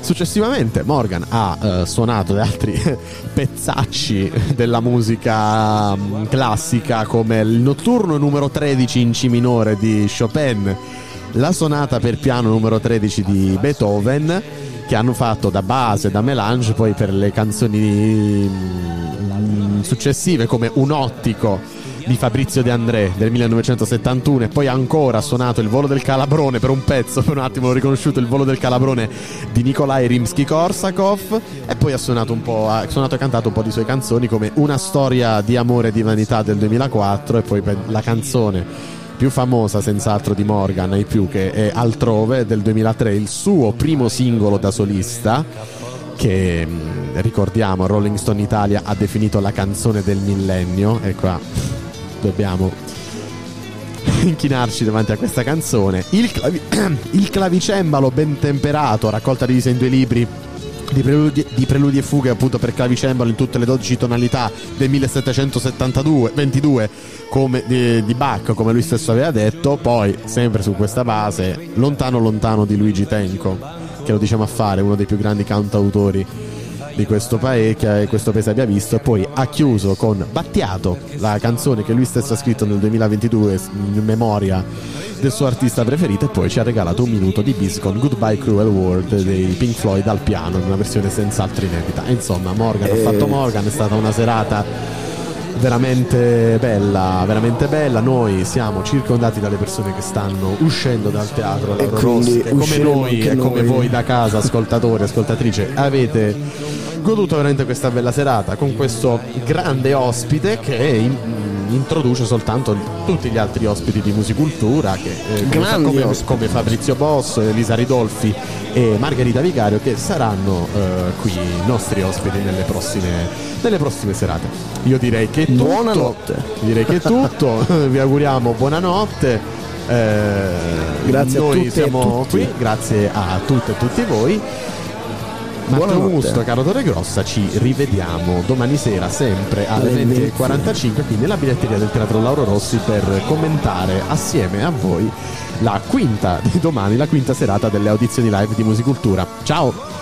Successivamente Morgan ha eh, suonato altri pezzacci della musica mm, classica come il notturno numero 13 in C minore di Chopin, la sonata per piano numero 13 di Beethoven che hanno fatto da base, da melange poi per le canzoni mm, successive come Un ottico di Fabrizio De André del 1971 e poi ancora ha suonato il volo del Calabrone per un pezzo, per un attimo ho riconosciuto il volo del Calabrone di Nikolai Rimsky-Korsakov e poi ha suonato un po', ha suonato e cantato un po' di sue canzoni come Una storia di amore e di vanità del 2004 e poi la canzone più famosa senz'altro di Morgan ai più che è Altrove del 2003 il suo primo singolo da solista che mh, ricordiamo Rolling Stone Italia ha definito la canzone del millennio e qua dobbiamo inchinarci davanti a questa canzone. Il, clavi- il clavicembalo ben temperato raccolta divisa in due libri di preludi, di preludi e fughe appunto per clavicembalo in tutte le 12 tonalità del 1772 22 come, di, di Bach come lui stesso aveva detto. Poi sempre su questa base lontano lontano di Luigi Tenco che lo diciamo a fare uno dei più grandi cantautori di questo paese che questo paese abbia visto. E poi ha chiuso con Battiato la canzone che lui stesso ha scritto nel 2022 in memoria del suo artista preferito e poi ci ha regalato un minuto di bis con Goodbye Cruel World dei Pink Floyd al piano in una versione senz'altro inedita E insomma Morgan ha Eh. fatto Morgan è stata una serata veramente bella, veramente bella. Noi siamo circondati dalle persone che stanno uscendo dal teatro Lauro quindi come noi e come noi. voi da casa, ascoltatori, ascoltatrice, avete goduto veramente questa bella serata con questo grande ospite che in- introduce soltanto tutti gli altri ospiti di Musicultura che, eh, come, come- Fabrizio Boss, Elisa Ridolfi e Margherita Vicario che saranno eh, qui nostri ospiti nelle prossime, nelle prossime serate. Io direi che tutto. Buonanotte. Direi che è tutto. Vi auguriamo buonanotte. Eh, Grazie a noi tutte e siamo tutti. qui, grazie a tutte e tutti voi. Matteo. Musto, caro Torre Grossa, ci rivediamo domani sera sempre alle Alle 20.45 qui nella biglietteria del Teatro Lauro Rossi per commentare assieme a voi la quinta di domani, la quinta serata delle audizioni live di Musicultura. Ciao!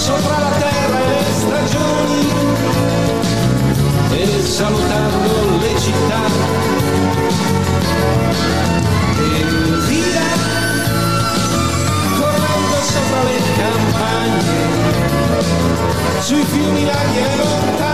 sopra la sui fiumi la